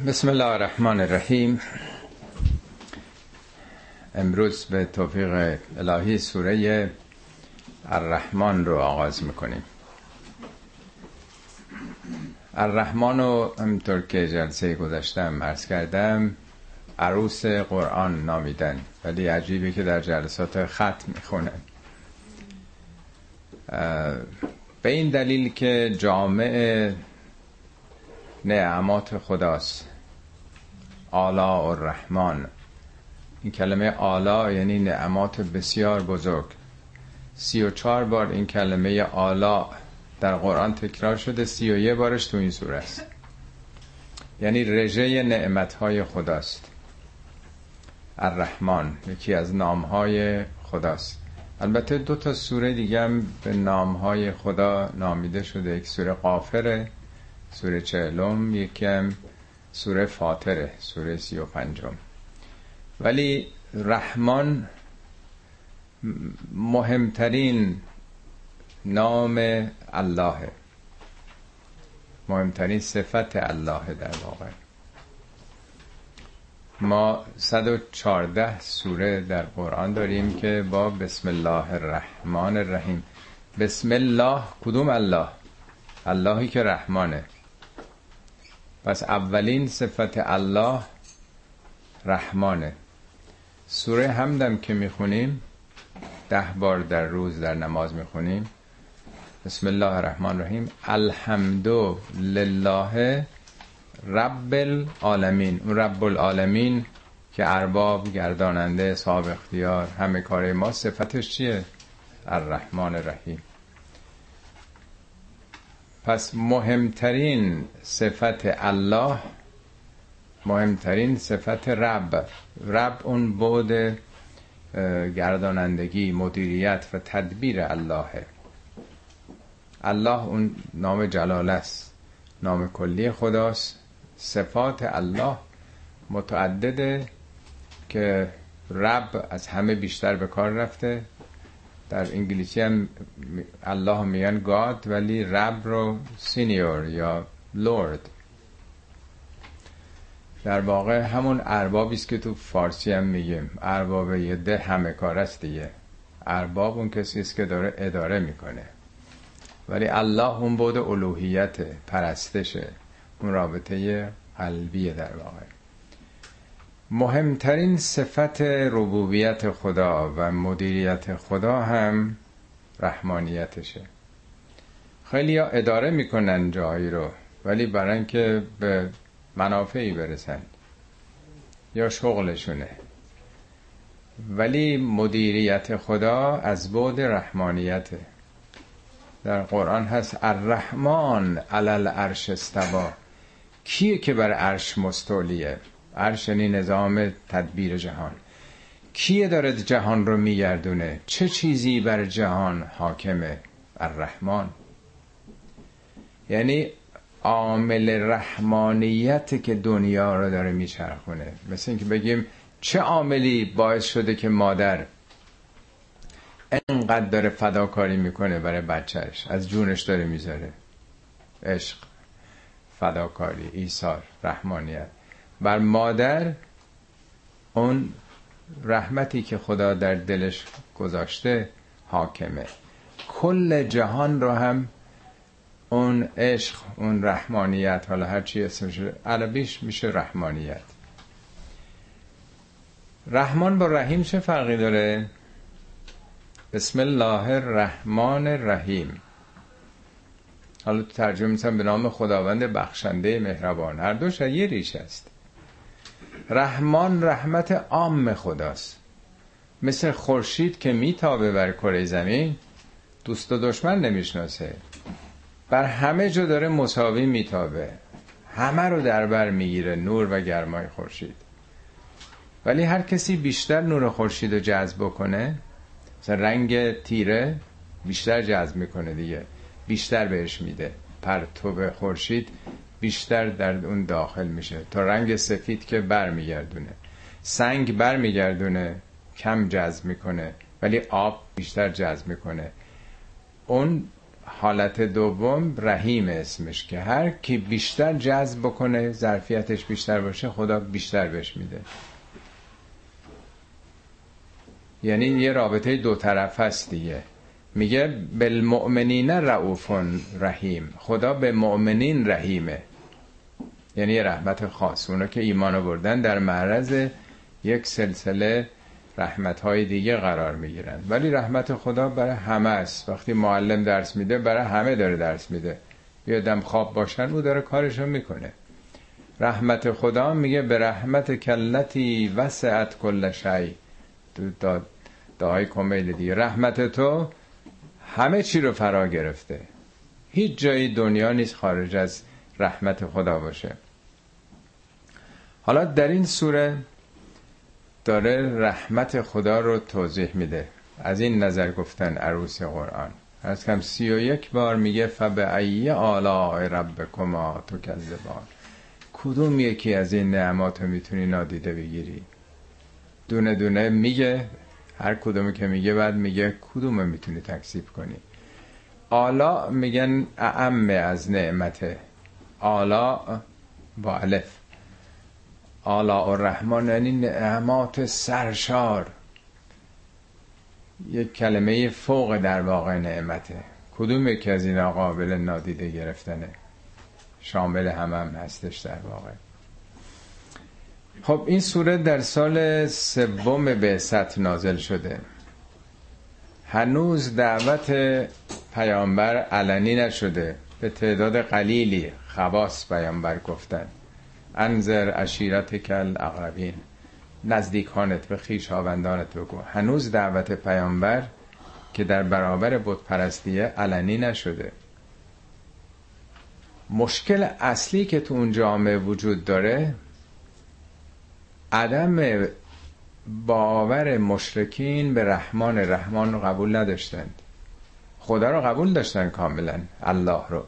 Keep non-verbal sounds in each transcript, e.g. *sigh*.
بسم الله الرحمن الرحیم. امروز به توفیق الهی سوره الرحمن رو آغاز می‌کنیم. الرحمن رو همینطور که جلسه گذاشتم عرض کردم عروس قرآن نامیدن ولی عجیبه که در جلسات خط می‌خونه به این دلیل که جامع نعمات خداست. آلا الرحمن. این کلمه آلا یعنی نعمات بسیار بزرگ. سی و چار بار این کلمه آلا در قرآن تکرار شده سی و یه بارش تو این سوره است. یعنی رژه نعمت های خداست. الرحمن یکی از نام های خداست. البته دو تا سوره دیگه هم به نام های خدا نامیده شده. یک سوره قافره سوره چهلم یکی هم سوره فاطره سوره سی و پنجم. ولی رحمان مهمترین نام الله مهمترین صفت الله در واقع. ما 114 سوره در قرآن داریم که با بسم الله الرحمن الرحیم. بسم الله کدوم الله؟ اللهی که رحمانه. پس اولین صفت الله رحمانه. سوره همدم که می‌خونیم ده بار در روز در نماز می‌خونیم. بسم الله الرحمن الرحیم. الحمد لله رب العالمین. اون رب العالمین که ارباب گرداننده صاحب اختیار همه کار ما صفتش چیه؟ الرحمن الرحیم. پس مهمترین صفت الله مهمترین صفت رب. رب اون بود گردانندگی مدیریت و تدبیر اللهه. الله اون نام جلال است نام کلی خداست. صفات الله متعدده که رب از همه بیشتر به کار رفته. در انگلیسی هم الله میگن گاد ولی رب رو سینیور یا لورد. در واقع همون اربابی است که تو فارسی هم میگیم. ارباب یه ده همه کار است دیگه. ارباب اون کسی است که داره اداره می‌کنه. ولی الله اون بود الوهیت پرستشه. اون رابطه قلبیه در واقع. مهمترین صفت ربوبیت خدا و مدیریت خدا هم رحمانیتشه. خیلی اداره می‌کنن جایی رو ولی برای اینکه به منافعی برسن یا شغلشونه. ولی مدیریت خدا از بود رحمانیته. در قرآن هست الرحمن علل عرش استوا کیه که بر عرش مستولیه؟ عرش یعنی نظام تدبیر جهان. کیه داره جهان رو میگردونه؟ چه چیزی بر جهان حاکمه الرحمن؟ یعنی عامل رحمانیت که دنیا رو داره میچرخونه. مثل اینکه بگیم چه عاملی باعث شده که مادر انقدر داره فداکاری می‌کنه برای بچهش از جونش داره می‌ذاره. عشق فداکاری ایثار رحمانیت. بر مادر اون رحمتی که خدا در دلش گذاشته حاکمه. کل جهان رو هم اون عشق اون رحمانیت حالا هر چی اسمش عربیش میشه رحمانیت. رحمان با رحیم چه فرقی داره؟ بسم الله الرحمن الرحیم. حالا ترجمه می‌تونم به نام خداوند بخشنده مهربان. هر دوش یه ریش است رحمان رحمت عام خداست. مثل خورشید که میتابه بر کره زمین دوست و دشمن نمی‌شناسه. بر همه جا داره مساوی میتابه. همه رو در بر می‌گیره نور و گرمای خورشید. ولی هر کسی بیشتر نور خورشید رو جذب بکنه مثلا رنگ تیره بیشتر جذب می‌کنه دیگه. بیشتر بهش میده. پرتو خورشید بیشتر در اون داخل میشه. تا رنگ سفید که برمیگردونه. سنگ برمیگردونه کم جذب می‌کنه ولی آب بیشتر جذب می‌کنه. اون حالت دوم رحیم اسمش که هر کی بیشتر جذب بکنه ظرفیتش بیشتر باشه خدا بیشتر بهش میده. یعنی یه رابطه دو طرف هست دیگه. میگه بالمؤمنین رعوف رحیم. خدا به مؤمنین رحیمه. یعنی رحمت خاص. اونا که ایمان بردن در معرض یک سلسله رحمت های دیگه قرار می‌گیرن. ولی رحمت خدا برای همه است. وقتی معلم درس میده برای همه داره درس میده. یه خواب باشن او داره کارشو می‌کنه. رحمت خدا میگه به رحمت کلتی وسعت کل شی. دعای کمیل دیگه. رحمت تو همه چی رو فرا گرفته. هیچ جایی دنیا نیست خارج از رحمت خدا باشه. حالا در این سوره داره رحمت خدا رو توضیح میده. از این نظر گفتن عروس قرآن. از کم سی و یک بار میگه فبه ای آلاء ربکما تو کذبان کدوم یکی از این نعمات رو می‌تونی نادیده بگیری؟ دونه دونه میگه هر کدومی که میگه بعد میگه کدوم می‌تونی تکسیب کنی؟ آلا میگن اعم از نعمته آلا با الف آلا الرحمن یعنی نعمات سرشار. یک کلمه فوق در واقع نعمته. کدوم یکی از این قابل نادیده گرفتنه؟ شامل همم هم هستش در واقع. خب این سوره در سال سوم بعثت نازل شده. هنوز دعوت پیامبر علنی نشده. به تعداد قلیلی. خواص پیامبر گفتن. انظر اشیرت کل اقربین. نزدیکانت به خیشاوندانت بگو. هنوز دعوت پیامبر که در برابر بت پرستیه علنی نشده. مشکل اصلی که تو اون جامعه وجود داره عدم باور مشرکین به رحمان. رحمان رو قبول نداشتند. خدا رو قبول داشتن کاملا. الله رو.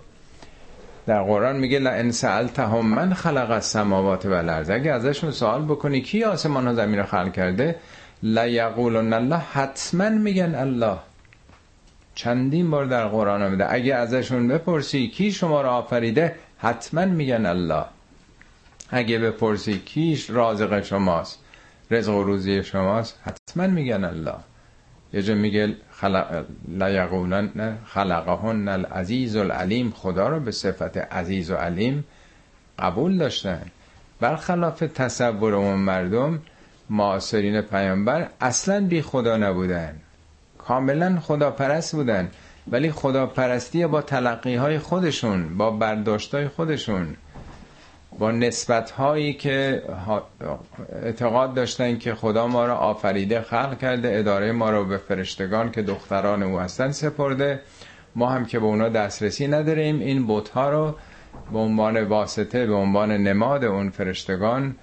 در قرآن میگه لئن سألتهم من خلق السماوات والارض. اگه ازشون سوال بکنی کی آسمان ها زمین رو خلق کرده؟ لیقولن الله. حتما میگن الله. چندین بار در قرآن آمده اگه ازشون بپرسی کی شما رو آفریده؟ حتما میگن الله. اگه بپرسی کیش رازق شماست؟ رزق و روزی شماست؟ حتما میگن الله. یه جا میگه خلق لیقولن خلقهن العزیز العلیم خدا رو به صفت عزیز و علیم قبول داشتن. برخلاف تصور اون مردم معاصرین پیامبر اصلا بی خدا نبودن. کاملا خدا پرست بودن. ولی خدا پرستی با تلقی های خودشون با برداشت های خودشون. با نسبت هایی که اعتقاد داشتن که خدا ما را آفریده خلق کرده اداره ما را به فرشتگان که دختران او هستن سپرده. ما هم که به اونا دسترسی نداریم. این بوت ها رو به عنوان واسطه به عنوان نماد اون فرشتگان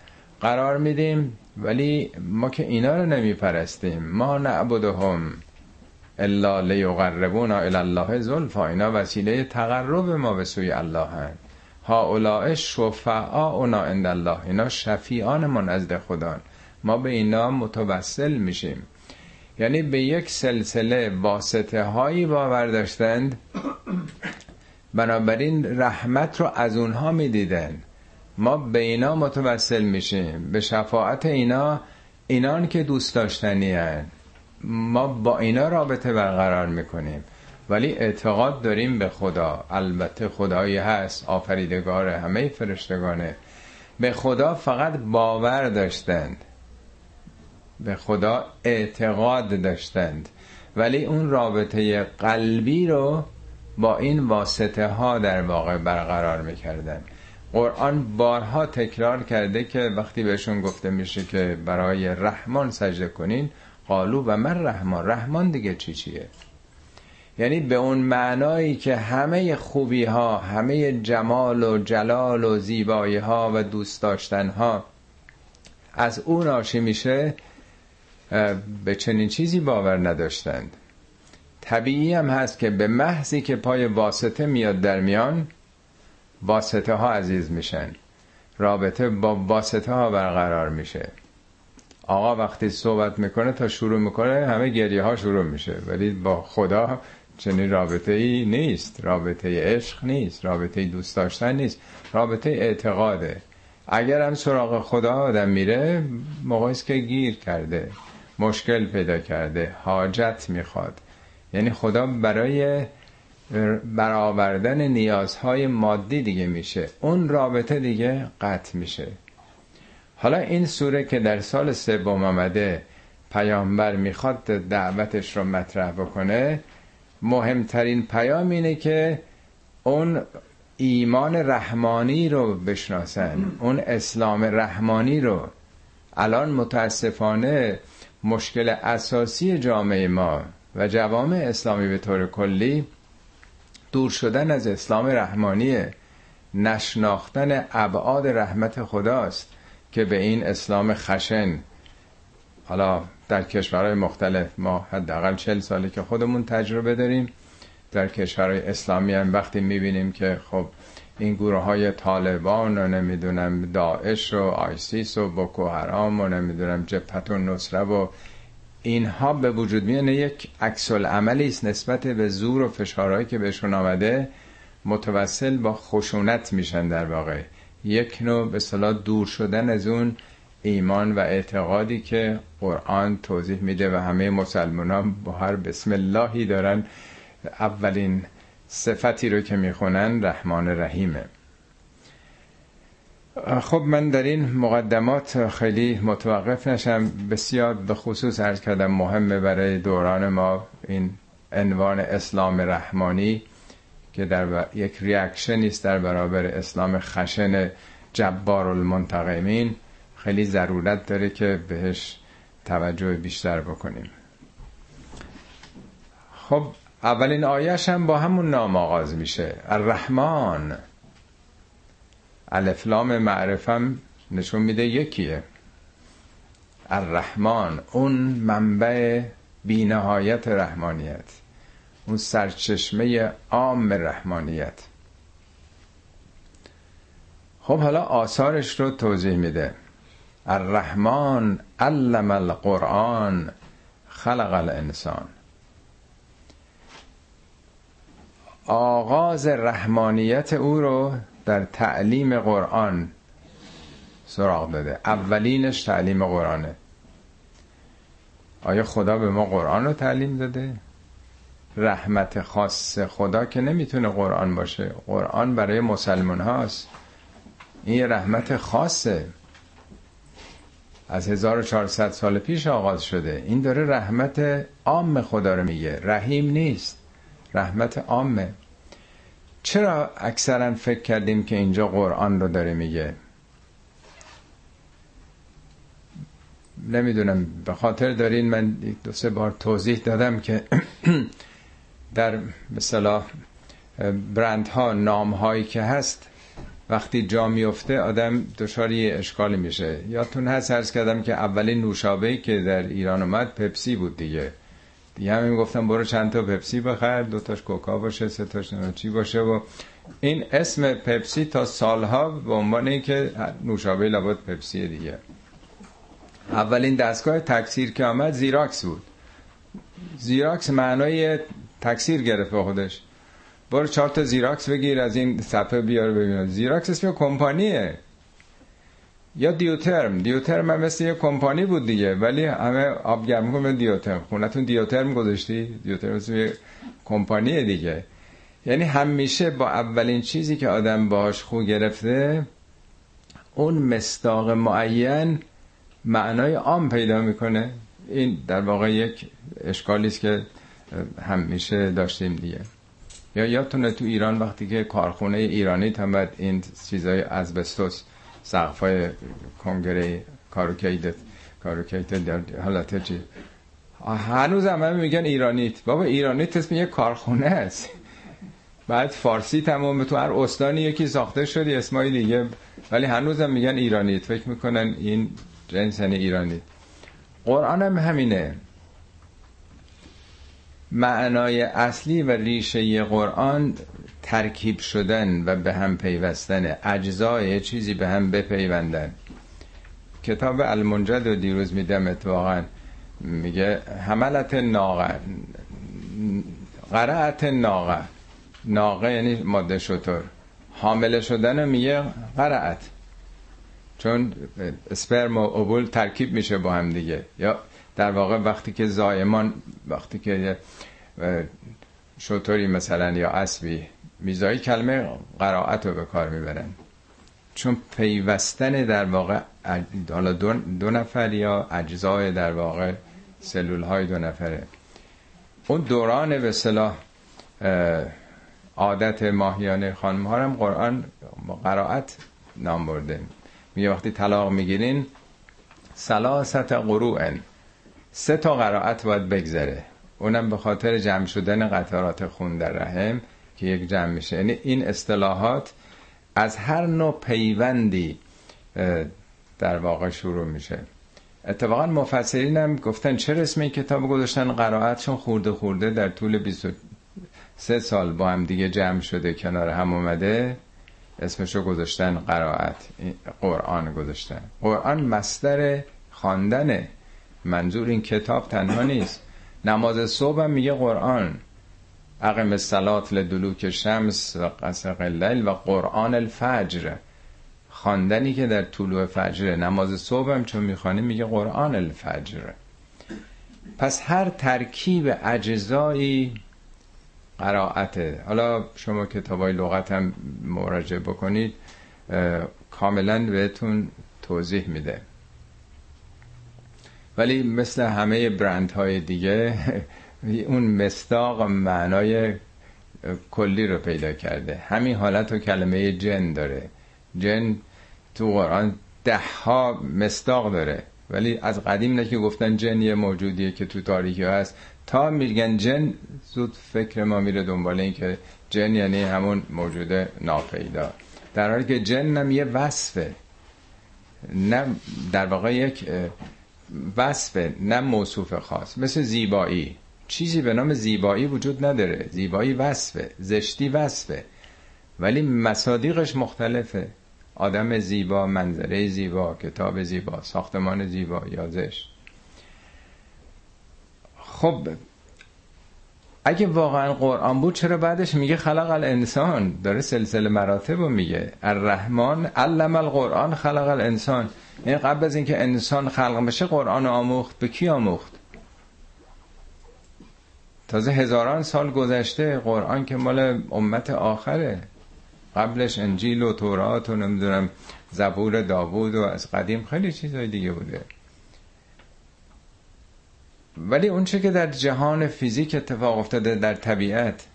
قرار میدیم. ولی ما که اینا رو نمی پرستیم ما نعبدهم الا لیقربونا الی الله زلفا. اینا وسیله تقرب ما به سوی الله هست هاولاء اونا عند الله اینا شفیعان ما نزد خدا. ما به اینا متوسل میشیم. یعنی به یک سلسله واسطه هایی باور داشتند. بنابراین رحمت رو از اونها می‌دیدن ما به اینا متوسل میشیم. به شفاعت اینا اینان که دوست داشتنی هن. ما با اینا رابطه برقرار می‌کنیم. ولی اعتقاد داریم به خدا. البته خدایی هست آفریدگار همه فرشتگانه. به خدا فقط باور داشتند. به خدا اعتقاد داشتند. ولی اون رابطه قلبی رو با این واسطه ها در واقع برقرار می‌کردن. قرآن بارها تکرار کرده که وقتی بهشون گفته میشه که برای رحمان سجده کنین قالو و من رحمان؟ رحمان دیگه چی چیه؟ یعنی به اون معنایی که همه خوبی ها همه جمال و جلال و زیبایی ها و دوست داشتن ها از اون ناشی میشه به چنین چیزی باور نداشتند. طبیعی هم هست که به محضی که پای واسطه میاد در میان واسطه ها عزیز میشن. رابطه با واسطه ها برقرار میشه. آقا وقتی صحبت می‌کنه تا شروع می‌کنه همه گریه ها شروع میشه. ولی با خدا چنین رابطه ای نیست رابطه عشق نیست رابطه دوست داشتن نیست رابطه اعتقاده. اگر هم سراغ خدا آدم میره موقعی که گیر کرده مشکل پیدا کرده حاجت می‌خواد. یعنی خدا برای برآوردن نیازهای مادی دیگه میشه. اون رابطه دیگه قطع میشه. حالا این سوره که در سال سوم آمده پیامبر می‌خواد دعوتش رو مطرح بکنه مهمترین پیام اینه که اون ایمان رحمانی رو بشناسن اون اسلام رحمانی رو. الان متاسفانه مشکل اساسی جامعه ما و جوامع اسلامی به طور کلی دور شدن از اسلام رحمانیه. نشناختن ابعاد رحمت خداست که به این اسلام خشن حالا در کشورهای مختلف ما حداقل چل ساله که خودمون تجربه داریم. در کشورهای اسلامی هم وقتی می‌بینیم که خب این گروه های طالبان و نمی‌دونم داعش و آیسیس و بوکو حرام و نمی‌دونم جبهت و نصره و اینها به وجود میان یک عکس عملی است نسبت به زور و فشارهایی که بهشون آمده متوسل با خشونت میشن در واقع. یک نوع به صلاح دور شدن از اون ایمان و اعتقادی که قرآن توضیح میده و همه مسلمان با هر بسم اللهی دارن. اولین صفتی رو که می‌خونن رحمان رحیمه. خب من در این مقدمات خیلی متوقف نشم. بسیار به خصوص ارز کردم مهمه برای دوران ما این عنوان اسلام رحمانی که در یک ریاکشنی است در برابر اسلام خشن جبار المنتقمین. خیلی ضرورت داره که بهش توجه بیشتر بکنیم. خب اولین آیش هم با همون نام آغاز میشه. الرحمن. الفلام معرفم نشون میده یکیه. الرحمن. اون منبع بینهایت رحمانیت. اون سرچشمه عام رحمانیت. خب حالا آثارش رو توضیح میده. الرحمن علم القرآن خلق الانسان. آغاز رحمانیت او رو در تعلیم قرآن سراغ داده. اولینش تعلیم قرآنه. آیا خدا به ما قرآن رو تعلیم داده؟ رحمت خاص خدا که نمی‌تونه قرآن باشه. قرآن برای مسلمان هاست این رحمت خاصه. از 1400 سال پیش آغاز شده. این داره رحمت عام خدا رو میگه. رحیم نیست. رحمت عامه. چرا اکثرا فکر کردیم که اینجا قرآن رو داره میگه؟ نمی‌دونم. به خاطر دارین من دو سه بار توضیح دادم که *clears throat* در مثلا برند ها نام هایی که هست وقتی جا میفته آدم دچار اشکالی میشه. یادتون هست عرض کردم که اولین نوشابه که در ایران اومد پپسی بود دیگه. دیگه همین گفتم برو چند تا پپسی بخر دو تاش کوکا باشه سه تاش چی باشه و این اسم پپسی تا سالها به عنوان که نوشابه لابد پپسی دیگه. اولین دستگاه تکثیر که آمد زیراکس بود. زیراکس معنای تکثیر گرفت به خودش. برو چهار تا زیراکس بگیر از این صفحه بیار ببین زیراکس اسم کمپانیه. یا دیوترم. دیوترم هم مثل یه کمپانی بود دیگه ولی همه آب گرم کنم دیوترم. خونتون دیوترم گذاشتی؟ دیوترم مثل یه کمپانی دیگه. یعنی همیشه با اولین چیزی که آدم باش خو گرفته اون مستاق معین معنای عام پیدا می‌کنه. این در واقع یک اشکالی است که همیشه داشتیم دیگه. یا یادتونه تو ایران وقتی که کارخونه ایرانی هم این چیزای ازبستوس سقفای کنگره کاروکیدت کاروکیدت در حالت چی؟ هنوز هم میگن ایرانیت. بابا ایرانیت اسم یه کارخونه است. بعد فارسی تمام تو هر استانی یکی ساخته شدی اسمای دیگه. ولی هنوز هم میگن ایرانیت. فکر می‌کنن این جنس یعنی ایرانی قرآن هم همینه. معنای اصلی و ریشه قرآن ترکیب شدن و به هم پیوستن. اجزای چیزی به هم بپیوندن. کتاب المنجد رو دیروز میدم اتفاقا. میگه حملت ناقه قرعت ناقه ناقه یعنی ماده شطور. حامله شدن میگه قرعت چون اسپرم و اوبول ترکیب میشه با هم دیگه. یا در واقع وقتی که زایمان وقتی که شطوری مثلا یا اسبی میزایی کلمه قرائت رو به کار می‌برن. چون پیوستن در واقع حالا دو, نفر یا اجزای در واقع سلول های دو نفره. اون دوران به صلاح عادت ماهیانه خانم ها هم قرآن قرائت نام برده. میگه وقتی طلاق می‌گیرین سلاست قروعن سه تا قرائت باید بگذره. اونم به خاطر جمع شدن قطرات خون در رحم که یک جمع میشه. یعنی این اصطلاحات از هر نوع پیوندی در واقع شروع میشه. اتفاقا مفسرین هم گفتن چه اسم این کتاب گذاشتن؟ قرائت چون خورده خورده در طول 23 سال با هم دیگه جمع شده کنار هم اومده. اسمشو گذاشتن قرائت قرآن گذاشتن. قرآن مصدر خواندنه منظور این کتاب تنها نیست. نماز صبح هم میگه قرآن. اقم الصلات لدلوک شمس و قسق اللیل و قرآن الفجر. خواندنی که در طلوع فجر. نماز صبح هم چون می‌خوانیم میگه قرآن الفجر. پس هر ترکیب اجزایی قرائته. حالا شما کتابای لغت هم مراجعه بکنید کاملا بهتون توضیح میده. ولی مثل همه برند های دیگه اون مستاق معنای کلی رو پیدا کرده. همین حالت و کلمه جن داره. جن تو قرآن ده ها مستاق داره. ولی از قدیم نه که گفتن جن یه موجودیه که تو تاریکی هست. تا میگن جن زود فکر ما میره دنبال این که جن یعنی همون موجود ناپیدا. در حالی که جن هم یه وصفه. نه در واقع یک وصفه نه موصوف خاص. مثل زیبایی. چیزی به نام زیبایی وجود نداره. زیبایی وصفه زشتی وصفه ولی مصادیقش مختلفه. آدم زیبا منظره زیبا کتاب زیبا ساختمان زیبا یا زشت. خب اگه واقعا قرآن بود چرا بعدش میگه خلق الانسان؟ داره سلسله مراتب رو میگه. الرحمن علم القرآن خلق الانسان. یعنی قبل از اینکه انسان خلق بشه قرآن آموخت. به کی آموخت؟ تازه هزاران سال گذشته قرآن که مال امت آخره. قبلش انجیل و تورات و نمی‌دونم زبور داوود و از قدیم خیلی چیزهای دیگه بوده. ولی اونچه که در جهان فیزیک اتفاق افتاده در طبیعت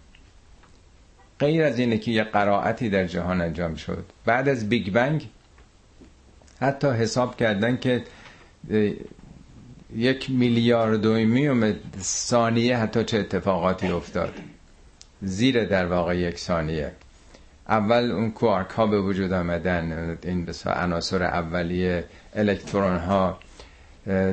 غیر از اینه که یه قرائتی در جهان انجام شد. بعد از بیگ بنگ حتی حساب کردن که یک میلیارد و ثانیه حتی چه اتفاقاتی افتاد. زیر در واقع یک ثانیه. اول اون کوارک ها به وجود آمدن این بسا عناصر اولیه الکترون ها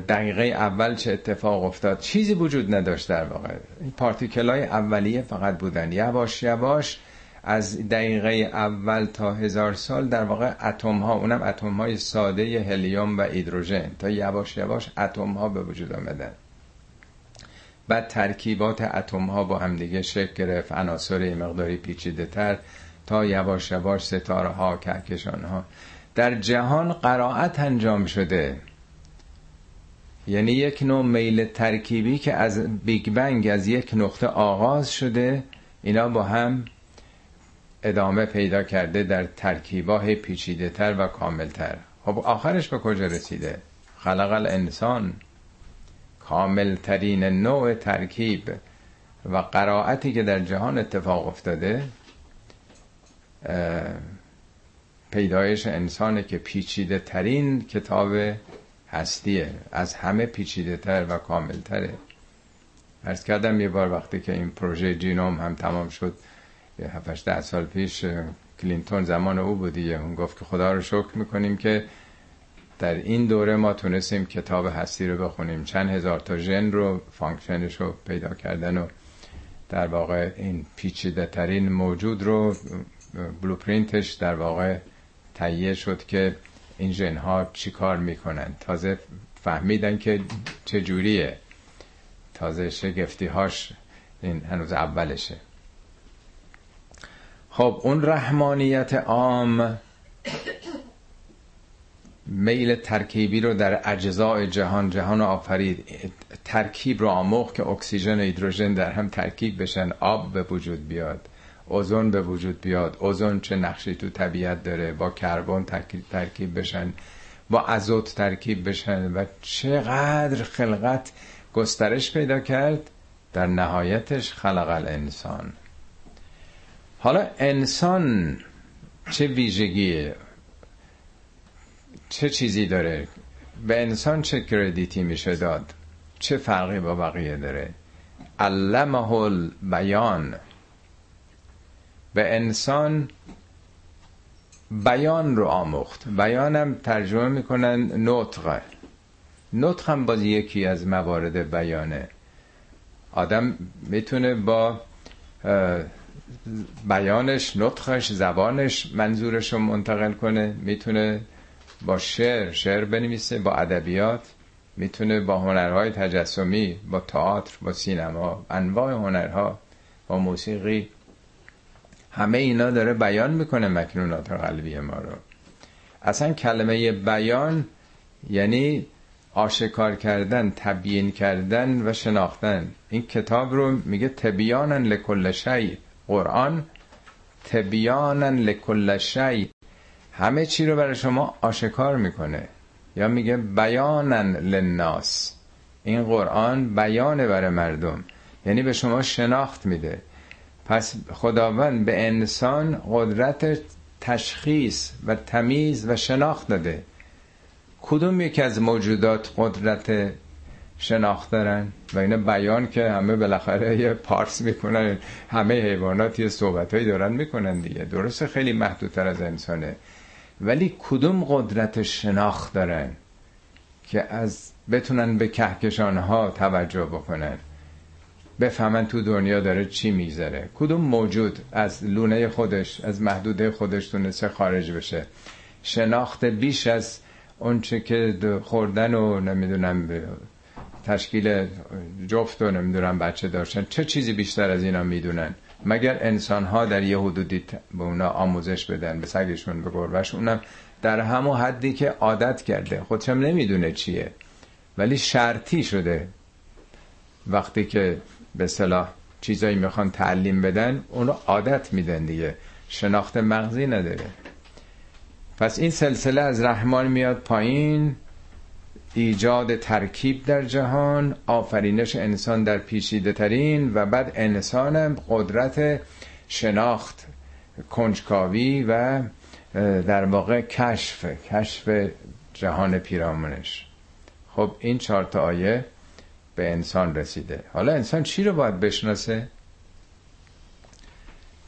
دقیقه اول چه اتفاق افتاد؟ چیزی وجود نداشت در واقع. این پارتیکل های اولیه فقط بودن. یواش یواش از دقیقه اول تا هزار سال در واقع اتم ها اونم اتم های ساده هلیوم و هیدروژن تا یواش یواش اتم ها به وجود آمدن. بعد ترکیبات اتم ها با همدیگه شکل گرفت عناصر مقداری پیچیده تر تا یواش یواش ستاره ها کهکشان ها در جهان قرائت انجام شده. یعنی یک نوع میل ترکیبی که از Big Bang از یک نقطه آغاز شده اینا با هم ادامه پیدا کرده در ترکیباه پیچیده تر و کامل تر خب آخرش به کجا رسیده؟ خلق الانسان. کامل ترین نوع ترکیب و قرائتی که در جهان اتفاق افتاده پیدایش انسانه که پیچیده ترین کتاب هستیه. از همه پیچیده تر و کامل تره عرض کردم یه بار وقتی که این پروژه genome هم تمام شد هفتش ده سال پیش کلینتون زمان او بود دیگه. اون گفت که خدا رو شکر می‌کنیم که در این دوره ما تونستیم کتاب هستی رو بخونیم. چند هزار تا ژن رو function ش رو پیدا کردن و در واقع این پیچیده ترین موجود رو blueprint ش در واقع تهیه شد که این ژن ها چی کار می‌کنن؟ تازه فهمیدن که چجوریه. تازه شگفتی هاش این هنوز اولشه. خب اون رحمانیت عام میل ترکیبی رو در اجزای جهان جهان آفرید. ترکیب رو آموخ که اکسیژن و هیدروژن در هم ترکیب بشن آب به وجود بیاد. اوزون به وجود بیاد. اوزون چه نقشی تو طبیعت داره؟ با کربن ترکیب بشن با ازوت ترکیب بشن و چقدر خلقت گسترش پیدا کرد؟ در نهایتش خلق الانسان. حالا انسان چه ویژگیه؟ چه چیزی داره؟ به انسان چه کردیتی میشه داد؟ چه فرقی با بقیه داره؟ علمه البیان. به انسان بیان رو آموخت. بیانم ترجمه می‌کنن نطق. نطق هم باز یکی از موارد بیانه. آدم می‌تونه با بیانش نطخش زبانش منظورش رو منتقل کنه. می‌تونه با شعر شعر بنویسه با ادبیات. می‌تونه با هنرهای تجسمی با تئاتر با سینما انواع هنرها با موسیقی همه اینا داره بیان می‌کنه مکنونات قلبی ما رو. اصلا کلمه بیان یعنی آشکار کردن تبیین کردن و شناختن. این کتاب رو میگه تبیانن لکل شی قرآن تبیانن لکل شی همه چی رو برای شما آشکار می‌کنه. یا میگه بیانن للناس. این قرآن بیانه برای مردم. یعنی به شما شناخت میده. پس خداوند به انسان قدرت تشخیص و تمیز و شناخت داده. کدوم یکی از موجودات قدرت شناخت دارن؟ و اینا بیان که همه بالاخره یه پارس می‌کنن. همه حیوانات یه صحبت دارن می‌کنن دیگه. درسته خیلی محدودتر از انسانه. ولی کدوم قدرت شناخت دارن که از بتونن به کهکشان ها توجه بکنن؟ بفهمن تو دنیا داره چی میگذره. کدوم موجود از لونه خودش از محدوده خودش تونسته خارج بشه؟ شناخت بیش از اونچه که خوردن و نمی‌دونم تشکیل جفت و نمی‌دونم بچه داشتن چه چیزی بیشتر از اینا می‌دونن؟ مگر انسان ها در یه حدودی به اونا آموزش بدن به سگشون به گربش اونم در همون حدی که عادت کرده. خودشم نمی‌دونه چیه. ولی شرطی شده. وقتی که به صلاح چیزایی می‌خوان تعلیم بدن اونو عادت میدن دیگه. شناخت مغزی نداره. پس این سلسله از رحمان میاد پایین. ایجاد ترکیب در جهان آفرینش انسان در پیشیده ترین و بعد انسانم قدرت شناخت کنجکاوی و در واقع کشف کشف جهان پیرامونش. خب این چهار تا آیه به انسان رسیده. حالا انسان چی رو باید بشناسه؟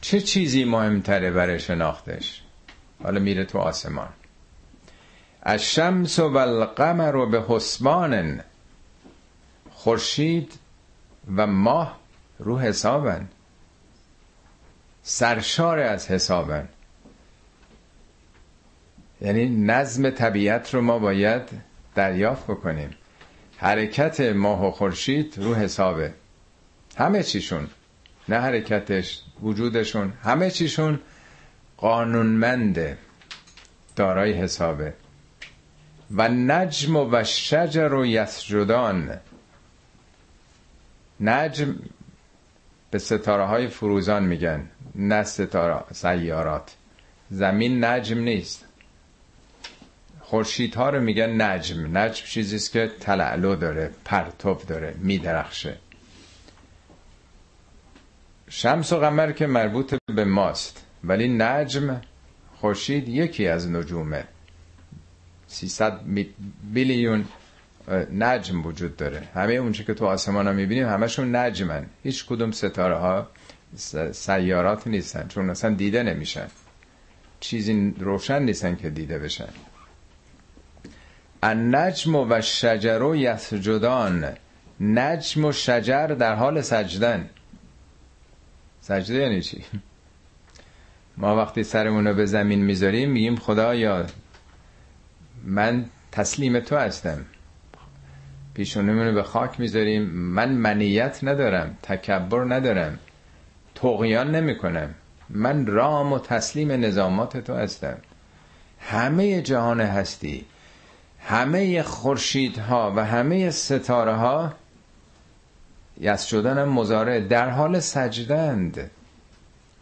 چه چیزی مهمتره برای شناختش؟ حالا میره تو آسمان. الشمس و القمر به حسبان خورشید و ماه رو حسابن. سرشار از حسابن. یعنی نظم طبیعت رو ما باید دریافت بکنیم. حرکت ماه و خورشید رو حسابه. همه چیشون. نه حرکتش وجودشون همه چیشون قانونمنده دارای حسابه. و نجم و شجر و یسجدان. نجم به ستاره های فروزان میگن نه ستاره سیارات. زمین نجم نیست. خورشید ها رو میگن نجم. نجم چیزیست که تلعلو داره پرتو داره میدرخشه. شمس و قمر که مربوط به ماست. ولی نجم خورشید یکی از نجومه. 300 بیلیون نجم وجود داره. همه اونچه که تو آسمان ها می‌بینیم همشون نجمن. هیچ کدوم ستاره ها سیارات نیستن چون اصلا دیده نمیشن. چیزی روشن نیستن که دیده بشن. النجم و شجر و یسجدان. نجم و شجر در حال سجدن. سجده یعنی چی؟ ما وقتی سرمون رو به زمین می‌ذاریم میگیم خدایا من تسلیم تو هستم. پیشونمون به خاک می‌ذاریم. من منیت ندارم تکبر ندارم تقیان نمی کنم من رام و تسلیم نظامات تو هستم. همه جهان هستی. همه خورشیدها و همه ستاره ها یس شدن هم مزاره در حال سجدند.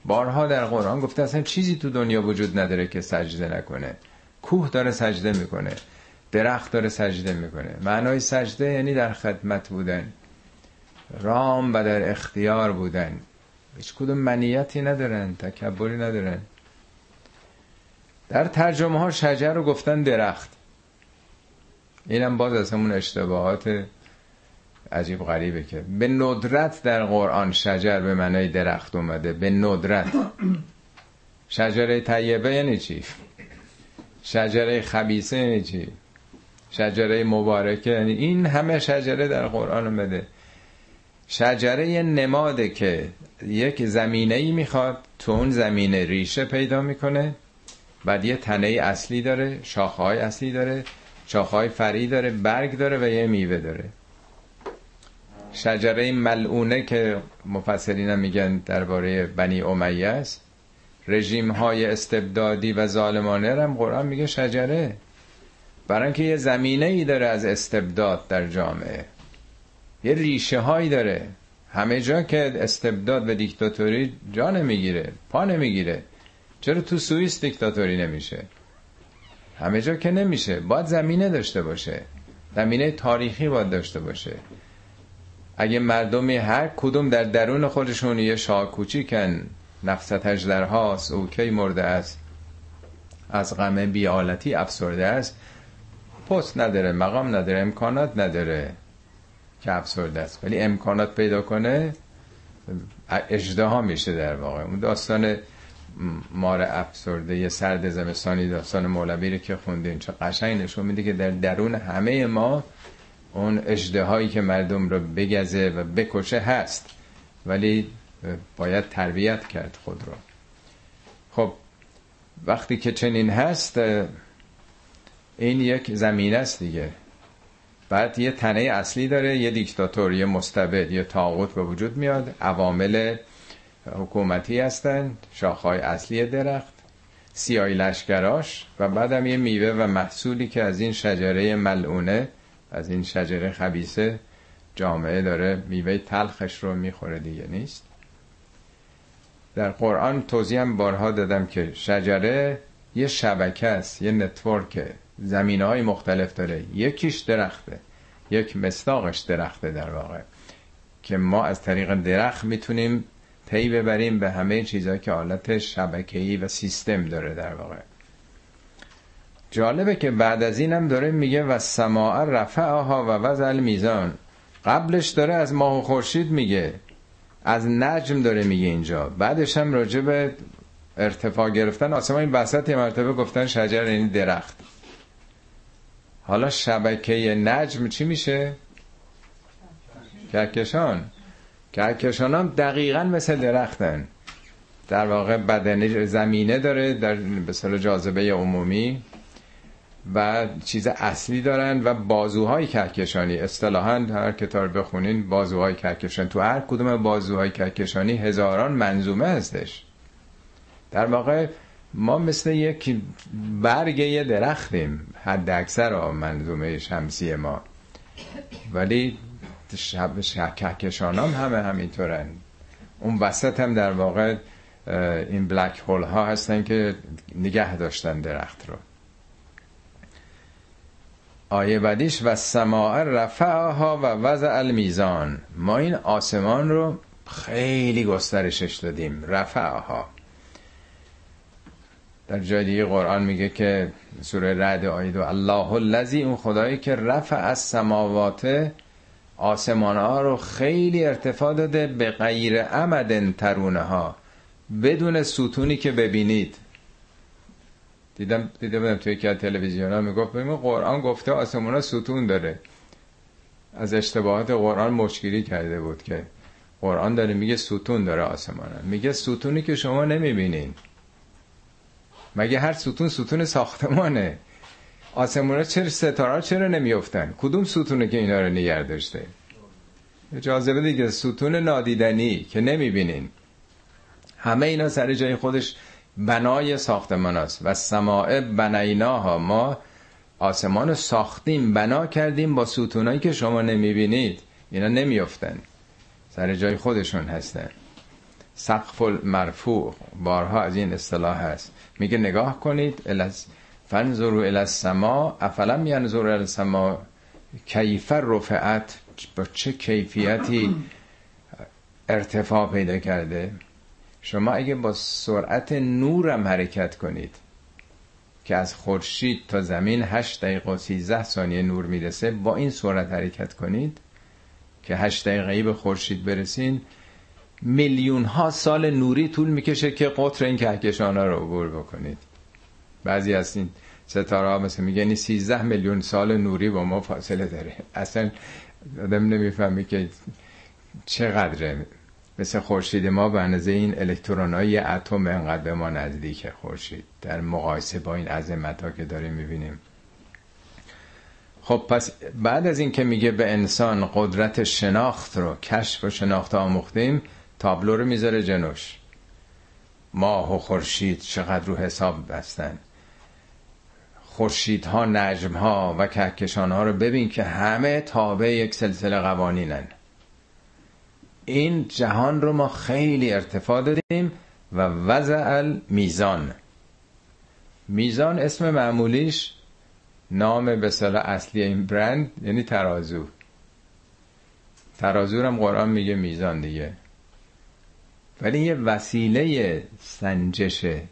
بارها در قرآن گفته اصلا چیزی تو دنیا وجود نداره که سجده نکنه. کوه داره سجده می‌کنه درخت داره سجده می‌کنه. معنای سجده یعنی در خدمت بودن. رام و در اختیار بودن. هیچ کدوم منیتی ندارن تکبری ندارن. در ترجمه ها شجر رو گفتن درخت. اینم باز از همون اشتباهات عجیب غریبه که به ندرت در قرآن شجر به معنای درخت اومده. به ندرت. شجره طیبه یعنی چی؟ شجره خبیسه یعنی چی؟ شجره مبارکه یعنی این همه شجره در قرآن اومده. شجره نماده که یک زمینه ای می‌خواد تو اون زمینه ریشه پیدا می‌کنه بعد یه تنه اصلی داره شاخهای اصلی داره شاخهای فری داره برگ داره و یه میوه داره. شجره ملعونه که مفسرین میگن درباره بنی امیه است. رژیم های استبدادی و ظالمانه هم قرآن میگه شجره. برای اینکه یه زمینه ای داره از استبداد در جامعه. یه ریشه هایی داره. همه جا که استبداد و دیکتاتوری جا نمی‌گیره پا نمی‌گیره. چرا تو سوئیس دیکتاتوری نمیشه؟ همه جا که نمیشه. باید زمینه داشته باشه. زمینه تاریخی باید داشته باشه. اگه مردمی هر کدوم در درون خودشون یه شاه کوچیکن نفست هاست او کی مرده است. از غم بیالتی افسرده است. پست نداره مقام نداره امکانات نداره که افسرده است. ولی امکانات پیدا کنه اجدها میشه در واقع. اون داستان مار افسرده یه سرد زمستانی داستان مولوی رو که خوندین چه قشنگ نشون میده که در درون همه ما اون اجده که مردم رو بگزه و بکشه هست. ولی باید تربیت کرد خود رو. خب وقتی که چنین هست این یک زمین است دیگه. بعد یه تنه اصلی داره یه دیکتاتور یه مستبد یه تاغوت به وجود میاد عوامل حکومتی هستن شاخهای اصلی درخت سیای لشکراش و بعدم یه میوه و محصولی که از این شجره ملعونه از این شجره خبیثه جامعه داره میوه تلخش رو می‌خوره دیگه نیست؟ در قرآن توضیح هم بارها دادم که شجره یه شبکه است یه network زمینه های مختلف داره. یکیش درخته. یک مصداقش درخته در واقع. که ما از طریق درخت می‌تونیم پی ببریم به همه چیزهایی که حالت شبکه‌ای و سیستم داره در واقع. جالبه که بعد از اینم داره میگه و سماع رفعها و وزل میزان قبلش داره از ماه و خورشید میگه. از نجم داره میگه اینجا. بعدش هم راجع به ارتفاع گرفتن آسمان این وسط مرتبه گفتن شجر این درخت. حالا شبکه نجم چی میشه؟ کهکشان. کهکشان هم دقیقا مثل درختن. در واقع بدن زمینه داره در به جاذبه عمومی. و چیز اصلی دارن و بازوهای کهکشانی. اصطلاحا هر کتاب بخونین بازوهای کهکشانی تو هر کدوم بازوهای کهکشانی هزاران منظومه هستش. در واقع ما مثل یک برگ یه درختیم. حد اکثر منظومه شمسی ما. ولی شب کهکشان هم همه همینطورن. اون وسط هم در واقع این بلک هول ها هستن که نگه داشتن درخت رو. آیه بعدیش و سماع رفعها و وضع المیزان. ما این آسمان رو خیلی گسترشش دادیم رفعها. در جای دیگه قرآن میگه که سوره رد آیه الله الذی اون خدایی که رفع از سماوات آسمان ها رو خیلی ارتفاع داده به غیر عمد ترونه ها بدون ستونی که ببینید. دیدم دیدم توی که تلویزیون ها می‌گفت ببین قرآن گفته آسمان ها ستون داره. از اشتباهات قرآن مشکلی کرده بود که قرآن داره میگه ستون داره آسمان ها. میگه ستونی که شما نمی‌بینین. مگه هر ستون ستون ساختمانه؟ آسمون چرا ستاره چرا نمیافتن؟ کدوم ستونه که اینا رو نگه داشته؟ اجازه بده دیگه ستون نادیدنی که نمی‌بینین. همه اینا سر جای خودش بنای ساختمان است. و سماع بنیناها. ما آسمان ساختیم بنا کردیم با ستونایی که شما نمی‌بینید. اینا نمیافتن. سر جای خودشون هستن. سقف المرفوع. بارها از این اصطلاح هست. میگه نگاه کنید الز فنظروا الى السما افلم الى السما کیف رفعت؟ با چه کیفیتی ارتفاع پیدا کرده؟ شما اگه با سرعت نورم حرکت کنید که از خورشید تا زمین 8 دقیقه و 13 ثانیه نور می‌رسه با این سرعت حرکت کنید که 8 دقیقه به خورشید برسین میلیون ها سال نوری طول می‌کشه که قطر این کهکشان ها رو عبور بکنید. بعضی از این ستاره ها مثل میگن 13 میلیون سال نوری با ما فاصله داره. اصلا آدم نمی‌فهمی که چقدره. مثل خورشید ما به اندازه این الکترون های اتم انقدر به ما نزدیک خورشید. در مقایسه با این عظمت ها که داریم می‌بینیم. خب پس بعد از این که میگه به انسان قدرت شناخت رو کشف و شناخت آموختیم تابلو رو می‌ذاره جنوش. ماه و خورشید چقدر رو حساب بستن؟ خورشیدها نجم ها و کهکشان ها رو ببین که همه تابع یک سلسله قوانینن. این جهان رو ما خیلی ارتفاع دادیم و وضع میزان میزان اسم معمولیش نام به اصلی این برند یعنی ترازو. ترازو هم قرآن میگه میزان دیگه. ولی یه وسیله سنجشه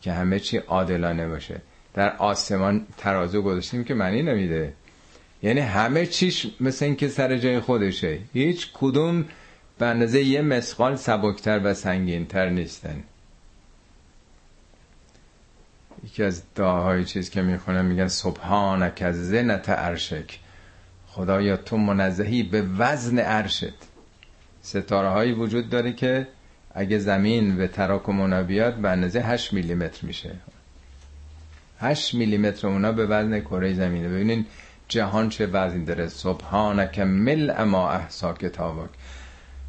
که همه چی عادلانه باشه. در آسمان ترازو گذاشتیم که معنی نمیده. یعنی همه چیش مثل اینکه سر جای خودشه. هیچ کدوم به اندازه یه مسقال سبکتر و سنگینتر نیستن. یکی از دعاهای چیز که می‌خونم میگن سبحانک از زنت عرشک. خدایا تو منزهی به وزن عرشت. ستاره هایی وجود داره که اگه زمین به تراکم اونا بیاد به اندازه 8 میلیمتر میشه. 8 میلیمتر اونا به وزن کره زمینه. ببینین جهان چه وزنی داره. سبحانک مل ما احسا کتابک.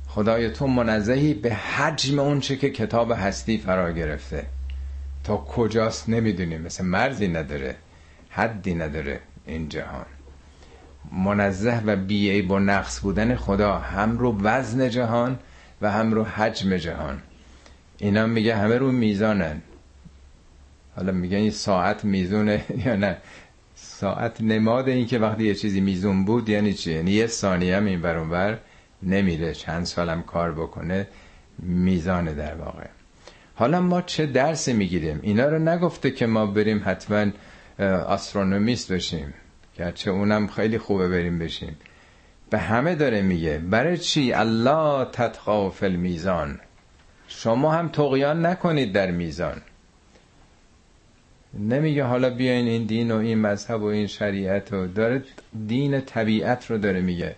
خدای تو منزهی به حجم اون چه که کتاب هستی فرا گرفته. تا کجاست نمی‌دونیم مثل مرزی نداره. حدی نداره این جهان. منزه و بیعیب و نقص بودن خدا هم رو وزن جهان و هم رو حجم جهان. اینا میگه همه رو میزانن. حالا میگن این ساعت میزونه *laughs* یا نه؟ ساعت نماد این که وقتی یه چیزی میزون بود یعنی چی؟ یعنی یه ثانیه هم این نمیره. چند سالم کار بکنه میزانه در واقع. حالا ما چه درس می‌گیریم؟ اینا رو نگفته که ما بریم حتما آسترونومیست بشیم. گرچه اونم خیلی خوبه بریم بشیم. به همه داره میگه برای چی؟ الله تتقا فی میزان شما هم تقیان نکنید در میزان. نمیگه حالا بیاین این دین و این مذهب و این شریعت رو. داره دین طبیعت رو داره میگه.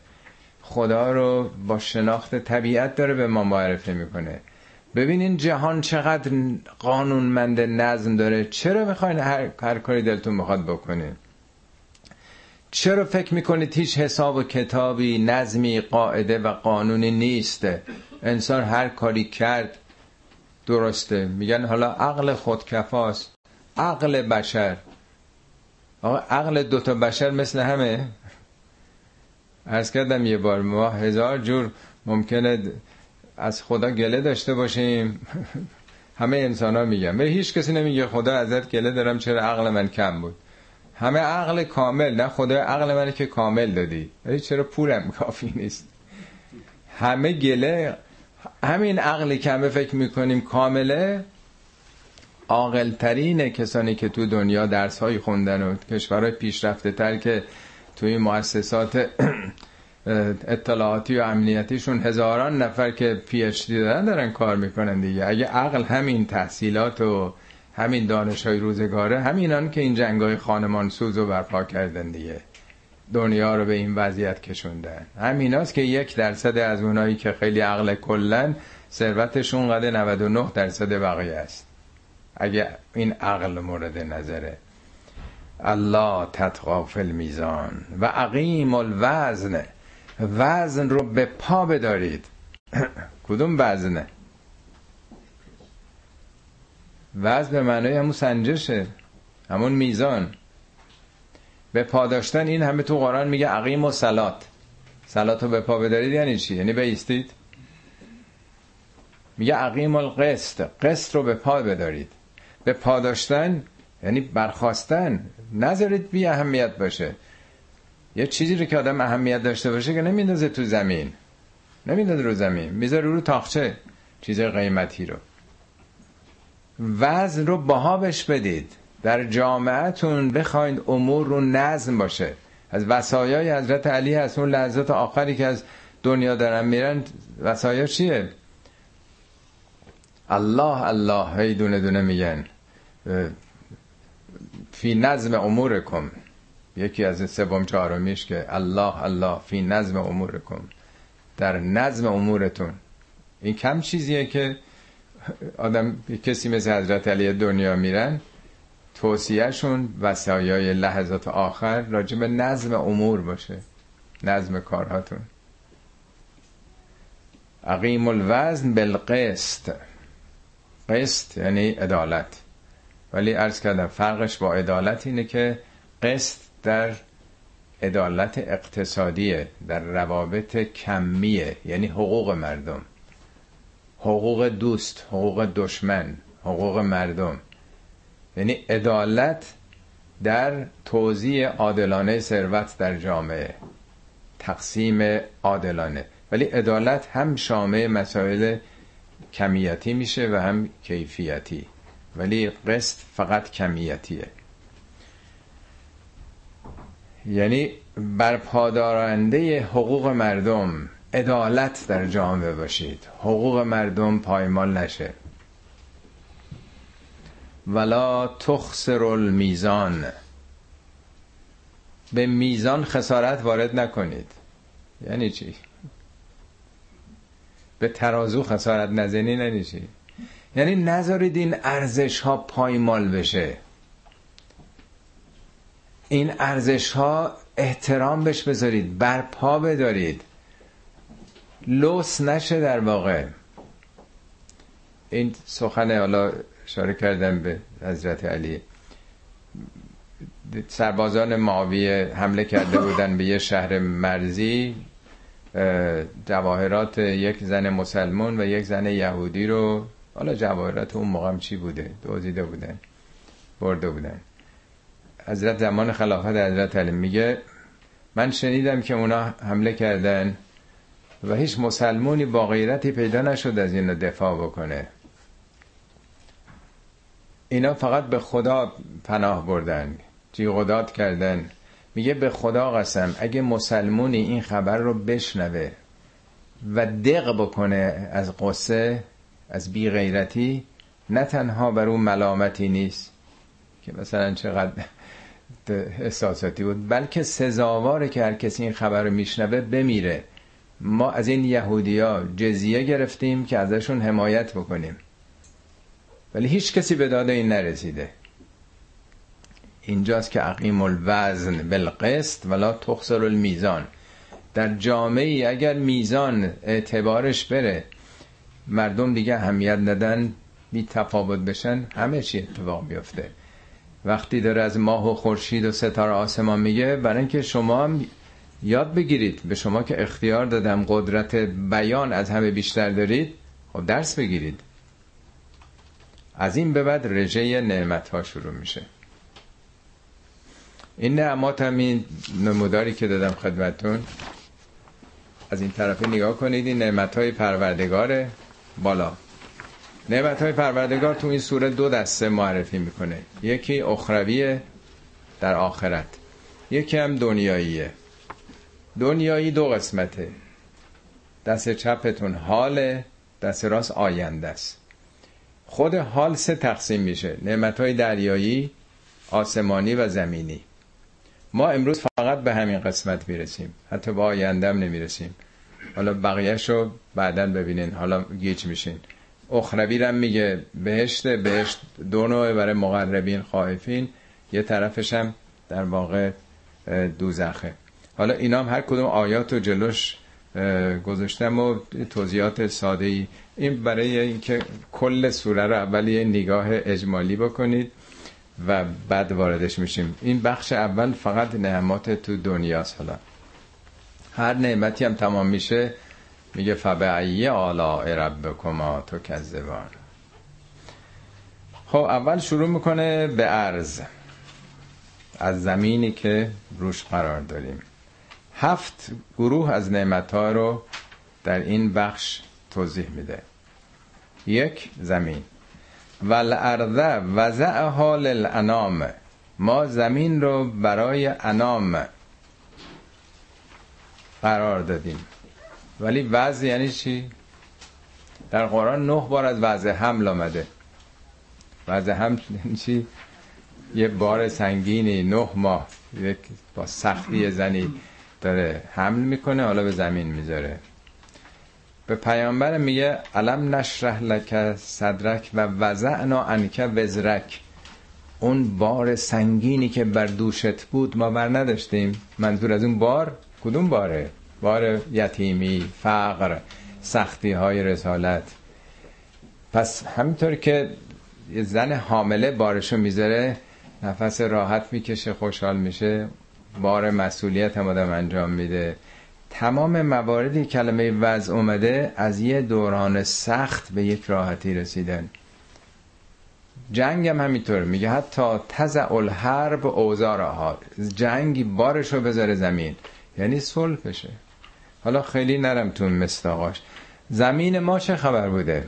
خدا رو با شناخت طبیعت داره به ما معرفی می‌کنه. ببینین جهان چقدر قانونمند نظم داره. چرا می‌خواین هر, هر کاری دلتون می‌خواد بکنین؟ چرا فکر می‌کنید هیچ حساب و کتابی نظمی قاعده و قانونی نیست؟ انسان هر کاری کرد درسته. میگن حالا عقل خودکفاست. عقل بشر. آقا عقل دوتا بشر مثل همه. ارز کردم یه بار ما هزار جور ممکنه از خدا گله داشته باشیم. *laughs* همه انسان ها میگن. ولی هیچ کسی نمیگه خدا ازت گله دارم چرا عقل من کم بود. همه عقل کامل نه خدا عقل من که کامل دادی. ولی چرا پولم *laughs* کافی نیست؟ همه گله همین عقلی که همه فکر می‌کنیم کامله عاقلترین کسانی که تو دنیا درس های خوندن و کشورهای پیشرفته تر که توی مؤسسات *clears throat* اطلاعاتی و امنیتیشون هزاران نفر که پی اچ دی دارن دارن کار می‌کنن دیگه. اگه عقل همین تحصیلات و همین دانش های روزگاره همینان که این جنگ های خانمان سوز و برپا کردن دیگه. دنیا رو به این وضعیت کشوندن. همیناست که یک درصد از اونایی که خیلی عقل کلن ثروتشون قده 99 درصد بقیه است. اگه این عقل مورد نظره. الله تطغا فی المیزان و عقیم الوزن. وزن رو به پا بدارید. *clears throat* کدوم وزنه؟ وزن به معنای همون سنجشه همون میزان. به پا داشتن این همه تو قرآن میگه عقیم و سلات. سلات رو به پا بدارید یعنی چی؟ یعنی بیستید؟ میگه عقیم القسط. قسط رو به پا بدارید. به پا داشتن یعنی برخواستن. نذارید بی اهمیت باشه. یه چیزی رو که آدم اهمیت داشته باشه که نمیندازه تو زمین. نمیندازه رو زمین. می‌ذاره رو تاخچه. چیز قیمتی رو. وزن رو باها بش بدید. در جامعتون بخواید امور رو نظم باشه. از وسایای حضرت علی هست. اون لحظات آخری که از دنیا دارن میرن وسایا چیه؟ الله الله هی دونه دونه میگن. فی نظم امورکم. یکی از سوم چهارمیش که الله الله فی نظم امورکم. در نظم امورتون. این کم چیزیه که آدم کسی مثل حضرت علی دنیا میرن توصیهشون وسایای لحظات آخر راجب نظم امور باشه. نظم کارهاتون. عقیم الوزن بالقسط. قسط یعنی عدالت. ولی ارز کردم فرقش با عدالت اینه که قسط در عدالت اقتصادیه در روابط کمیه یعنی حقوق مردم. حقوق دوست حقوق دشمن حقوق مردم. یعنی عدالت در توزیع عادلانه ثروت در جامعه. تقسیم عادلانه. ولی عدالت هم شامل مسائل کمیتی میشه و هم کیفیتی. ولی قسط فقط کمیتیه. یعنی بر پادارنده حقوق مردم عدالت در جامعه باشید حقوق مردم پایمال نشه. ولا تخسر المیزان. به میزان خسارت وارد نکنید. یعنی چی؟ به ترازو خسارت نزنی چی یعنی نذارید این ارزش ها پایمال بشه. این ارزش ها احترام بهش بذارید برپا بدارید. لوس نشه در واقع. این سخن حالا اشاره کردم به حضرت علی. سربازان معاویه حمله کرده بودن به یه شهر مرزی. جواهرات یک زن مسلمون و یک زن یهودی رو حالا جواهرات اون موقع چی بوده؟ دوزیده بودن برده بودن. حضرت زمان خلافت حضرت علی میگه من شنیدم که اونا حمله کردن و هیچ مسلمونی با غیرتی پیدا نشد از این دفاع بکنه. اینا فقط به خدا پناه بردن جیغداد کردن. میگه به خدا قسم اگه مسلمونی این خبر رو بشنوه و دق بکنه از قصه از بی غیرتی نه تنها بر اون ملامتی نیست که مثلا چقدر احساساتی بود بلکه سزاواره که هر کسی این خبر رو میشنوه بمیره. ما از این یهودیا جزیه گرفتیم که ازشون حمایت بکنیم. ولی هیچ کسی به داده این نرسیده. اینجاست که عقیم الوزن بالقسط ولا تخسر المیزان. در جامعه اگر میزان اعتبارش بره مردم دیگه همیت ندن بی تفاوت بشن همه چی اتفاق بیفته. وقتی داره از ماه و خورشید و ستاره آسمان میگه برای اینکه شما هم یاد بگیرید به شما که اختیار دادم قدرت بیان از همه بیشتر دارید خب درس بگیرید. از این به بعد رژه نعمت ها شروع میشه. این نعمات هم این نموداری که دادم خدمتون از این طرفی نگاه کنید این نعمت های پروردگاره. بالا. نعمت های پروردگار تو این سوره دو دسته معرفی می‌کنه. یکی اخرویه در آخرت. یکی هم دنیاییه. دنیایی دو قسمته. دست چپتون حال دست راست آینده است. خود حال سه تقسیم میشه. نعمت های دریایی آسمانی و زمینی. ما امروز فقط به همین قسمت می‌رسیم. حتی با آیندهم نمی‌رسیم. حالا بقیهش رو بعدا ببینین. حالا گیج میشین. اخروی رم میگه بهشت بهشت دو نوع برای مقربین خائفین. یه طرفش هم در واقع دوزخه. حالا اینا هم هر کدوم آیات و جلوش گذاشتم و توضیحات ساده ای این برای اینکه کل سوره رو اول نگاه اجمالی بکنید. و بعد واردش میشیم. این بخش اول فقط نعمات تو دنیاست حالا. هر نعمتی هم تمام میشه میگه فبعی آلا ربکما تو کذبان. خب اول شروع می‌کنه به عرض. از زمینی که روش قرار داریم. هفت گروه از نعمت ها رو در این بخش توضیح میده. یک زمین. والارض وضعها للانام ما زمین رو برای انام قرار دادیم. ولی وضع یعنی چی؟ در قرآن نه بار از وضع حمل آمده. وضع حمل یعنی چی؟ یه بار سنگینی نه ماه. با سختی زنی داره حمل می‌کنه حالا به زمین می‌ذاره. به پیامبر میگه علم نشرح لک صدرک و وضعنا انک وزرک. اون بار سنگینی که بر دوشت بود ما بر نداشتیم. منظور از اون بار کدوم باره؟ بار یتیمی فقر سختی های رسالت. پس همینطور که زن حامله بارشو می‌ذاره نفس راحت می‌کشه خوشحال میشه بار مسئولیت هم آدم انجام میده. تمام مواردی کلمه وضع اومده از یه دوران سخت به یک راحتی رسیدن. جنگ هم همینطور. میگه حتی تزع الحرب اوزارها جنگی بارشو بذاره زمین. یعنی صلح بشه حالا خیلی نرم تو مستاقاش. زمین ما چه خبر بوده؟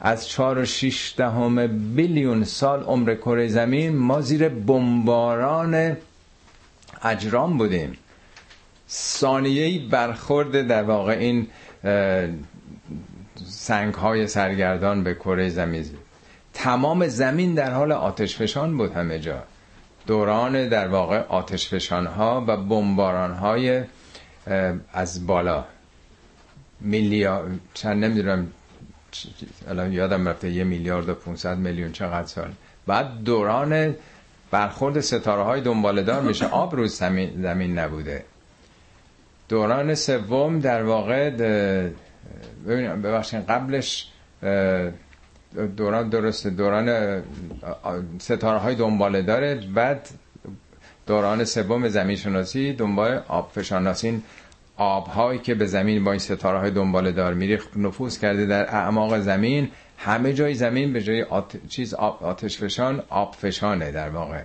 از چهار و شیش دهم بیلیون سال عمر کره زمین ما زیر بمباران اجرام بودیم. ثانیه‌ای برخورد در واقع این سنگ های سرگردان به کره زمین. تمام زمین در حال آتش فشان بود همه جا. دوران در واقع آتش فشان ها و بمباران های از بالا. میلیارد چند نمی‌دونم الان یادم رفته یه میلیارد و 500 میلیون چقدر سال. بعد دوران برخورد ستاره های دنبالدار میشه. آب روز زمین نبوده. دوران سوم در واقع ببینیم ببخشید قبلش دوران درسته دوران ستاره های دنباله داره بعد دوران سوم زمین شناسی دنبال آب فشاناسین آبهایی که به زمین با این ستاره های دنباله دار میری نفوذ کرده در اعماق زمین همه جای زمین به جای آت... چیز آب... آتش فشان آب فشانه در واقع.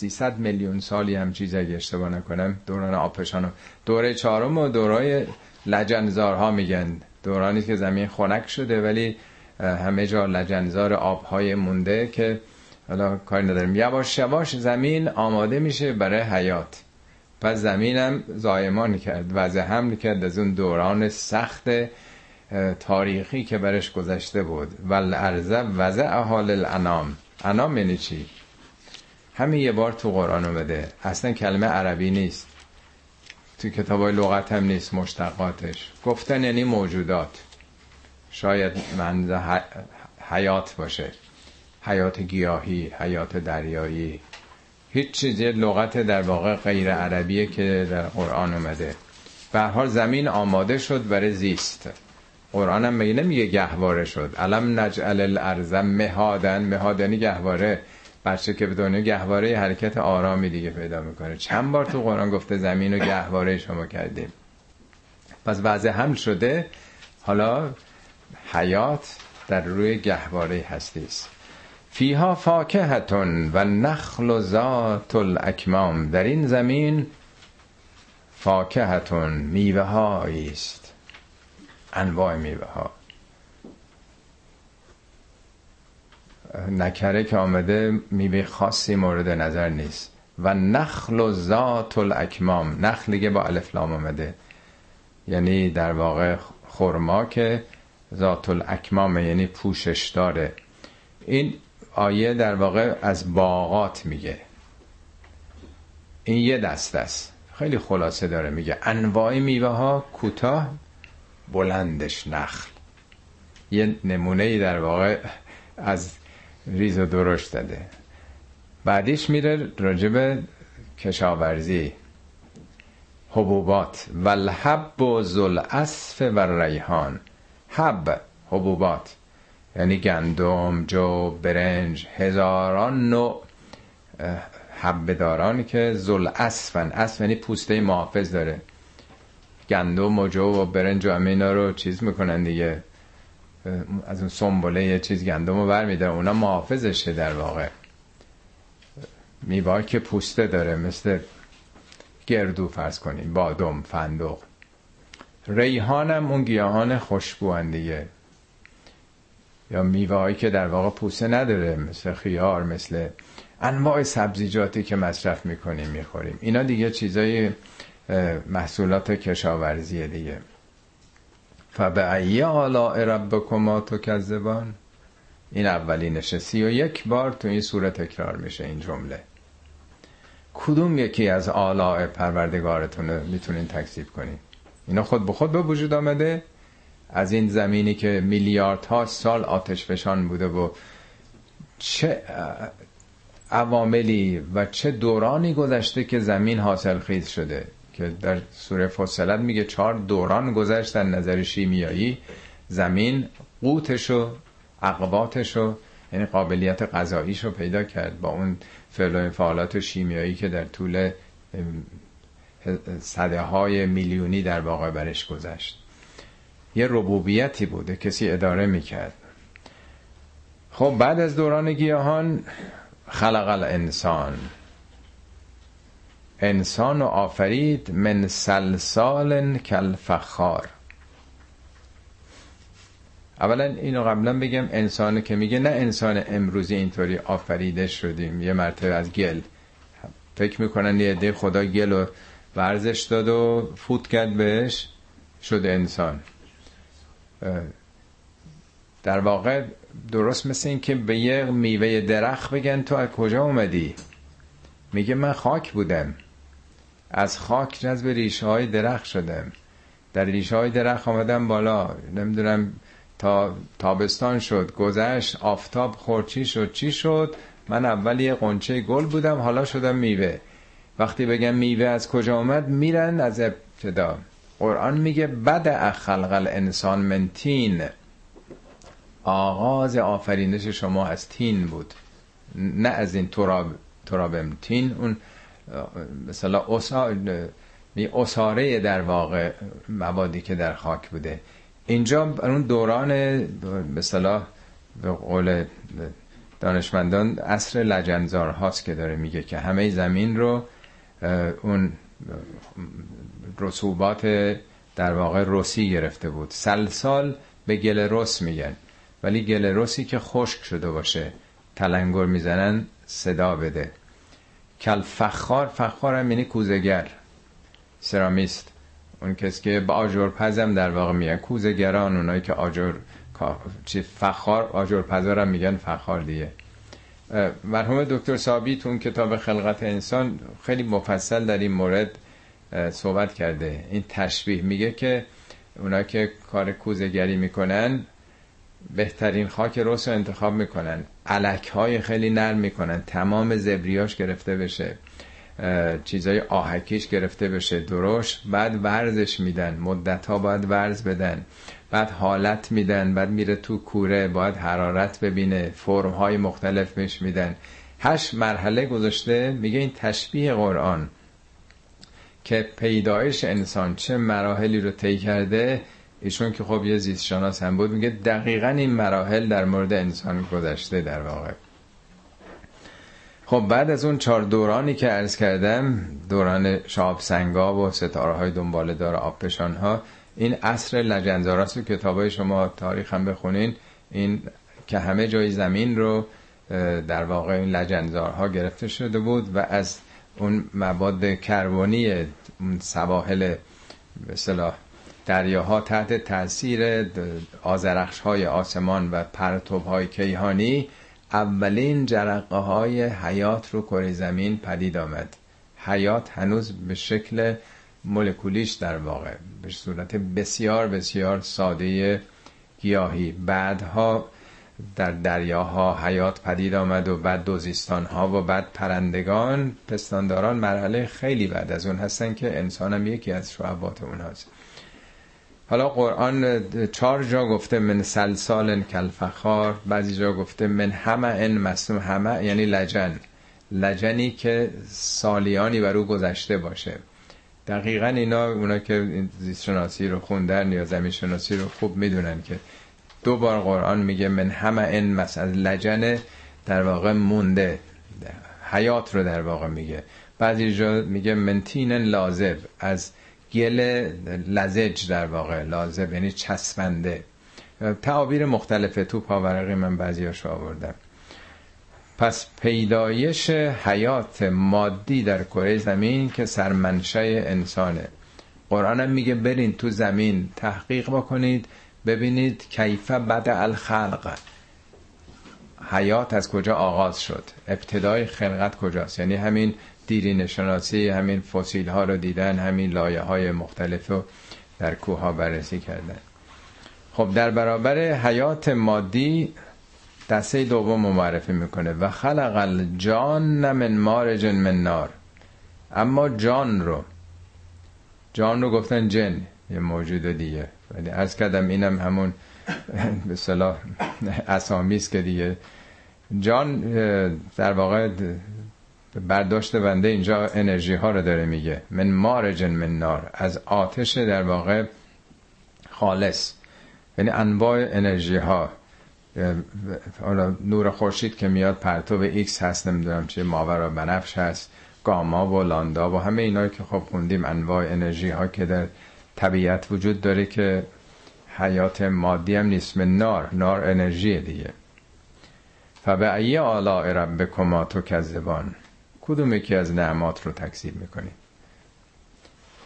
300 میلیون سالی هم چیز اگه اشتباه نکنم دوران آب فشان دوره چهارم و دورای لجنزارها میگن. دورانی که زمین خنک شده ولی همه جا لجنزار آبهای مونده که حالا کاری نداریم. یواش یواش زمین آماده میشه برای حیات. پس زمینم زایمان کرد وضع حمل کرد. از اون دوران سخت تاریخی که برش گذشته بود. ول ارزه وضع حال الانام. انام یعنی چی؟ همین یه بار تو قرآن اومده. اصلا کلمه عربی نیست. تو کتاب های لغت هم نیست مشتقاتش. گفتن یعنی موجودات. شاید من حیات باشه. حیات گیاهی حیات دریایی. هیچ چیزی لغت در واقع غیر عربیه که در قرآن اومده. به حال زمین آماده شد برای زیست. قرآن هم میگه نمیگه گهواره شد. علم نجعل الارض مهادن. مهادنی گهواره. بچه که به دنیا گهواره حرکت آرامی دیگه پیدا می‌کنه. چند بار تو قرآن گفته زمین و گهواره شما کردیم. پس وضع حمل شده. حالا حیات در روی گهواره هستیست فیها فاکهتون و نخل و ذات الاکمام. در این زمین فاکهتون میوه است. انواع میوه ها نکره که آمده میوه خاصی مورد نظر نیست. و نخل و ذات الاکمام نخل با الفلام آمده. یعنی در واقع خرما که ذات الاکمام یعنی پوشش داره. این آیه در واقع از باغات میگه. این یه دست است. خیلی خلاصه داره. میگه انواع میوه ها کوتاه بلندش نخل. یه نمونه ای در واقع از ریز و درشت داده بعدیش میره راجب کشاورزی. حبوبات. و الحب و زلعصف و ریحان حب حبوبات. یعنی گندم جو برنج هزاران نوع حب داران که زل اسفن اسف یعنی پوسته محافظ داره. گندم و جو و برنج و همه رو چیز می‌کنن دیگه. از اون سنبله یه چیز گندم رو بر اونا محافظشه در واقع. میوه که پوسته داره مثل گردو فرض کنیم بادم فندق. ریحان اون گیاهان خوشبو دیگه. یا میوه که در واقع پوسته نداره مثل خیار مثل انواع سبزیجاتی که مصرف می‌کنیم می‌خوریم. اینا دیگه چیزای محصولات کشاورزی دیگه. فبه ای آلاء ربکما کذبان این اولینشه سی و یک بار تو این صورت تکرار میشه این جمله. کدوم یکی از آلاء پروردگارتونه می‌تونین تکذیب کنین؟ اینا خود به خود به وجود آمده. از این زمینی که میلیاردها سال آتش فشان بوده و چه عواملی و چه دورانی گذشته که زمین حاصل خیز شده. که در سوره فصلت میگه چهار دوران گذشت در نظر شیمیایی زمین قوتش و اقواتش و یعنی قابلیت غذاییش رو پیدا کرد با اون فعل و شیمیایی که در طول صده های میلیونی در واقع برش گذشت. یه ربوبیتی بوده کسی اداره می‌کرد. خب بعد از دوران گیاهان خلق الانسان. انسان و آفرید من سلسال کالفخار. اولا اینو قبلا بگم انسان که میگه نه انسان امروزی اینطوری آفریده شدیم. یه مرتبه از گل. فکر می‌کنن یه عده خدا گل و ورزش داد و فوت کرد بهش. شده انسان. در واقع درست مثل این که به یه میوه درخت بگن تو از کجا اومدی؟ میگه من خاک بودم. از خاک جذب ریشه های درخت شدم. در ریشه های درخت آمدم بالا. نمی‌دونم تا تابستان شد گذشت آفتاب خورچی شد چی شد؟ من اول یه قنچه گل بودم حالا شدم میوه. وقتی بگم میوه از کجا آمد میرن از ابتدا. قرآن میگه بد خلق الانسان من تین. آغاز آفرینش شما از تین بود. نه از این تراب ترابم. تین اون مثلا اصاره در واقع موادی که در خاک بوده. اینجا اون دوران مثلا به قول دانشمندان اصر لجنزار هاست که داره میگه که همه زمین رو اون رسوبات در واقع روسی گرفته بود. سلسال به گل رس میگن. ولی گل رسی که خشک شده باشه تلنگر می‌زنن صدا بده. کل فخار فخار هم یعنی کوزگر سرامیست. اون کسی که با آجر پزم در واقع میگن. کوزگران اونایی که آجر چی فخار آجر پزارم میگن فخار دیگه. مرحوم دکتر سابی تو اون کتاب خلقت انسان خیلی مفصل در این مورد صحبت کرده. این تشبیه میگه که اونا که کار کوزگری می‌کنن بهترین خاک رس رو انتخاب می‌کنن. علک های خیلی نرم می‌کنن. تمام زبریاش گرفته بشه. چیزای آهکیش گرفته بشه. درشت. بعد ورزش میدن. مدت ها باید ورز بدن. بعد حالت میدن. بعد میره تو کوره. باید حرارت ببینه. فرم های مختلف میش میدن. هشت مرحله گذاشته میگه این تشبیه قرآن که پیدایش انسان چه مراحلی رو طی کرده ایشون که خب یه زیست شناس هم بود میگه دقیقا این مراحل در مورد انسان گذشته در واقع. خب بعد از اون چهار دورانی که عرض کردم دوران شاب سنگا و ستاره های دنباله دار آبپشان ها این عصر لجنزاراست و کتاب شما تاریخ هم بخونین. این که همه جای زمین رو در واقع این لجنزارها گرفته شده بود و از اون مواد کربونی اون سواحل به صلاح دریاها تحت تاثیر آزرخش های آسمان و پرتوب های کیهانی اولین جرقه های حیات رو کره زمین پدید آمد. حیات هنوز به شکل مولکولیش در واقع به صورت بسیار بسیار ساده گیاهی. بعدها در دریاها حیات پدید آمد و بعد دوزیستان ها و بعد پرندگان پستانداران مرحله خیلی بعد از اون هستن که انسان هم یکی از شعبات اونهاست. حالا قرآن چهار جا گفته من سلسال کلفخار بعضی جا گفته من همه ان مسلم همه یعنی لجن. لجنی که سالیانی بر او گذشته باشه. دقیقا اینا اونا که زیست شناسی رو خوندن یا زمین شناسی رو خوب می‌دونن که دو بار قرآن میگه من همه این مثلا لجن در واقع مونده. حیات رو در واقع میگه. بعضی جا میگه منتین لازب از گل لزج در واقع لازب یعنی چسبنده. تعابیر مختلفه تو پاورقی من بعضیاشو آوردم پس پیدایش حیات مادی در کره زمین که سرمنشه انسانه. قرآن هم میگه برین تو زمین تحقیق بکنید ببینید کیفه بد الخلق. حیات از کجا آغاز شد؟ ابتدای خلقت کجاست؟ یعنی همین دیرین شناسی همین فسیل ها رو دیدن همین لایه های مختلف رو در کوه ها بررسی کردن. خب در برابر حیات مادی دسته دوم معرفی می‌کنه. و خلق الجان من مارج من نار. اما جان رو جان رو گفتن جن یه موجود دیگه. ولی عرض کردم اینم همون به اصطلاح اسامیست که دیگه. جان در واقع برداشت بنده اینجا انرژی ها رو داره میگه. من مارج من نار. از آتش در واقع خالص. یعنی انواع انرژی ها حالا نور خورشید که میاد پرتو ایکس هست نمی‌دونم چه ماورا بنفش هست گاما و لاندا و همه اینایی که خب خوندیم انواع انرژی ها که در طبیعت وجود داره که حیات مادی هم نیست. من نار. نار انرژی دیگه. فبه ای آلاء ربکما تو کذبان کدوم یکی از نعمات رو تکذیب می‌کنید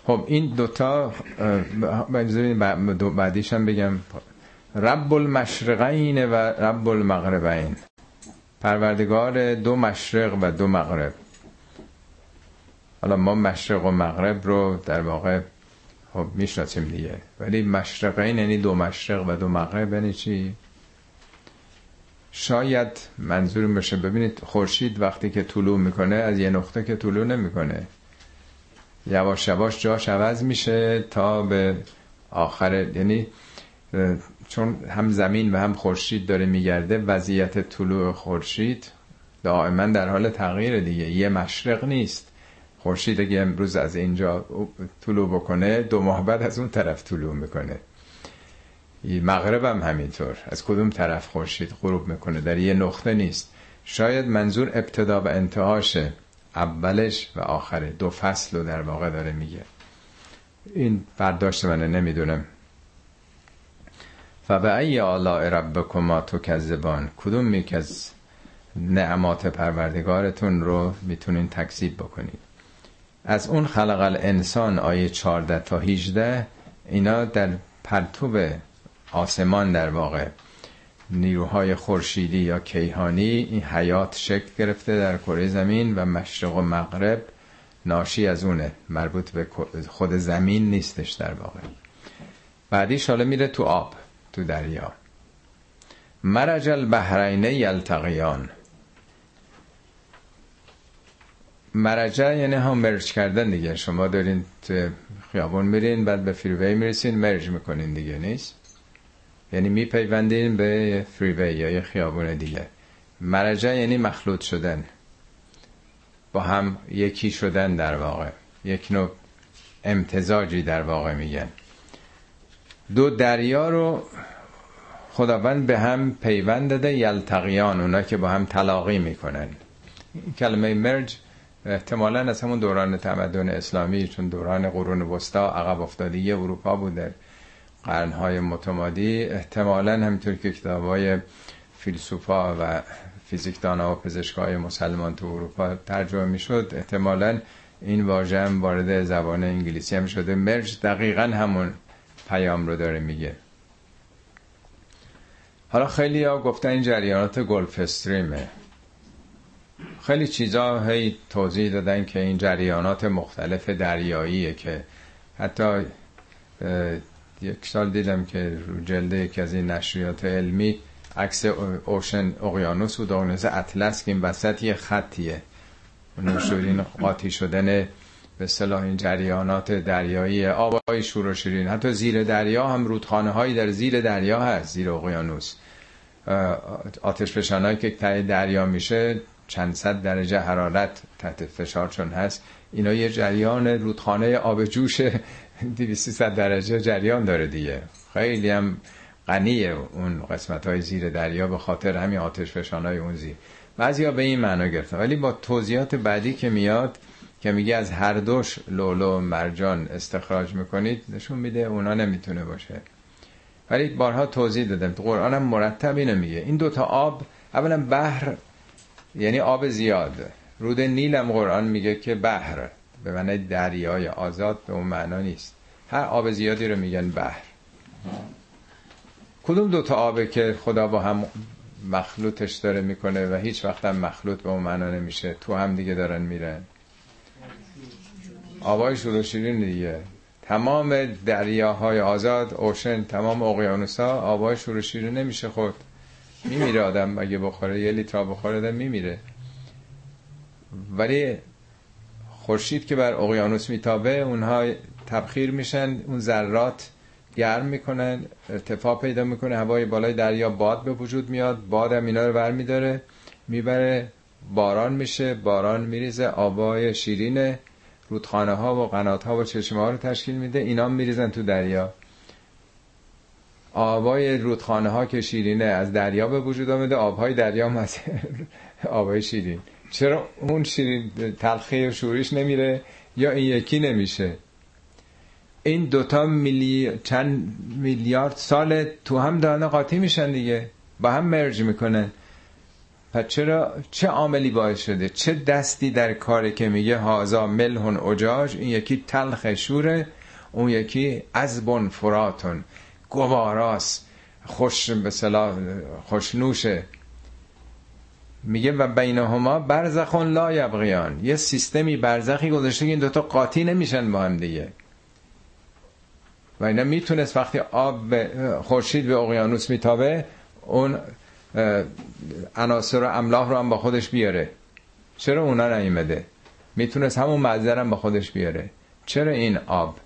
خب این دوتا بعدیش هم بگم. رب المشرقین و رب المغربین پروردگار دو مشرق و دو مغرب. حالا ما مشرق و مغرب رو در واقع خب می‌شناسیم دیگه. ولی مشرقین یعنی دو مشرق و دو مغرب یعنی چی؟ شاید منظور بشه ببینید خورشید وقتی که طلوع می‌کنه از یه نقطه که طلوع نمی‌کنه. یواش یواش جاش عوض میشه تا به آخر یعنی چون هم زمین و هم خورشید داره میگرده وضعیت طلوع خورشید دائما در حال تغییر دیگه. یه مشرق نیست. خورشید اگه امروز از اینجا طلوع بکنه دو ماه بعد از اون طرف طلوع می‌کنه. مغرب هم همینطور. از کدوم طرف خورشید غروب می‌کنه؟ در یه نقطه نیست. شاید منظور ابتدا و انتهاشه اولش و آخره. دو فصل رو در واقع داره میگه. این برداشت منه نمی‌دونم. و به ای آلاء ربکما تو کذبان کدوم یک از نعمات پروردگارتون رو می‌تونین تکذیب بکنید از اون خلق الانسان آیه 14 تا 18 اینا در پرتوب آسمان در واقع نیروهای خورشیدی یا کیهانی این حیات شکل گرفته در کره زمین و مشرق و مغرب ناشی از اونه مربوط به خود زمین نیستش در واقع. بعدیش حالا میره تو آب تو دریا. مرج البحرین یلتقیان. مرجع یعنی هم مرج کردن دیگه. شما دارین تو خیابون میرین بعد به فریوی می‌رسین مرج می‌کنین دیگه نیست؟ یعنی میپیوندین به فریوی یا یه خیابون دیگه. مرجع یعنی مخلوط شدن. با هم یکی شدن در واقع. یک نوع امتزاجی در واقع میگن. دو دریا رو خداوند به هم پیوند داده یلتقیان اونا که با هم تلاقی می‌کنن. کلمه مرج احتمالا از همون دوران تمدن اسلامی چون دوران قرون وسطا عقب افتادگی اروپا بود در قرنهای متمادی احتمالا همینطور که کتابای فیلسوفا و فیزیکدانا و پزشکای مسلمان تو اروپا ترجمه می‌شد احتمالا این واژه هم وارد زبان انگلیسی هم شده. مرج دقیقا همون پیام رو داره میگه. حالا خیلی ها گفتن این جریانات گلف استریمه. خیلی چیزا هی توضیح دادن که این جریانات مختلف دریاییه که حتی یک سال دیدم که رو جلده یکی از این نشریات علمی عکس اوشن اقیانوس بود. اقیانوس اطلس که این وسط یه خطیه. نوشورین قاطی شدن به صلاح این جریانات دریایی آبای شور و شیرین. حتی زیر دریا هم رودخانه هایی در زیر دریا هست زیر اقیانوس. آتش فشانهایی که ته دریا میشه چند صد درجه حرارت تحت فشار چون هست. اینا یه جریان رودخانه آب جوش *laughs* 200 درجه جریان داره دیگه. خیلی هم غنیه اون قسمت های زیر دریا به خاطر همین آتش فشان های اون زیر. بعضی به این معنا گرفتن. ولی با توضیحات بعدی که میاد که میگه از هر دوش لولو مرجان استخراج می‌کنید نشون میده اونا نمی‌تونه باشه. ولی بارها توضیح دادم. تو قرآن هم مرتب اینو میگه. این دوتا آب اولا بحر یعنی آب زیاد. رود نیل هم قرآن میگه که بحر به معنی دریای آزاد به اون معنا نیست. هر آب زیادی رو میگن بحر. کدوم دوتا آبه که خدا با هم مخلوطش داره می‌کنه و هیچ وقت هم مخلوط به اون معنا نمیشه؟ تو هم دیگه دارن میرن. آبای شروع شیرین دیگه. تمام دریاهای آزاد اوشن تمام اقیانوسا آبای شروع شیرین نمیشه خود میمیره آدم اگه بخوره یه لیتر بخوره آدم میمیره. ولی خورشید که بر اقیانوس میتابه اونها تبخیر میشن اون ذرات گرم می‌کنن ارتفاع پیدا می‌کنه هوای بالای دریا باد به وجود میاد باد هم اینا رو بر میداره می‌بره باران میشه باران میریزه آبای شیرین رودخانه ها و قنات ها و چشمه ها رو تشکیل میده اینا میریزن تو دریا. آبای رودخانه ها که شیرینه از دریا به وجود آمده آبهای دریا مثل *laughs* آبای شیرین. چرا اون شیرین تلخی و شوریش نمیره یا این یکی نمیشه؟ این دوتا میلی... چند میلیارد سال تو هم دارن قاطی میشن دیگه با هم مرج می‌کنن. پس چرا چه عاملی باعث شده؟ چه دستی در کاری که میگه هازا ملهن اجاج این یکی تلخ شوره اون یکی ازبون فراتون گواراس خوش به خوشنوشه. میگه و بینهما برزخون لا یبغیان. یه سیستمی برزخی گذاشته که این دوتا قاطی نمیشن با هم دیگه. و اینا می‌تونست وقتی آب خورشید به اقیانوس میتابه اون عناصر و املاح رو هم با خودش بیاره. چرا اونا نیمده می‌تونست همون مزدر هم با خودش بیاره. چرا این آب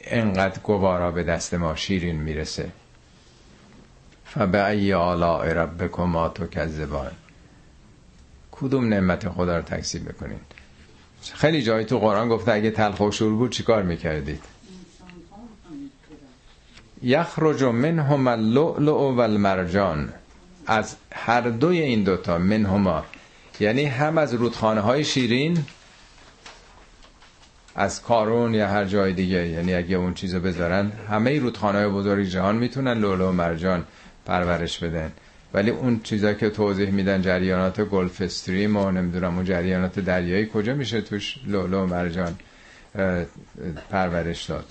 انقدر گوارا به دست ما شیرین می‌رسه؟ فبعی آلاء ربکما تکذبان. کدوم نعمت خدا رو تکذیب بکنین خیلی جایی تو قرآن گفته اگه تلخ و شور بود چیکار می‌کردید؟ یخرج منهما اللؤلؤ و المرجان از هر دوی این دوتا منهما. یعنی هم از رودخانه های شیرین از کارون یا هر جای دیگه. یعنی اگه اون چیزو بذارن همه رودخانه های بزرگ جهان می‌تونن لولو و مرجان پرورش بدن. ولی اون چیزا که توضیح میدن جریانات گلف استریم و نمی‌دونم اون جریانات دریایی کجا میشه توش؟ لولو و مرجان پرورش داد.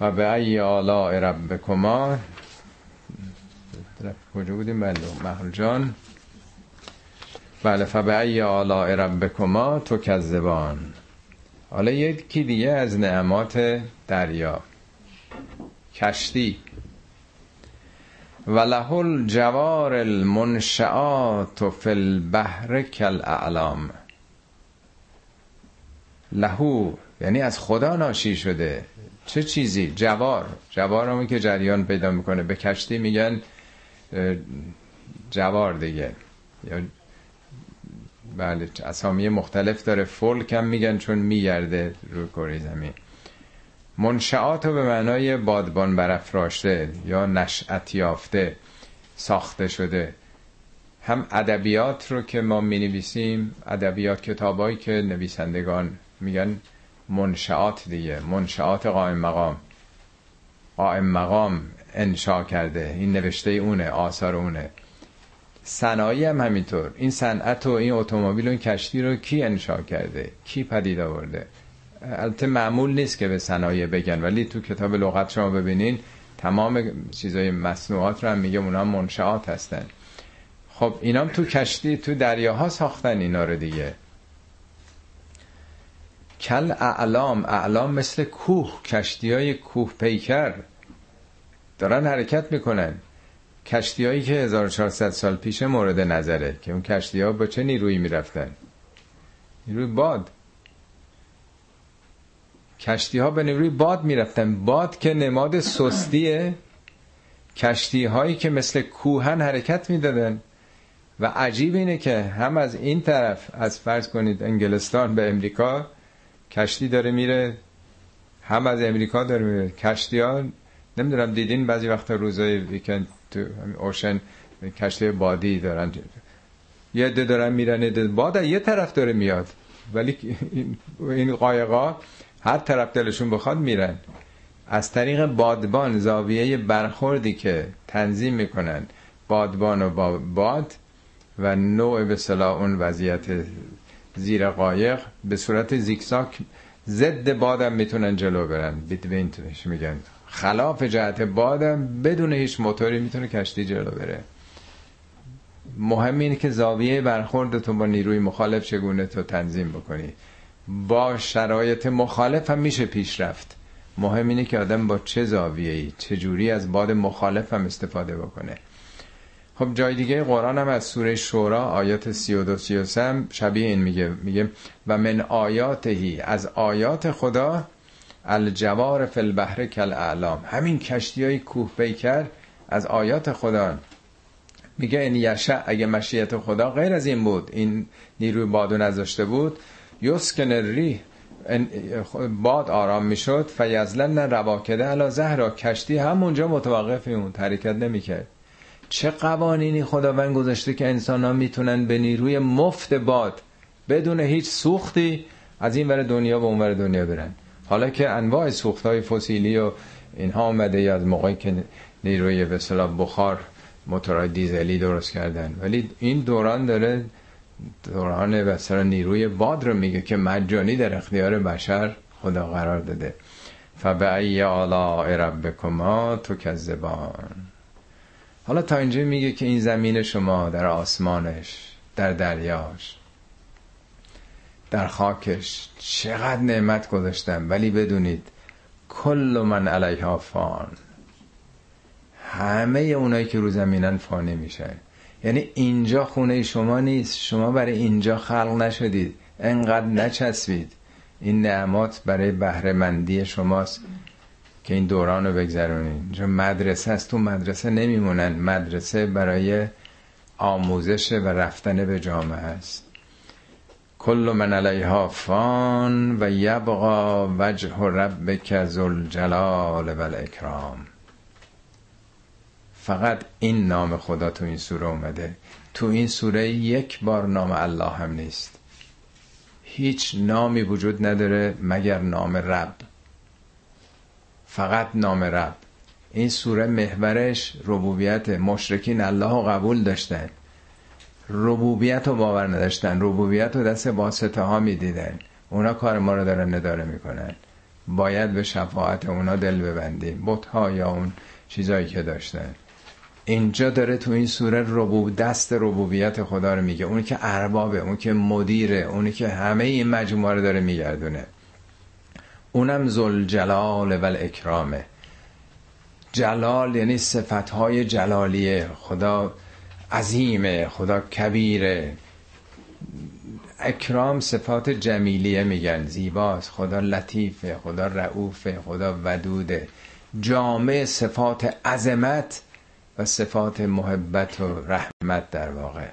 و به ای آلاء ربکما کجا بودیم؟ بله محرجان بله ای آلاء ربکما تو کذبان. حالا یکی دیگه از نعمات دریا کشتی. و له الجوار المنشعات فی البحر کالاعلام. لهو یعنی از خدا ناشی شده. چه چیزی؟ جوار. جوار همون که جریان پیدا می‌کنه. به کشتی میگن جوار دیگه. یا بله اسامی مختلف داره. فولک هم میگن چون میگرده روی کره زمین. منشعات به معنای بادبان برافراشته یا نشأت یافته ساخته شده. هم ادبیات رو که ما می نویسیم ادبیات کتابایی که نویسندگان میگن منشعات دیگه. منشعات قائم مقام. قائم مقام انشا کرده. این نوشته اونه آثار اونه. صنایع هم همینطور. این صنعت و این اتومبیل و این کشتی رو کی انشا کرده؟ کی پدید آورده؟ البته معمول نیست که به صنایع بگن ولی تو کتاب لغت شما ببینین تمام چیزای مصنوعات رو هم میگه اونا منشعات هستن. خب اینام تو کشتی تو دریاها ساختن اینا رو دیگه. کل اعلام اعلام مثل کوه کشتی های کوه پیکر. دارن حرکت می‌کنن. کشتی هایی که 1400 سال پیش مورد نظره که اون کشتی ها با چه نیرویی می‌رفتن؟ نیروی باد. کشتی ها به نیروی باد می‌رفتن. باد که نماد سستیه. کشتی هایی که مثل کوهن حرکت می‌دادن. و عجیب اینه که هم از این طرف از فرض کنید انگلستان به امریکا کشتی داره میره. هم از امریکا داره میره. کشتی ها نمی‌دونم دیدین بعضی وقتا روزای ویکند تو اوشن کشتی بادی دارن. یه عده دارن میرن. باد یه طرف داره میاد. ولی این قایقا هر طرف دلشون بخواد میرن. از طریق بادبان زاویه برخوردی که تنظیم می‌کنن. بادبان و با باد و نوع به صلاح اون وضعیت زیر قایق. به صورت زیکساک ضد بادم می‌تونن جلو برن. بیتوینتش میگن؟ خلاف جهت بادم بدون هیچ موتوری می‌تونه کشتی جلو بره. مهم اینه که زاویه برخورد تو با نیروی مخالف چگونه تو تنظیم بکنی. با شرایط مخالف هم میشه پیش رفت مهم اینه که آدم با چه زاویه‌ای چه جوری از باد مخالف هم استفاده بکنه. خب جای دیگه قرآن هم از سوره شورا آیات 32 33 شبیه این میگه. میگه و من آیاتهی از آیات خدا الجوار فی البحر کل اعلام همین کشتی های کوه بیکر از آیات خدا. میگه این یشع اگه مشیت خدا غیر از این بود این نیروی بادو نذاشته بود یسکن ری باد آرام می‌شد فیزلن رواکده علا زهرا کشتی همونجا متوقف میمون حرکت نمی‌کرد. چه قوانینی خداوند گذاشته که انسان ها می‌تونن به نیروی مفت باد بدون هیچ سوختی از این ور دنیا به اون ور دنیا برن؟ حالا که انواع سوخت های فسیلی و اینها آمده یا از موقعی که نیروی به بخار موتورهای دیزلی درست کردن. ولی این دوران داره دوران بسر نیروی باد رو میگه که مجانی در اختیار بشر خدا قرار داده. فبعی آلاء ربکما تو کذبان حالا تا اینجا میگه که این زمین شما در آسمانش در دریاش در خاکش چقدر نعمت گذاشتم. ولی بدونید کل من علیها فان. همه اونایی که رو زمینن فانی میشن یعنی اینجا خونه شما نیست شما برای اینجا خلق نشدید. انقدر نچسبید. این نعمات برای بهرهمندی شماست که این دوران رو بگذرونید. اینجا مدرسه است تو مدرسه نمیمونن. مدرسه برای آموزش و رفتن به جامعه است. کل من علیها فان و یبقا وجه ربک ذوالجلال و الاکرام. فقط این نام خدا تو این سوره اومده. تو این سوره یک بار نام الله هم نیست. هیچ نامی وجود نداره مگر نام رب. فقط نام رب. این سوره محورش ربوبیت مشرکین الله قبول داشتن. ربوبیت رو باور نداشتن. ربوبیت رو دست واسطه ها می‌دیدن. اونا کار ما رو دارن نداره می‌کنن. باید به شفاعت اونا دل ببندیم. بطها یا اون چیزایی که داشتن. اینجا داره تو این سوره ربوب دست ربوبیت خدا رو میگه. اونی که اربابه اون که مدیره اونی که همه این مجموعه رو داره میگردونه. اونم زل جلال و اکرامه جلال یعنی صفتهای جلالیه. خدا عظیمه خدا کبیره. اکرام صفات جمیلیه میگن. زیباست. خدا لطیفه خدا رعوفه خدا ودوده. جامع صفات عظمت و صفات محبت و رحمت در واقع.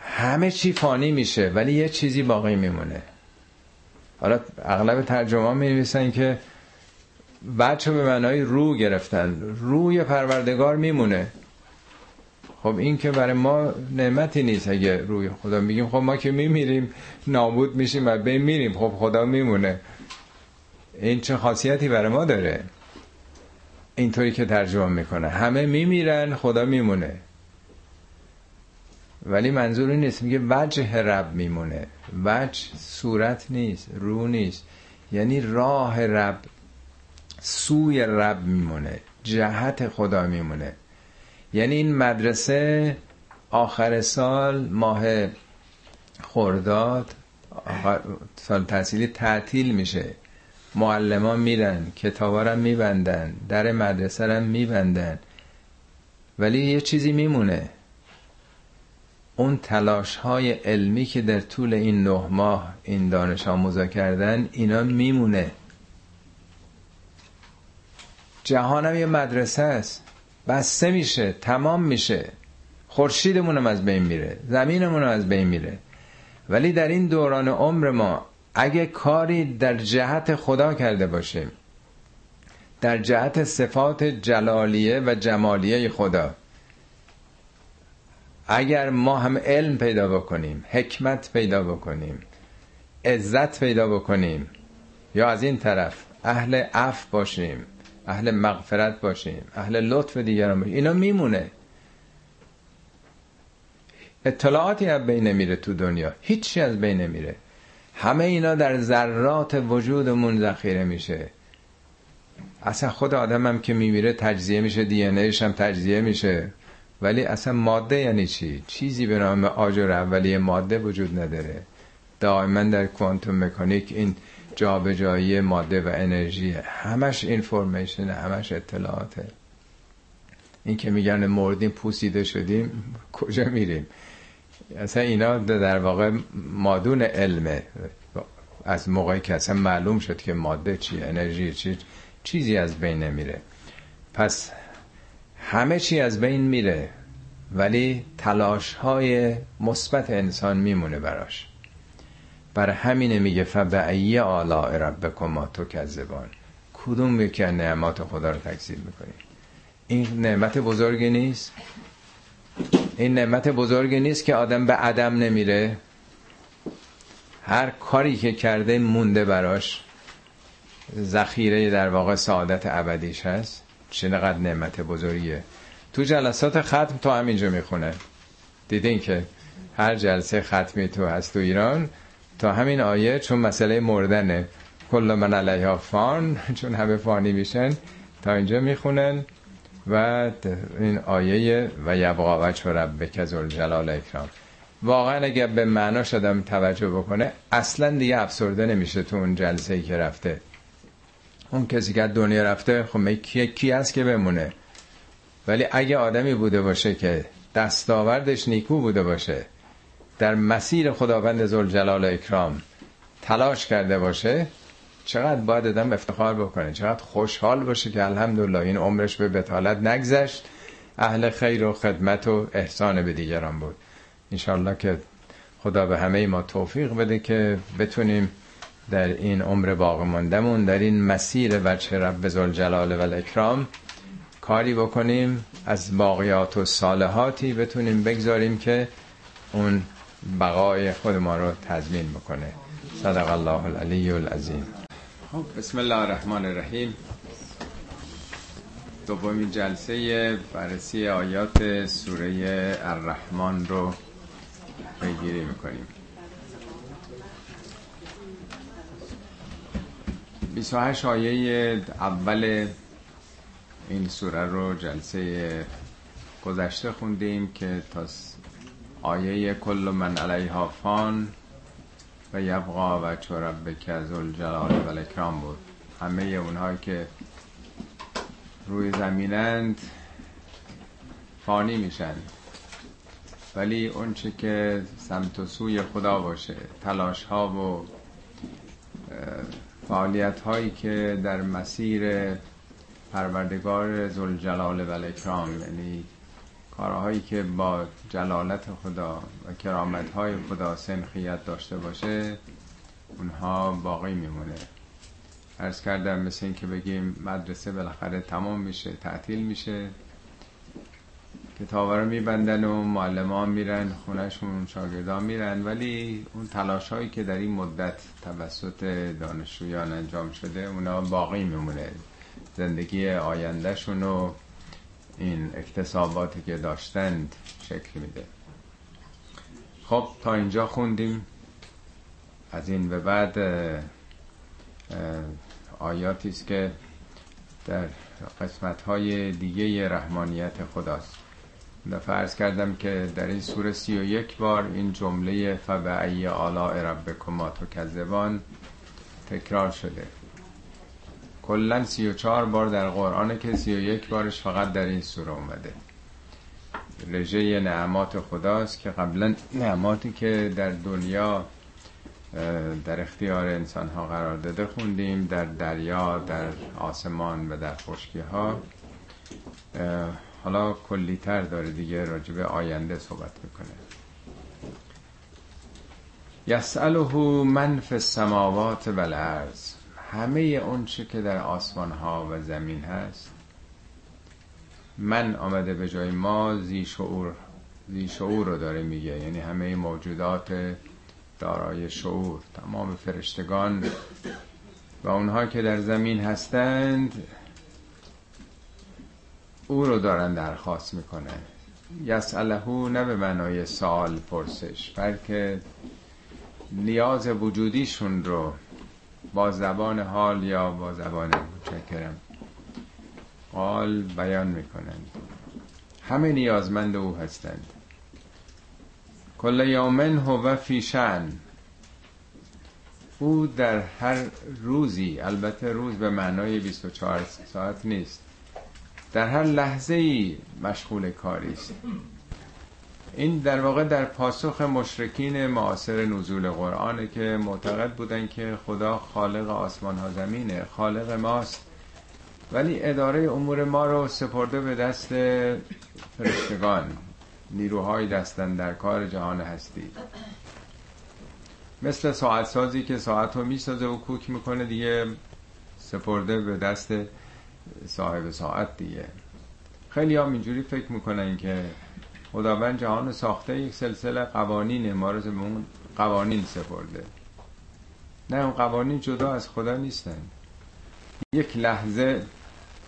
همه چی فانی میشه ولی یه چیزی باقی میمونه. حالا اغلب ترجمه می نویسن که بچه به معنای رو گرفتن. روی پروردگار میمونه. خب این که برای ما نعمتی نیست اگه روی خدا میگیم. خب ما که میمیریم نابود میشیم و بین میریم خب خدا میمونه. این چه خاصیتی برای ما داره؟ اینطوری که ترجمه می‌کنه. همه میمیرن خدا میمونه. ولی منظور این نیست میگه وجه رب میمونه. وجه صورت نیست رو نیست. یعنی راه رب سوی رب میمونه. جهت خدا میمونه. یعنی این مدرسه آخر سال ماه خرداد سال تحصیلی تعطیل میشه. معلمان میرن کتابا رو میبندن در مدرسه رو میبندن. ولی یه چیزی میمونه. اون تلاش های علمی که در طول این نه ماه این دانش آموزا کردن اینا میمونه. جهانم یه مدرسه است. بسته میشه تمام میشه. خورشیدمونم از بین میره زمینمونم از بین میره. ولی در این دوران عمر ما اگه کاری در جهت خدا کرده باشیم در جهت صفات جلالیه و جمالیه خدا اگر ما هم علم پیدا بکنیم حکمت پیدا بکنیم عزت پیدا بکنیم یا از این طرف اهل عف باشیم اهل مغفرت باشیم اهل لطف دیگران باشیم اینا میمونه. اطلاعاتی از بین نمیره تو دنیا هیچی از بین نمیره. همه اینا در ذرات وجودمون ذخیره میشه. اصلا خود آدم هم که میمیره تجزیه میشه دی هم تجزیه میشه. ولی اصلا ماده یعنی چی؟ چیزی به نام آجر اولیه ماده وجود نداره. دائما در کوانتوم مکانیک این جابجایی ماده و انرژی همش اینفورمیشن همش اطلاعاته. این که میگن مردیم پوسیده شدیم کجا میریم؟ اصلا اینا در واقع مادون علمه. از موقعی که اصلا معلوم شد که ماده چی انرژی چی چیزی از بین نمیره. پس همه چی از بین میره ولی تلاش های مثبت انسان میمونه براش. بر همینه میگه فبعی آلاء ربکما تو کذبان کدوم یکی از نعمات خدا رو تکذیب می‌کنی؟ این نعمت بزرگی نیست؟ این نعمت بزرگی نیست که آدم به عدم نمیره. هر کاری که کرده مونده براش. ذخیره در واقع سعادت ابدیش هست. چقدر نعمت بزرگیه. تو جلسات ختم تو همینجا می‌خونه. دیدین که هر جلسه ختمی تو هست تو ایران. تا همین آیه چون مسئله مردنه. کل من علیها فان. *laughs* چون همه فانی میشن. تا اینجا می‌خونن. و این آیه و یبقا وجه ربک جلال اکرام. واقعا اگر به معنا شدم توجه بکنه اصلا دیگه افسرده نمیشه تو اون جلسه ای که رفته. اون کسی که دنیا رفته خب کی, کی هست که بمونه؟ ولی اگه آدمی بوده باشه که دستاوردش نیکو بوده باشه در مسیر خداوند زلجلال و اکرام تلاش کرده باشه چقدر باید ادم افتخار بکنه؟ چقدر خوشحال باشه که الحمدلله این عمرش به بتالت نگذشت. اهل خیر و خدمت و احسان به دیگران بود. انشالله که خدا به همه ما توفیق بده که بتونیم در این عمر باقی ماندمون در این مسیر وجه رب زلجلال و الاکرام کاری بکنیم از باقیات و صالحاتی بتونیم بگذاریم که اون بقای خود ما رو تضمین بکنه. صدق الله العلی العظیم. خب بسم الله الرحمن الرحیم. دومین جلسه بررسی آیات سوره الرحمن رو پیگیری می‌کنیم. 28 آیه اول این سوره رو جلسه گذشته خوندیم که تا آیه کل من علیها فان یبقا و چرب که از الجلال و الاکرام بود. همه اونهایی که روی زمینند فانی میشن. ولی اونچه که سمت و سوی خدا باشه تلاش ها و فعالیت هایی که در مسیر پروردگار زلجلال و الاکرام یعنی کارهایی که با جلالت خدا و کرامت های خدا سنخیت داشته باشه اونها باقی میمونه. ارز کردم مثل این که بگیم مدرسه بالاخره تمام میشه تعطیل میشه. کتاب رو میبندن و معلمان میرن خونهشون شاگردان میرن ولی اون تلاش هایی که در این مدت توسط دانشجویان انجام شده اونا باقی میمونه. زندگی آیندهشون و این اکتساباتی که داشتند شکل میده. خب تا اینجا خوندیم. از این به بعد آیاتی است که در قسمت های دیگه رحمانیت خداست. دفعه ارز کردم که در این سوره سی و یک بار این جمله فبعی آلاء ربکما تو کذبان تکرار شده. کلا سی و چهار بار در قرآن که سی و یک بارش فقط در این سوره اومده. رژه نعمات خداست که قبلا نعماتی که در دنیا در اختیار انسان ها قرار داده خوندیم در دریا در آسمان و در خشکی ها حالا کلیتر داره دیگه راجب آینده صحبت می‌کنه. یسأله من فی السماوات و الارض. همه اون چه که در آسمان ها و زمین هست من آمده به جای ما زی شعور زی شعور رو داره میگه. یعنی همه موجودات دارای شعور تمام فرشتگان و اونها که در زمین هستند او رو دارن درخواست می‌کنه یسالهو نه به معنای سال پرسش بلکه نیاز وجودیشون رو با زبان حال یا با زبان متشکرم. حال بیان می‌کنند. همه نیازمند او هستند. کل یومن هو فی شن او در هر روزی البته روز به معنای 24 ساعت نیست در هر لحظه ای مشغول کاری است. این در واقع در پاسخ مشرکین معاصر نزول قرآنه که معتقد بودن که خدا خالق آسمان ها زمینه خالق ماست. ولی اداره امور ما رو سپرده به دست فرشتگان. نیروهای دستن در کار جهان هستی. مثل ساعت سازی که ساعت رو می‌سازه و کوک می‌کنه دیگه سپرده به دست صاحب ساعت دیگه. خیلی هم اینجوری فکر می‌کنن که خداوند جهان ساخته یک سلسله قوانین ما رو اون قوانین سپرده. نه اون قوانین جدا از خدا نیستن. یک لحظه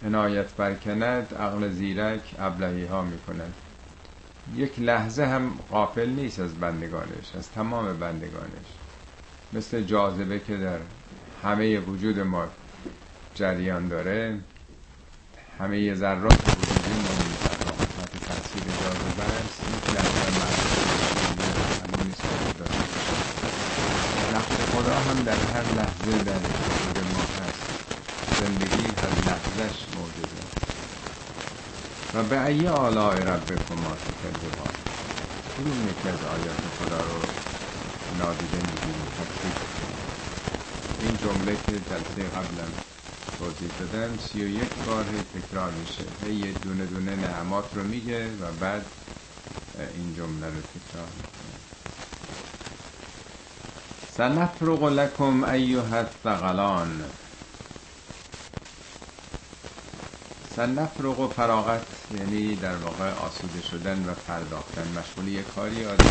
عنایت برکند عقل زیرک ابلهی ها می‌کنند یک لحظه هم قافل نیست از بندگانش از تمام بندگانش. مثل جاذبه که در همه وجود ما جریان داره همه ذرات تحت است یک لحظه نقش خدا هم در هر لحظه در ما هست زندگی هر لحظهش موجوده و به ای آلاء ربکما تکذبان کدوم یکی از آیات خدا رو نادیده می‌گیریم تکذیب این جمله که جلسه قبلا توضیح دادم سی و یک بار تکرار میشه. هی دونه دونه نعمات رو میگه و بعد این جمله رو تکرار می‌کنه. سنفرغ لکم ایها الثقلان سنفرغ فراغت یعنی در واقع آسوده شدن و پرداختن. مشغول یه کاری آدم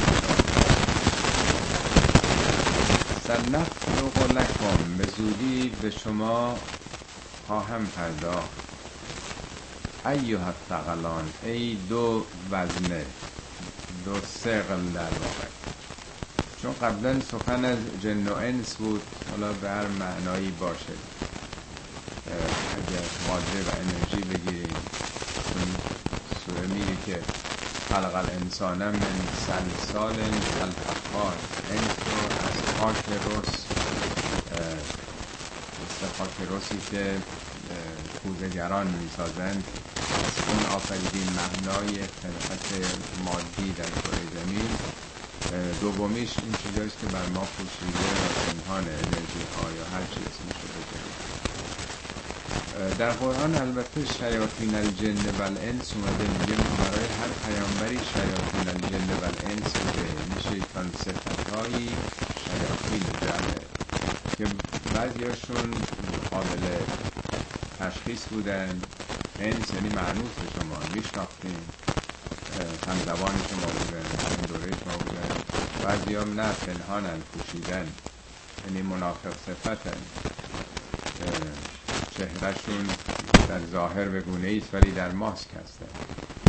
سنفرغ لکم. به زودی به شما خواهم پرداخت. ایوه الثقلان ای دو وزنه دو سقل در واقع. چون قبلا سخن از جن و انس بود حالا به هر معنایی باشه. اگر ماده و انرژی بگیریم اون سوره میگه که خلق الانسان من سلسال الفخار انس رو از خاک رس رسی که کوزگران می‌سازند. از اون آفریدین معنای خلقت مادی در کره زمین. دومیش این چیزاییست که بر ما پوشیده و پنهان انرژی ها یا هر چی اسمش در قرآن البته شیاطین الجن و الانس اومده میگه برای هر پیامبری شیاطین الجن و الانس بوده. این شیطان صفت هایی شیاطین جمعه که بعضیاشون قابل تشخیص بودن. انس یعنی معنوس به شما میشناختیم هم زبان شما بودن هم دوره شما بودن. بعضی هم نه پنهانن پوشیدن. یعنی منافق صفتن. چهرهشون در ظاهر به گونه ایست ولی در ماسک هستن.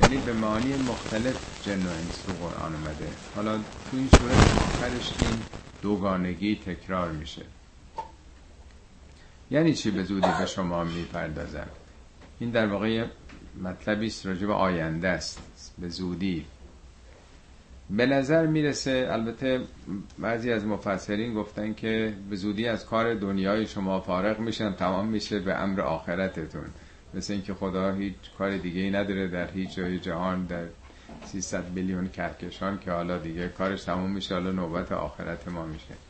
یعنی به معانی مختلف جن و انس تو قرآن اومده. حالا تو این صورت آخرش این دوگانگی تکرار میشه. یعنی چی به زودی به شما می‌پردازم؟ این در واقع مطلبی است راجع به آینده است به زودی. به نظر می‌رسه البته بعضی از مفسرین گفتن که به زودی از کار دنیای شما فارغ میشن تمام میشه به امر آخرتتون. مثل اینکه خدا هیچ کار دیگه ای نداره در هیچ جای جهان در 300 میلیون کهکشان که حالا دیگه کارش تموم میشه حالا نوبت آخرت ما میشه.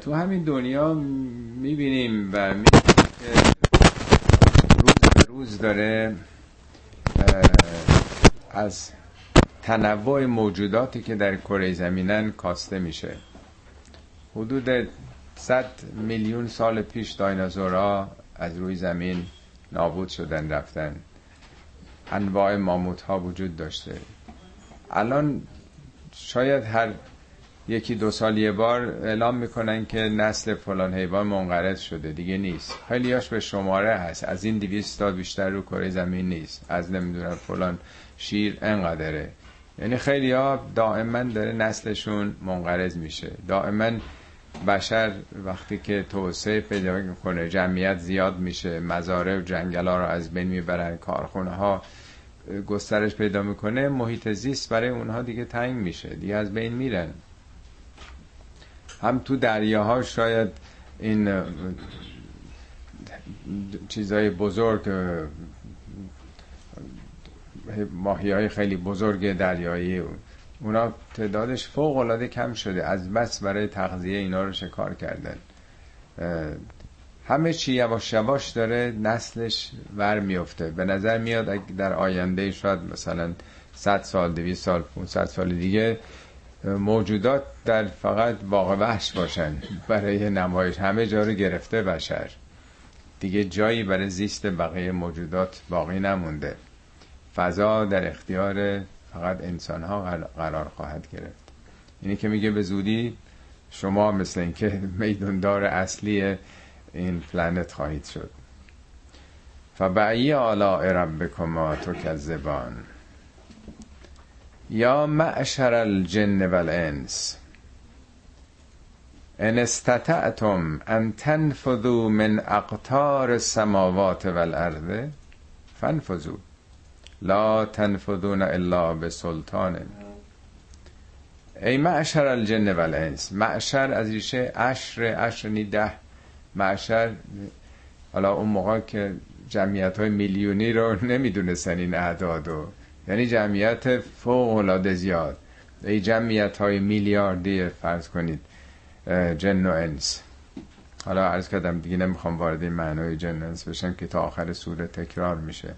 تو همین دنیا می‌بینیم و می‌بینیم که روز روز داره از تنوع موجوداتی که در کره زمینن کاسته میشه. حدود 100 میلیون سال پیش دایناسورها از روی زمین نابود شدن رفتن. انواع ماموت ها وجود داشته. الان شاید هر یکی دو سال یه بار اعلام می‌کنن که نسل فلان حیوان منقرض شده. دیگه نیست. خیلیاش به شماره هست. از این دیویست تا بیشتر رو کره زمین نیست. از نمی‌دونم فلان شیر انقدره. یعنی خیلی ها دائما داره نسلشون منقرض میشه. دائما بشر وقتی که توسعه پیدا می‌کنه جمعیت زیاد میشه. مزارع و جنگل رو از بین می‌برن. کارخونه ها گسترش پیدا می‌کنه. محیط زیست برای اونها دیگه تنگ میشه. دیگه از بین میرن. هم تو دریاها شاید این چیزای بزرگ ماهی های خیلی بزرگ دریایی اونا تعدادش فوق العاده کم شده. از بس برای تغذیه اینا رو شکار کردن. همه چی یواش یواش داره نسلش ور میفته به نظر میاد در آینده شاید مثلا 100 سال 200 سال 500 سال دیگه موجودات در فقط واقع وحش باشن. برای نمایش همه جا رو گرفته بشر. دیگه جایی برای زیست بقیه موجودات باقی نمونده. فضا در اختیار فقط انسان ها قرار خواهد گرفت. اینی که میگه به زودی شما مثل اینکه میدوندار اصلی این پلنت خواهید شد. فبعی آلاء ربکما تو کذبان یا معشر الجن والانس. ان استطعتم ان تنفذوا من اقطار السماوات والارض فانفذوا. لا تنفذون الا به سلطان ای معشر الجن والانس معشر از ریشه عشر عشر نی ده معشر. حالا اون موقع که جمعیت های میلیونی رو نمی‌دونستن این اعدادو یعنی جمعیت فوق العاده زیاد. ای جمعیت های میلیاردی فرض کنید جن و انس. حالا عرض کردم دیگه نمی‌خوام وارد این معنای جن انس بشم که تا آخر سوره تکرار میشه.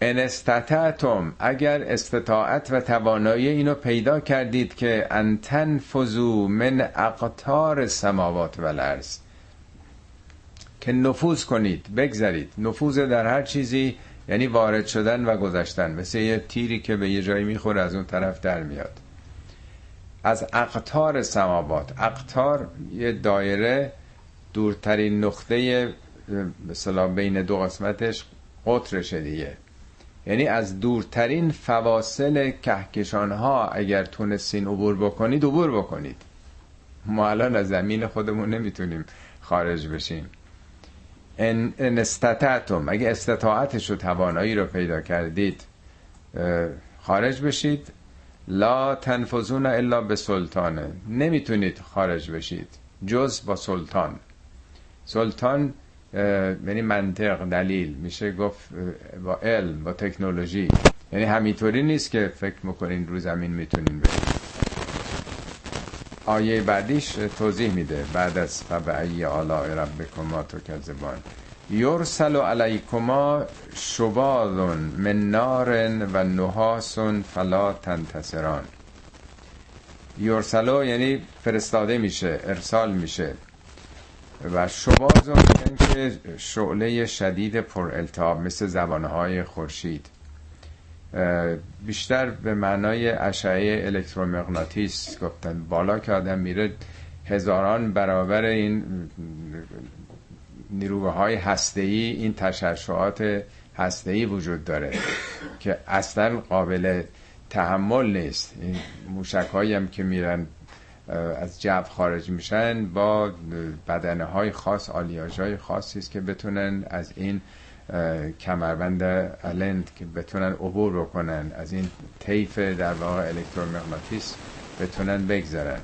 ان استطعتم اگر استطاعت و توانایی اینو پیدا کردید که انتن فزو من اقطار سماوات و الارض. که نفوذ کنید بگذرید. نفوذ در هر چیزی یعنی وارد شدن و گذشتن. مثل یه تیری که به یه جایی می‌خوره از اون طرف در میاد. از اقطار سماوات. اقطار یه دایره دورترین نقطه مثلا بین دو قسمتش قطرشه دیگه. یعنی از دورترین فواصل کهکشان ها اگر تونستین عبور بکنید عبور بکنید. ما الان از زمین خودمون نمی‌تونیم خارج بشیم. ان استطعتم. اگه استطاعتش و توانایی رو پیدا کردید خارج بشید. لا تنفذون الا به سلطانه نمی‌تونید خارج بشید. جز با سلطان. سلطان یعنی منطق دلیل. میشه گفت با علم با تکنولوژی. یعنی همینطوری نیست که فکر می‌کنین رو زمین می‌تونین برید. آیه بعدیش توضیح میده. بعد از فبعی آلاء ربکما تو کذبان یرسل علیکما شبال من نار و نحاس فلا تنتصران. یرسلو یعنی فرستاده میشه ارسال میشه. و شباز میگن که شعله شدید پر التهاب مثل زبانهای خورشید. بیشتر به معنای اشعه الکترومغناطیس گفتن. بالا که آدم میره هزاران برابر این نیروهای هسته‌ای این تشعشعات هسته‌ای وجود داره که اصلا قابل تحمل نیست. این موشک هم که میرن از جو خارج میشن با بدنه های خاص آلیاژ های خاصی است که بتونن از این کمربند الند که بتونن عبور بکنن از این طیف در واقع الکترومغناطیس بتونن بگذرن.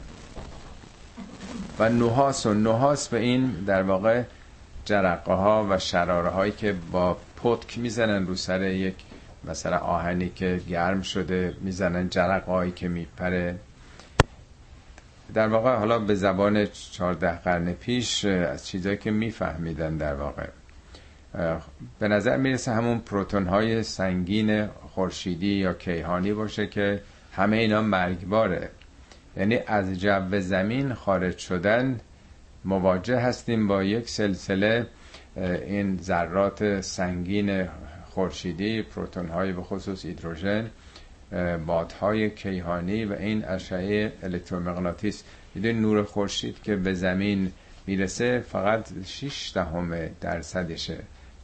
و نحاس و نحاس به این در واقع جرقه ها و شراره هایی که با پتک می‌زنن رو سر یک مثلا آهنی که گرم شده می‌زنن جرقایی که میپره. در واقع حالا به زبان 14 قرن پیش از چیزایی که میفهمیدن در واقع. به نظر می‌رسه همون پروتون های سنگین خورشیدی یا کیهانی باشه که همه اینا مرگباره. یعنی از جو زمین خارج شدن مواجه هستیم با یک سلسله این ذرات سنگین خورشیدی پروتون های به خصوص هیدروژن بادهای کیهانی و این اشعه الکترومغناطیس. می‌دونی نور خورشید که به زمین می‌رسه فقط 6 دهم درصدشه.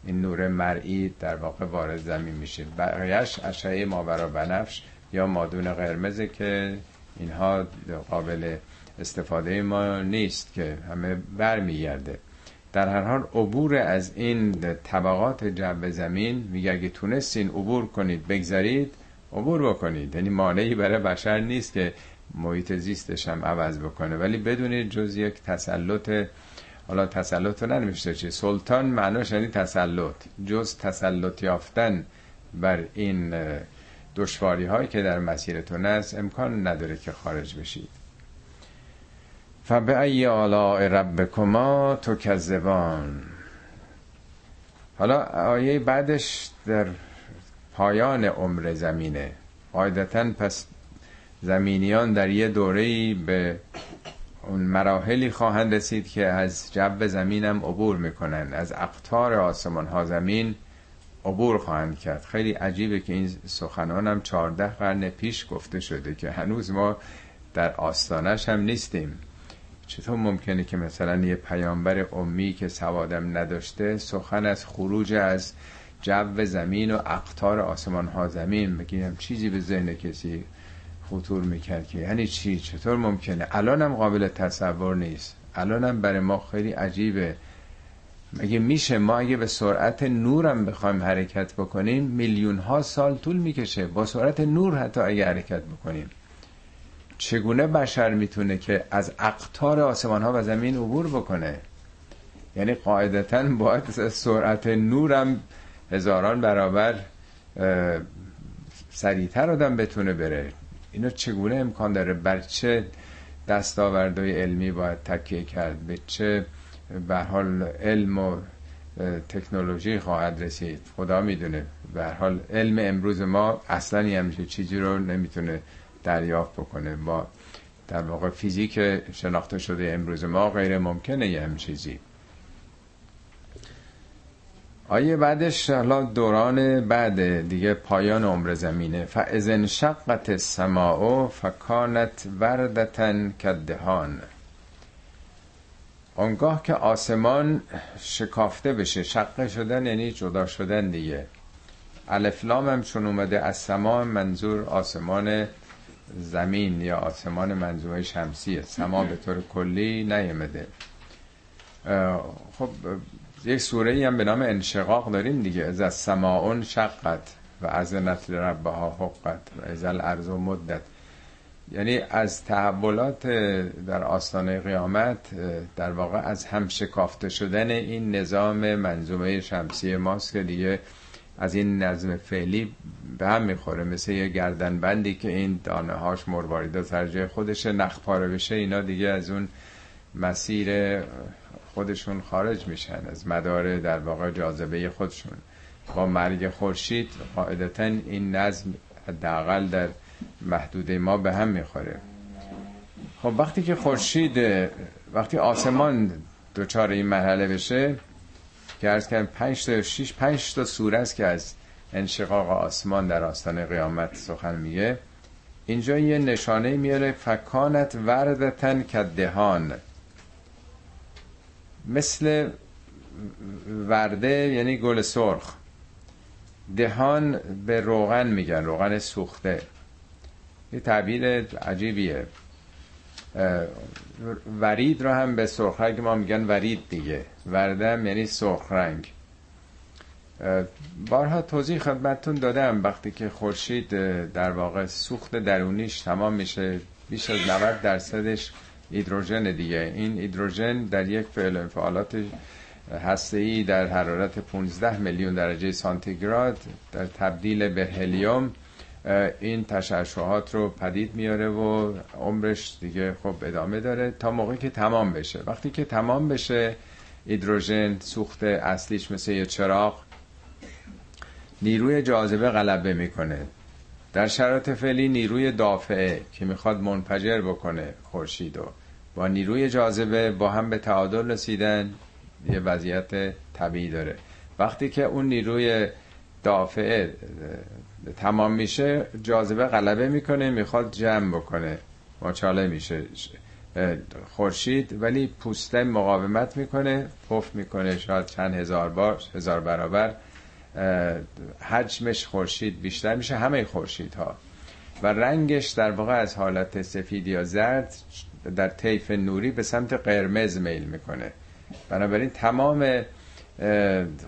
این نور مرئی در واقع وارد زمین میشه. بقیهش اشعه ماورا بنفش یا مادون قرمزه که اینها قابل استفاده ما نیست که همه برمیگرده. در هر حال عبور از این طبقات جو زمین میگه اگه تونستین عبور کنید بگذارید عبور بکنید. یعنی مانعی برای بشر نیست که محیط زیستش هم عوض بکنه. ولی بدونید جز یک تسلط حالا تسلط رو ننوشته چی سلطان معناش یعنی تسلط جز تسلط یافتن بر این دشواری هایی که در مسیرتون است امکان نداره که خارج بشید. فبأی آلاء ربکما تکذبان. حالا آیه بعدش در پایان عمر زمینه. قاعدتا پس زمینیان در یه دوره‌ای به اون مراحلی خواهند رسید که از جو زمینم عبور می‌کنن از اقطار آسمان ها زمین عبور خواهند کرد. خیلی عجیبه که این سخنان هم چارده قرن پیش گفته شده که هنوز ما در آستانش هم نیستیم. چطور ممکنه که مثلا یه پیامبر امی که سوادم نداشته سخن از خروج از جو زمین و اقطار آسمان ها زمین بگیم چیزی به ذهن کسی خطور می‌کرد که یعنی چی؟ چطور ممکنه؟ الانم قابل تصور نیست. الانم برای ما خیلی عجیبه. مگه میشه؟ ما اگه به سرعت نورم بخوایم حرکت بکنیم میلیون ها سال طول می‌کشه. با سرعت نور حتی اگه حرکت بکنیم. چگونه بشر می‌تونه که از اقطار آسمان ها و زمین عبور بکنه؟ یعنی قاعدتا باید سرعت نورم هزاران برابر سریعتر آدم بتونه بره. اینو چگونه امکان داره؟ بر چه دستاوردهای علمی باید تکیه کرد؟ به چه به حال علم و تکنولوژی خواهد رسید؟ خدا می‌دونه. به حال علم امروز ما اصلا همچین چیزی رو نمی‌تونه دریافت بکنه. با در واقع فیزیک شناخته شده امروز ما غیر ممکنه یه چیزی. آیه بعدش حالا دوران بعد دیگه پایان عمر زمینه. فازن شقت السماء فکانت وردتن کدهان اونگاه که آسمان شکافته بشه شقه شدن یعنی جدا شدن دیگه. الفلام هم چون اومده از سما منظور آسمان زمین یا آسمان منظومه شمسیه. سما به طور کلی نیمده خب یک سوره ای هم به نام انشقاق داریم دیگه. از سماعون شقت و از نسل ربها حقت و از الارض مدت. یعنی از تحولات در آستانه قیامت در واقع از هم شکافته شدن این نظام منظومه شمسی ماست که دیگه از این نظم فعلی به هم می‌خوره. مثل یه گردن بندی که این دانه هاش مرواریدا سر جای خودش نخ پاره بشه اینا دیگه از اون مسیر خودشون خارج میشن از مدار در واقع جاذبه خودشون. با مرگ خورشید قاعدتا این نظم حداقل در محدوده ما به هم می‌خوره. خب وقتی که خورشید وقتی آسمان دوچار این مرحله بشه که ارز کنم پنج تا شیش پنج تا سوره است که از انشقاق آسمان در آستان قیامت سخن میگه. اینجا یه نشانه میاره فکانت وردتن کدهان. مثل ورده یعنی گل سرخ. دهان به روغن میگن روغن سوخته. یه تعبیر عجیبیه. ورید رو هم به سرخ رنگ ما میگن ورید دیگه. وردم یعنی سرخ رنگ. بارها توضیح خدمتتون دادم وقتی که خورشید در واقع سوخت درونیش تمام میشه بیش از 90 درصدش هیدروژن دیگه. این هیدروژن در یک فعل انفعالات هسته در حرارت 15 میلیون درجه سانتیگراد در تبدیل به هلیوم این تشعشعات رو پدید میاره و عمرش دیگه خب ادامه داره تا موقعی که تمام بشه. وقتی که تمام بشه هیدروژن سوخت اصلیش مثل یه چراغ نیروی جاذبه غلبه می‌کنه. در شرایط فعلی نیروی دافعه که می‌خواد منفجر بکنه خورشید و با نیروی جاذبه با هم به تعادل رسیدن یه وضعیت طبیعی داره. وقتی که اون نیروی دافعه تمام میشه جاذبه غلبه می‌کنه می‌خواد جمع بکنه. ماچاله میشه. خورشید ولی پوسته مقاومت می‌کنه پف می‌کنه. شاید چند هزار بار هزار برابر حجمش خورشید بیشتر میشه. همه خورشید ها و رنگش در واقع از حالت سفید یا زرد در طیف نوری به سمت قرمز میل می‌کنه. بنابراین تمام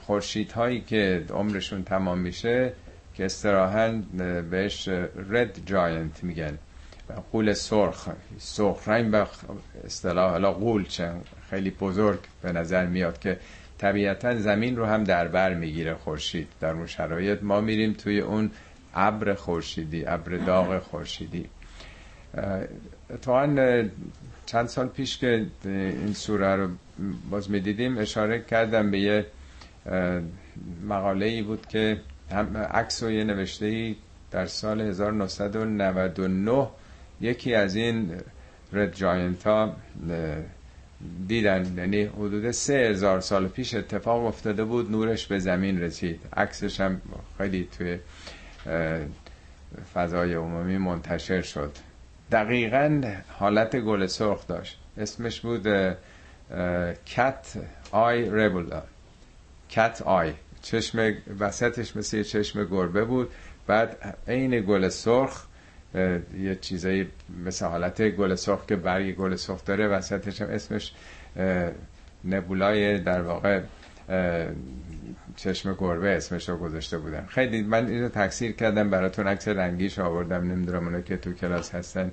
خورشید هایی که عمرشون تمام میشه که استراحا بهش رد جاینت میگن. قول سرخ سرخ رنگ به اصطلاح حالا قول چند خیلی بزرگ به نظر میاد که طبیعتا زمین رو هم در بر می‌گیره خورشید. در اون شرایط ما میریم توی اون ابر خورشیدی ابر داغ خورشیدی. اتفاقا چند سال پیش که این سوره رو باز می‌دیدیم اشاره کردم به یه مقاله ای بود که هم عکس و یه نوشته ای در سال 1999 یکی از این رد جاینت ها دیدن. یعنی حدود سه هزار سال پیش اتفاق افتاده بود نورش به زمین رسید. عکسش هم خیلی توی فضای عمومی منتشر شد. دقیقا حالت گل سرخ داشت. اسمش بود کت آی ربولا. کت آی. چشم وسطش مثل یه چشم گربه بود. بعد عین گل سرخ یه چیزایی مثل حالت گل سرخ که برگ گل سرخ داره وسطش هم اسمش نبولای در واقع چشم گربه اسمش رو گذاشته بودم خیلی من اینو تکثیر کردم براتون عکس رنگیش آوردم. نمی‌دونم اونا که تو کلاس هستن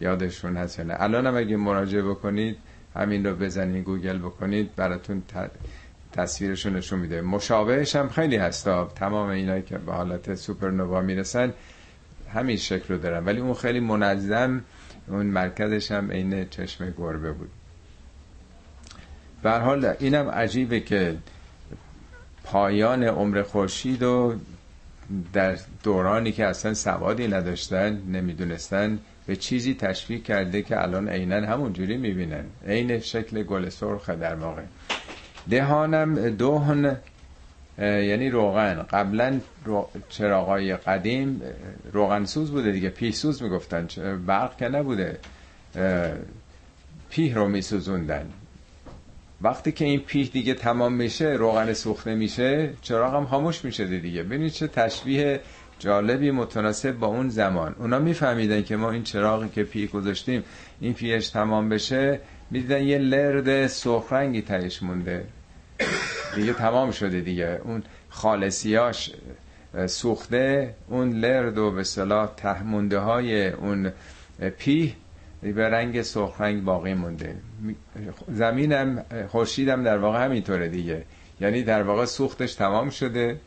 یادشون هست نه. الان هم اگه مراجعه بکنید همین رو بزنید گوگل بکنید براتون تصویرشون نشون میده. مشابهش هم خیلی هستا تمام اینایی که به حالت سوپرنوا می‌رسن همین شکل رو دارن. ولی اون خیلی منظم اون مرکزش هم عین چشم گربه بود. به حال اینم عجیبه که پایان عمر خورشید و در دورانی که اصلا سوادی نداشتن نمی‌دونستن به چیزی تشویق کرده که الان عینا همونجوری می‌بینن. عین شکل گل سرخ در واقع. دهانم دهن یعنی روغن. قبلا چراغای قدیم روغنسوز بوده دیگه. پیسوز می‌گفتن. برق که نبوده. پیه رو میسوزوندن. وقتی که این پیه دیگه تمام میشه روغن سوخته میشه چراغ هم خاموش میشه دیگه. ببینید چه تشبیه جالبی متناسب با اون زمان. اونا میفهمیدن که ما این چراغی که پیه گذاشتیم این پیهش تمام بشه می‌دیدن یه لرد سرخ تهش مونده. دیگه تمام شده دیگه. اون خالصیاش سوخته اون لرد و به صلاح تهمونده های اون پیه به رنگ سرخ رنگ باقی مونده. زمینم خورشیدم در واقع همینطوره دیگه. یعنی در واقع سوختش تمام شده.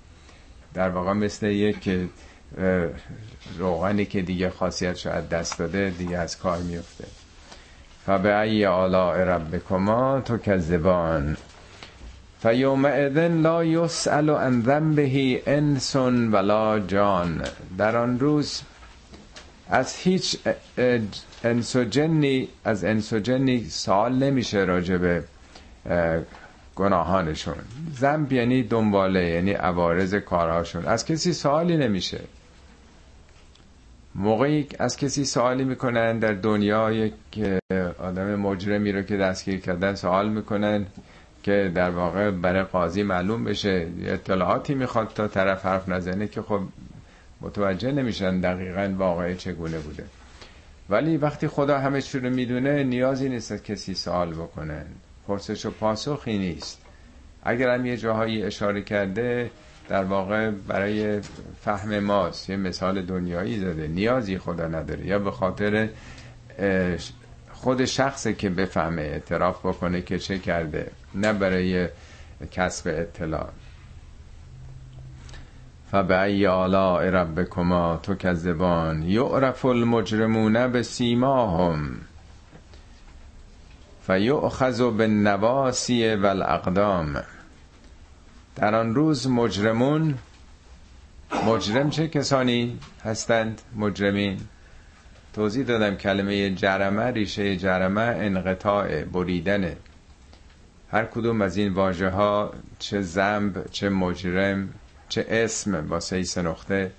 در واقع مثل یک روغنی که دیگه خاصیت از دست داده دیگه از کار میفته. فبعی آلاء ربکما تو کذبان فیومئذن لا یسأل عن ذنبه انس ولا جان. در آن روز از هیچ انس و جنی از انس و جنی سوال نمیشه راجبه گناهانشون. ذنب یعنی دنباله یعنی عوارض کارهاشون. از کسی سوالی نمیشه. موقعی از کسی سوالی می‌کنن در دنیا یک آدم مجرمی رو که دستگیر کردن سوال می‌کنن که در واقع برای قاضی معلوم بشه. اطلاعاتی می‌خواد تا طرف حرف نزنه که خب متوجه نمیشن دقیقا واقعی چگونه بوده. ولی وقتی خدا همه چی رو می‌دونه نیازی نیست کسی سوال بکنن پرسش و پاسخی نیست. اگر هم یه جاهایی اشاره کرده در واقع برای فهم ماست. یه مثال دنیایی داده. نیازی خدا نداره. یا به خاطر خود شخصی که بفهمه اعتراف بکنه که چه کرده. نه برای کسب اطلاع. فبعی آلاء ربکما تکذبان یعرف المجرمون به سیماهم فیؤخذ بالنواسی والاقدام در آن روز مجرمون مجرم چه کسانی هستند؟ مجرمین. توضیح دادم کلمه جرمه ریشه جرمه انقطاع بریدنه هر کدوم از این واژه ها چه زنب چه مجرم چه اسم با سه نقطه؟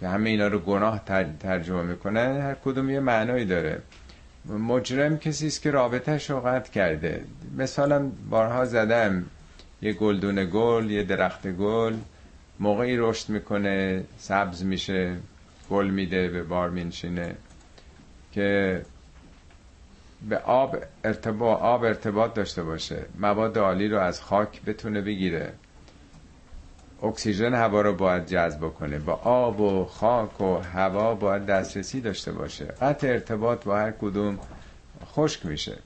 که همه اینا رو گناه ترجمه می‌کنن هر کدوم یه معنایی داره. مجرم کسی است که رابطهش رو قطع کرده. مثلا بارها زدم. یه گلدون گل یه درخت گل. موقعی رشد می‌کنه سبز میشه گل میده به بار مینشینه. که به آب ارتباط آب ارتباط داشته باشه. مواد عالی رو از خاک بتونه بگیره. اکسیژن هوا رو باید جذب کنه. با آب و خاک و هوا باید دسترسی داشته باشه. قطع ارتباط با هر کدوم خشک میشه.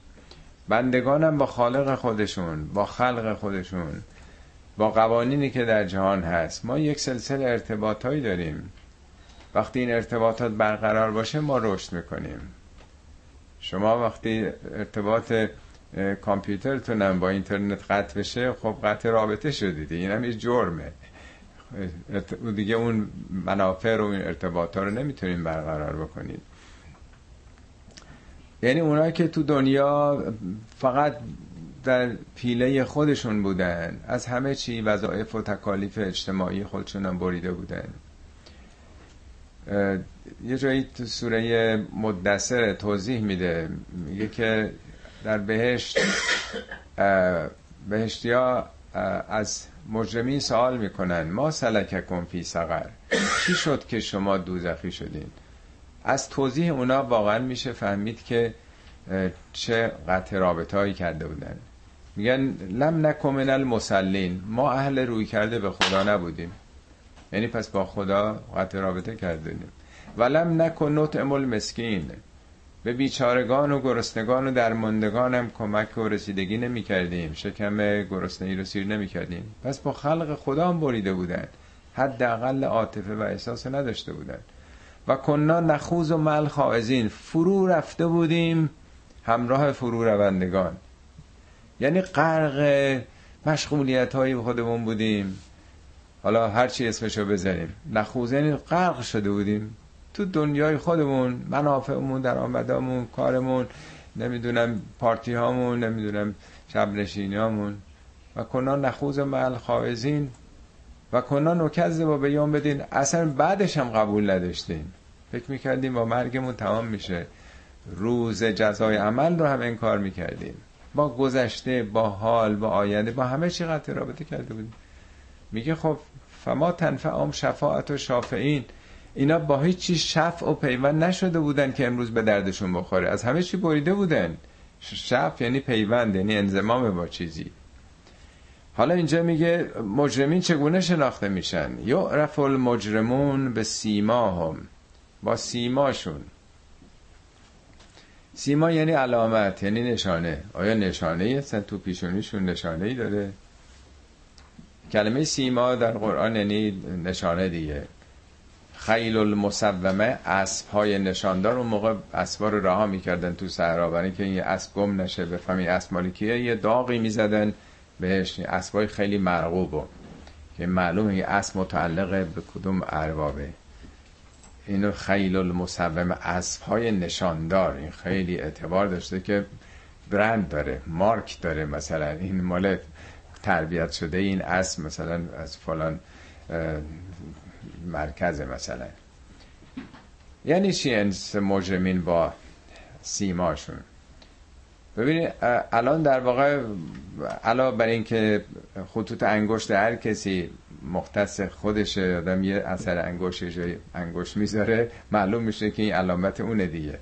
بندگانم با خالق خودشون با خلق خودشون با قوانینی که در جهان هست. ما یک سلسله ارتباطهایی داریم. وقتی این ارتباطات برقرار باشه ما رشد می‌کنیم. شما وقتی ارتباط کامپیوترتونم با اینترنت قطع بشه خب قطع رابطه شدید. این هم یه جرمه. دیگه اون منافع رو این ارتباطات رو نمی‌تونیم برقرار بکنید یعنی اونایی که تو دنیا فقط در پیله خودشون بودن از همه چی وظایف و تکالیف اجتماعی خودشون هم بریده بودن. یه جایی تو سوره مدثر توضیح میده میگه که در بهشت بهشتی ها از مجرمین سوال می‌کنن ما سلککم فی سقر چی شد که شما دوزخی شدین؟ از توضیح اونا واقعا میشه فهمید که چه قطع رابطه هایی کرده بودن. میگن لم نکمن المسلین ما اهل روی کرده به خدا نبودیم. یعنی پس با خدا قطع رابطه کردیم. ولم نطعم المسکین. به بیچارگان و گرسنگان و درماندگان هم کمک و رسیدگی نمی کردیم شکم گرسنگی رو سیر نمی کردیم پس با خلق خدا هم بریده بودن حداقل عاطفه و احساس نداشته بودن و کنا نخوز و مل خائزین. فرو رفته بودیم همراه فرو روندگان. یعنی غرق مشغولیت هایی خودمون بودیم. حالا هر چی اسمشو بزنیم. نخوز یعنی غرق شده بودیم. تو دنیای خودمون منافعمون درآمدامون کارمون نمی‌دونم پارتی هامون نمی‌دونم شب هامون و کنا نخوز مل خائزین و کنا با بیان بدین. اصلا بعدش هم قبول نداشتیم. فکر می‌کردیم با مرگمون تمام میشه. روز جزای عمل رو هم انکار می‌کردیم. با گذشته با حال با آینده با همه چی قطع رابطه کرده بودیم. میگه خب فما تنفع شفاعت و شافعین. اینا با هیچ چی شفع و پیوند نشده بودن که امروز به دردشون بخوره. از همه چی بریده بودن. شفع یعنی پیوند یعنی انزمام با چیزی. حالا اینجا میگه مجرمین چگونه شناخته میشن؟ یعرف المجرمون به سیماهم. با سیماشون. سیما یعنی علامت یعنی نشانه. آیا نشانه ای تو پیشونیشون نشانه ای داره. کلمه سیما در قرآن یعنی نشانه دیگه. خیل المصومه اسب های نشاندار اون موقع اسبا رو رها می‌کردن تو صحرا برای که این اسب گم نشه بفهمی اسب مالکیه یه داغی می‌زدن بهش اسبای خیلی مرغوبه که معلومه این اسب متعلق به کدوم اربابه. اینو خیل المصوم اسب های نشاندار این خیلی اعتبار داشته که برند داره مارک داره مثلا. این مال تربیت شده این اسب مثلا از فلان مرکز مثلا. یعنی چی انس مجرمین با سیماشون؟ ببینید الان در واقع علاوه بر اینکه خطوط انگشت هر کسی مختص خودشه آدم یه اثر انگشت جای انگشت می‌ذاره معلوم میشه که این علامت اونه دیگه.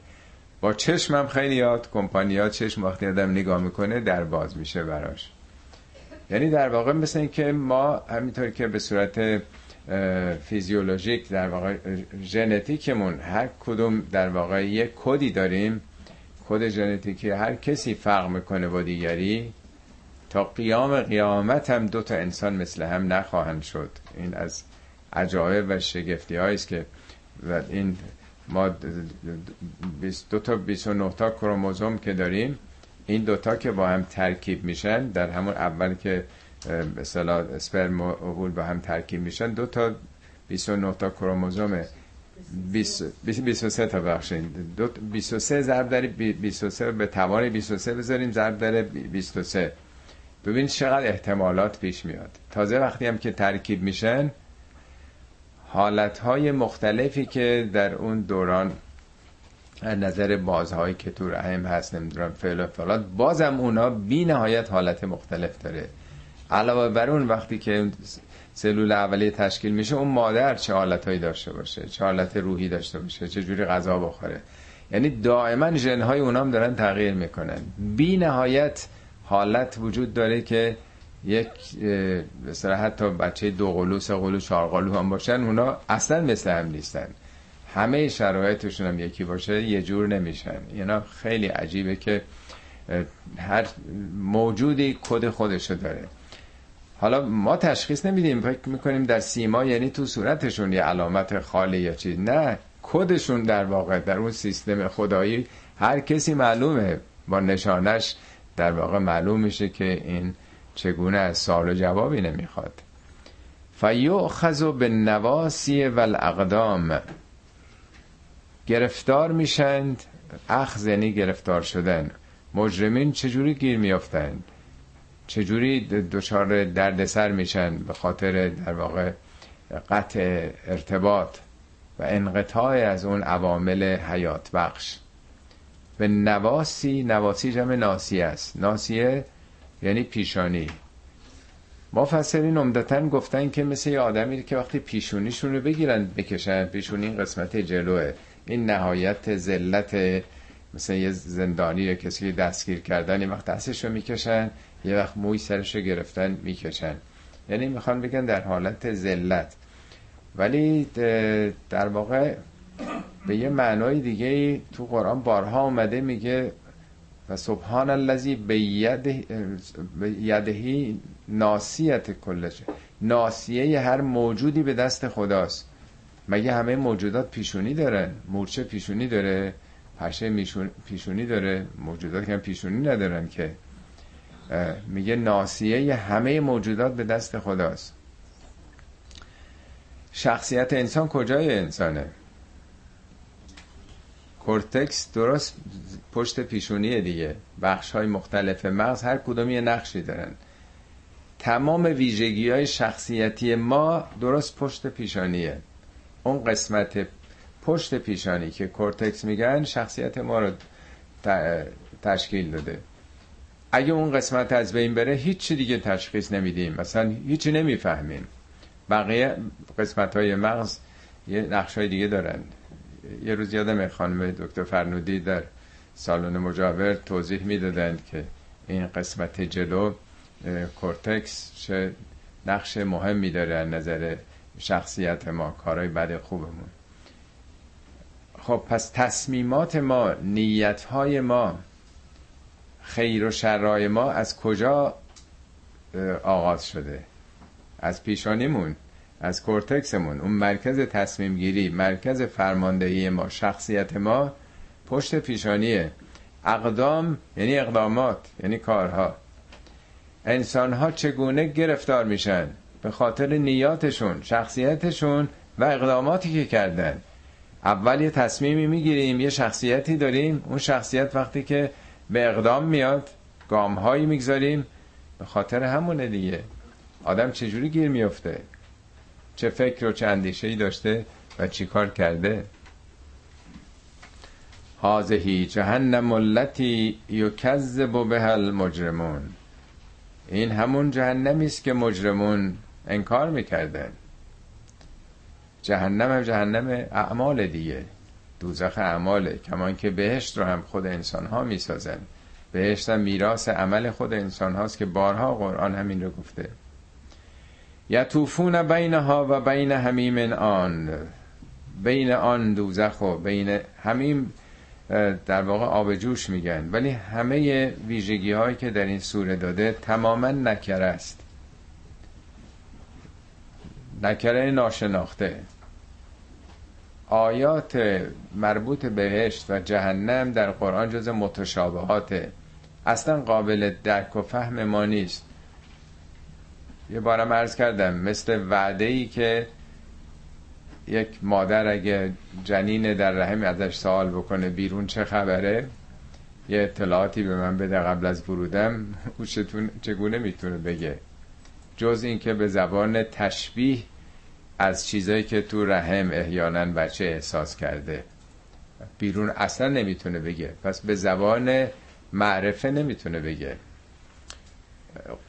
با چشمم خیلی یاد کمپانیا چشم وقتی آدم نگاه می‌کنه در باز میشه براش. یعنی در واقع مثل که ما همینطور که به صورت فیزیولوژیک در واقع ژنتیکمون. هر کدوم در واقع یک کدی داریم. کد ژنتیکی هر کسی فرق می‌کنه با دیگری. تا قیام قیامت هم دو تا انسان مثل هم نخواهند شد. این از عجایب و شگفتی است که و این ما دو تا 29 تا کروموزوم که داریم این دوتا که با هم ترکیب میشن در همون اول که به اسپرم و اوول با هم ترکیب میشن. دو تا 29 تا کروموزوم 23 تا بخشین. 23 ضرب در 23 به توان 23 بذاریم ضرب در 23 ببین چقدر احتمالات پیش میاد. تازه وقتی هم که ترکیب میشن حالتهای مختلفی که در اون دوران از نظر بازهایی که تو رحم هست نمی‌دونم فعل و فلات بازم اونا بی نهایت حالت مختلف داره. علاوه بر اون وقتی که سلول اولیه تشکیل میشه اون مادر چه حالتهایی داشته باشه؟ چه حالت روحی داشته باشه؟ چه جوری غذا بخوره؟ یعنی دائما ژنهای اونام دارن تغییر می‌کنن. بی نهایت حالت وجود داره که یک مثلا حتی بچه دو قلو سه قلو چهار قلو هم باشن اونا اصلا مثل هم نیستن. همه شرایطشون هم یکی باشه یه جور نمیشن. اینا خیلی عجیبه که هر موجودی کد خودشو داره. حالا ما تشخیص نمیدیم فکر می‌کنیم در سیما یعنی تو صورتشون یه علامت خالی یا چیز. نه کدشون در واقع در اون سیستم خدایی هر کسی معلومه. با نشانش در واقع معلوم میشه که این چگونه از سال و جوابی نمی‌خواد. خزو به نواسی و الاقدام گرفتار میشند اخذ یعنی گرفتار شدن. مجرمین چجوری گیر میافتند؟ چجوری دچار دردسر میشن به خاطر در واقع قطع ارتباط و انقطاع از اون عوامل حیات بخش؟ به نواسی نواسی جمع ناسیه است. ناسیه یعنی پیشانی. مفسرین عمدتا گفتن که مثل یه آدمی که وقتی پیشونیشون رو بگیرن بکشن. پیشونی قسمت جلوه. این نهایت ذلت مثل یه زندانی یا کسی دستگیر کردن یه وقت دستش رو می‌کشن یه وقت موی سرش رو گرفتن می‌کشن. یعنی می‌خوان بگن در حالت ذلت. ولی در واقع به یه معنای دیگه تو قرآن بارها اومده میگه و سبحان الذی یدهی ناسیت کلشه ناسیه هر موجودی به دست خداست. مگه همه موجودات پیشونی دارن؟ مورچه پیشونی داره؟ پشه پیشونی داره. موجودات که پیشونی ندارن که. میگه ناصیه همه موجودات به دست خداست. شخصیت انسان کجای انسانه؟ کورتکس درست پشت پیشونی دیگه. بخش های مختلف مغز هر کدوم یه نقشی دارن. تمام ویژگی های شخصیتی ما درست پشت پیشانیه. اون قسمت پشت پیشانی که کورتکس میگن شخصیت ما رو تشکیل داده. اگه اون قسمت از بین بره هیچی دیگه تشخیص نمیدیم. مثلا هیچی نمی‌فهمیم. بقیه قسمت های مغز یه نقش های دیگه دارن. یه روز یادم خانم دکتر فرنودی در سالن مجاور توضیح می‌دادند که این قسمت جلو کورتکس چه نقش مهمی داره از نظر شخصیت ما کارهای بد خوبمون. خب پس تصمیمات ما نیتهای ما خیر و شرای ما از کجا آغاز شده؟ از پیشانیمون از کورتکسمون. اون مرکز تصمیم گیری مرکز فرماندهی ما شخصیت ما پشت پیشانیه. اقدام یعنی اقدامات یعنی کارها. انسان ها چگونه گرفتار میشن؟ به خاطر نیاتشون شخصیتشون و اقداماتی که کردن. اول یه تصمیمی می‌گیریم یه شخصیتی داریم. اون شخصیت وقتی که به اقدام میاد گام هایی می‌گذاریم. به خاطر همونه دیگه. آدم چجوری گیر میفته چه فکر و چه ای داشته و چی کار کرده؟ هازهی جهنم التي یکذب به المجرمون. این همون جهنمی است که مجرمون انکار می‌کردن. جهنم هم جهنم اعمال دیگه. دوزخ اعماله. کمان که بهشت رو هم خود انسان ها می‌سازن. بهشت هم میراث عمل خود انسان هاست که بارها قرآن همین رو گفته. یطوفون بینها و بین همیم آن. بین آن دوزخ و بین همیم در واقع آب جوش میگن. ولی همه ویژگی هایی که در این سوره داده تماما نکره است. نکره ناشناخته. آیات مربوط بهشت و جهنم در قرآن جز متشابهاته اصلا قابل درک و فهم ما نیست. یه بارم عرض کردم مثل وعده ای که یک مادر اگه جنین در رحم ازش سوال بکنه بیرون چه خبره یه اطلاعاتی به من بده قبل از ورودم *laughs* او چگونه می‌تونه بگه؟ جز اینکه به زبان تشبیه از چیزایی که تو رحم احیانا بچه احساس کرده. بیرون اصلا نمی‌تونه بگه. پس به زبان معرفه نمی‌تونه بگه.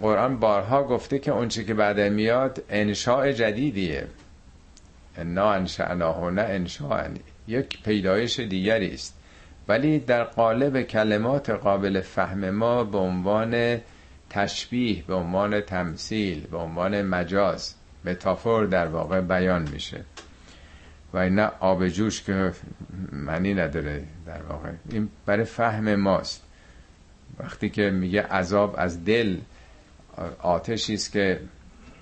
قرآن بارها گفته که اونچه که بعد میاد انشاء جدیدیه. انا انشأناه نه انشاء یک پیدایش دیگری است. ولی در قالب کلمات قابل فهم ما به عنوان تشبیه به عنوان تمثیل به عنوان مجاز متافور در واقع بیان میشه. و این آب جوش که معنی نداره در واقع. این برای فهم ماست. وقتی که میگه عذاب از دل آتشی است که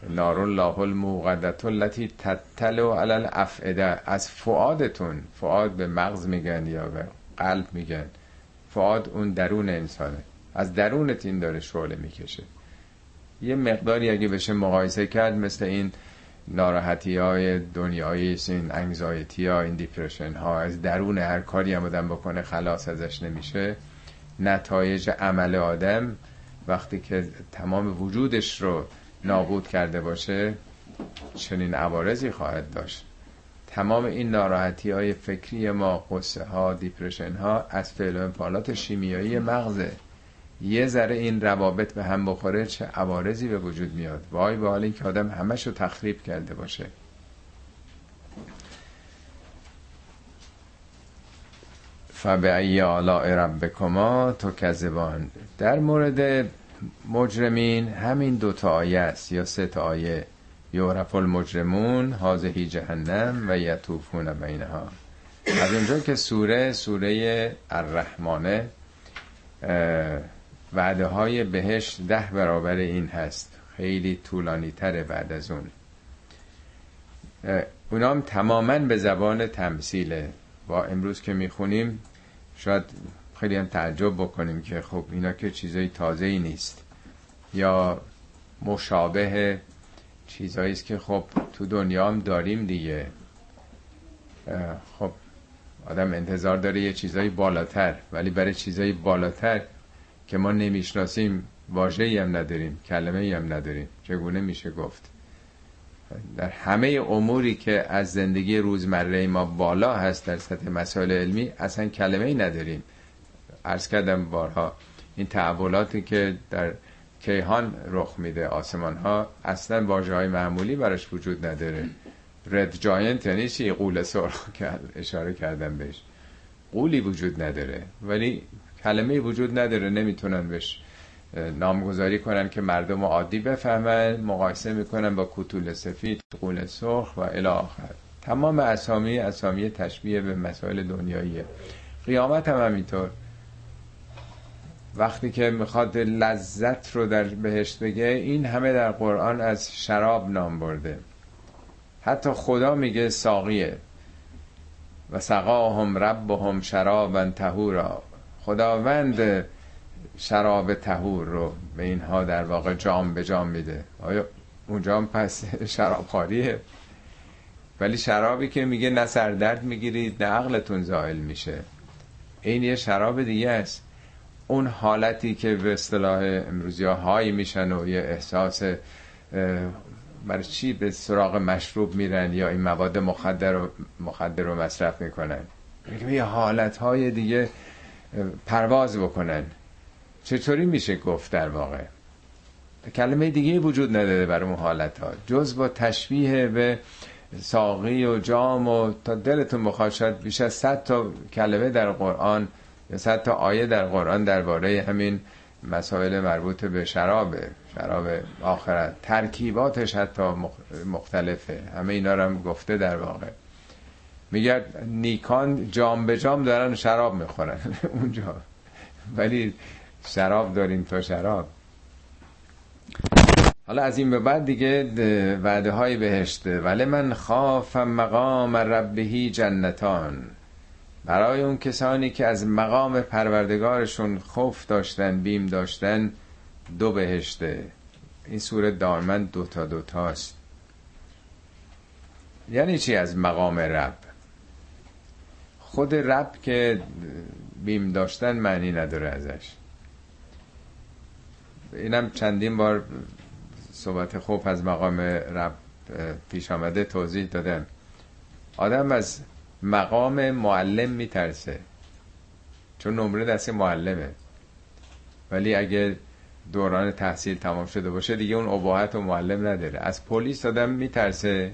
نار الله الموقدت التي تتلو علی الافئده از فعادتون فعاد به مغز میگن یا به قلب میگن. فعاد اون درون انسانه. از درونت این داره شعله می‌کشه. یه مقداری اگه بشه مقایسه کرد مثل این ناراحتی های دنیایی این انگزایتی ها این دیپرشن ها از درون هر کاری هم بودن بکنه خلاص ازش نمیشه. نتایج عمل آدم وقتی که تمام وجودش رو نابود کرده باشه چنین عوارضی خواهد داشت. تمام این ناراحتی های فکری ما قصه ها دیپرشن ها از فعل و انفعالات شیمیایی مغزه. یه ذره این روابط به هم بخوره چه عوارضی به وجود میاد؟ وای به حال که آدم همش رو تخریب کرده باشه. فبعی آلاء ربکما تو کذبان در مورد مجرمین همین دو تا آیه است. یا سه تا آیه. یورف المجرمون حاضهی جهنم و یطوفون بینها. از اونجا که سوره سوره الرحمانه وعده های بهش ده برابر این هست. خیلی طولانی تره بعد از اون. اونام تماما به زبان تمثیله و امروز که می‌خونیم شاید خیلی هم تعجب بکنیم که خب اینا که چیزای تازه ای نیست. یا مشابه چیزایی است که خب تو دنیا هم داریم دیگه. خب آدم انتظار داره یه چیزایی بالاتر ولی برای چیزایی بالاتر که ما نمی‌شناسیم واژه‌ای هم نداریم کلمه هم نداریم. چگونه میشه گفت؟ در همه اموری که از زندگی روزمره ما بالا هست در سطح مسائل علمی اصلا کلمه ای نداریم. عرض کردم بارها این تحولاتی که در کیهان رخ میده آسمان ها اصلا واجه های معمولی براش وجود نداره. رد جاینت یعنی چی؟ قول سرخ اشاره کردم بهش. قولی وجود نداره. ولی کلمه وجود نداره نمی‌تونن بهش نامگذاری کنن که مردم عادی بفهمن مقایسه می‌کنن با کتول سفید قول سرخ و الی آخر. تمام اسامی اسامی تشبیه به مسائل دنیاییه. قیامت هم همینطور. وقتی که می‌خواد لذت رو در بهشت بگه این همه در قرآن از شراب نام برده. حتی خدا میگه ساقیه. و سقاهم ربهم شرابا تهورا خداوند شراب تهور رو به اینها در واقع جام به جام میده. آیا اون جام پس *laughs* خاریه ولی شرابی که میگه نه سردرد می‌گیرید نه عقلتون زائل میشه. این یه شراب دیگه است. اون حالتی که به اصطلاح امروزی ها های میشن و یه احساس برای چی به سراغ مشروب میرن یا این مواد مخدر رو, مخدر رو مصرف می‌کنن؟ یه حالت های دیگه پرواز بکنن. چطوری میشه گفت در واقع؟ کلمه دیگه وجود نداره برای اون حالت ها جز با تشبیه به ساقی و جام و تا دلتون بخواد شاید بیش از صد تا کلمه در قرآن یا صد تا آیه در قرآن درباره همین مسائل مربوط به شراب شراب آخرت ترکیباتش حتی مختلفه. همه اینا رو هم گفته در واقع. میگه نیکان جام به جام دارن شراب می‌خورن. *laughs* اونجا. ولی شراب داریم تا شراب. حالا از این به بعد دیگه وعده های بهشته ولی من خافم مقام ربهی جنتان. برای اون کسانی که از مقام پروردگارشون خوف داشتن بیم داشتن دو بهشته این سوره دارمن دوتا دوتاست یعنی چی از مقام رب؟ خود رب که بیم داشتن معنی نداره ازش. اینم چندین بار صحبت خوب از مقام رب پیش آمده توضیح دادم آدم از مقام معلم میترسه چون نمره دست معلمه. ولی اگه دوران تحصیل تمام شده باشه دیگه اون اباحت و معلم نداره. از پلیس آدم میترسه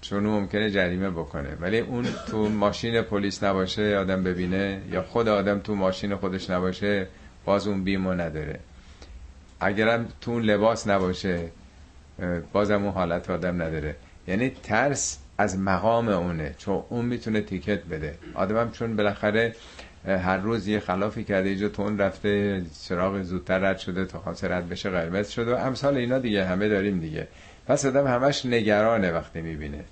چون ممکنه جریمه بکنه. ولی اون تو ماشین پلیس نباشه آدم ببینه یا خود آدم تو ماشین خودش نباشه باز اون بیمو نداره. اگرم تو اون لباس نباشه بازم اون حالت آدم نداره. یعنی ترس از مقام اونه چون اون می‌تونه تیکت بده. آدمم چون بالاخره هر روز یه خلافی کرده اینجا تون رفته چراغ زودتر رد شده تا خاص رد بشه قرمز شده و امثال اینا دیگه همه داریم دیگه. پس آدم همش نگرانه وقتی می‌بینه.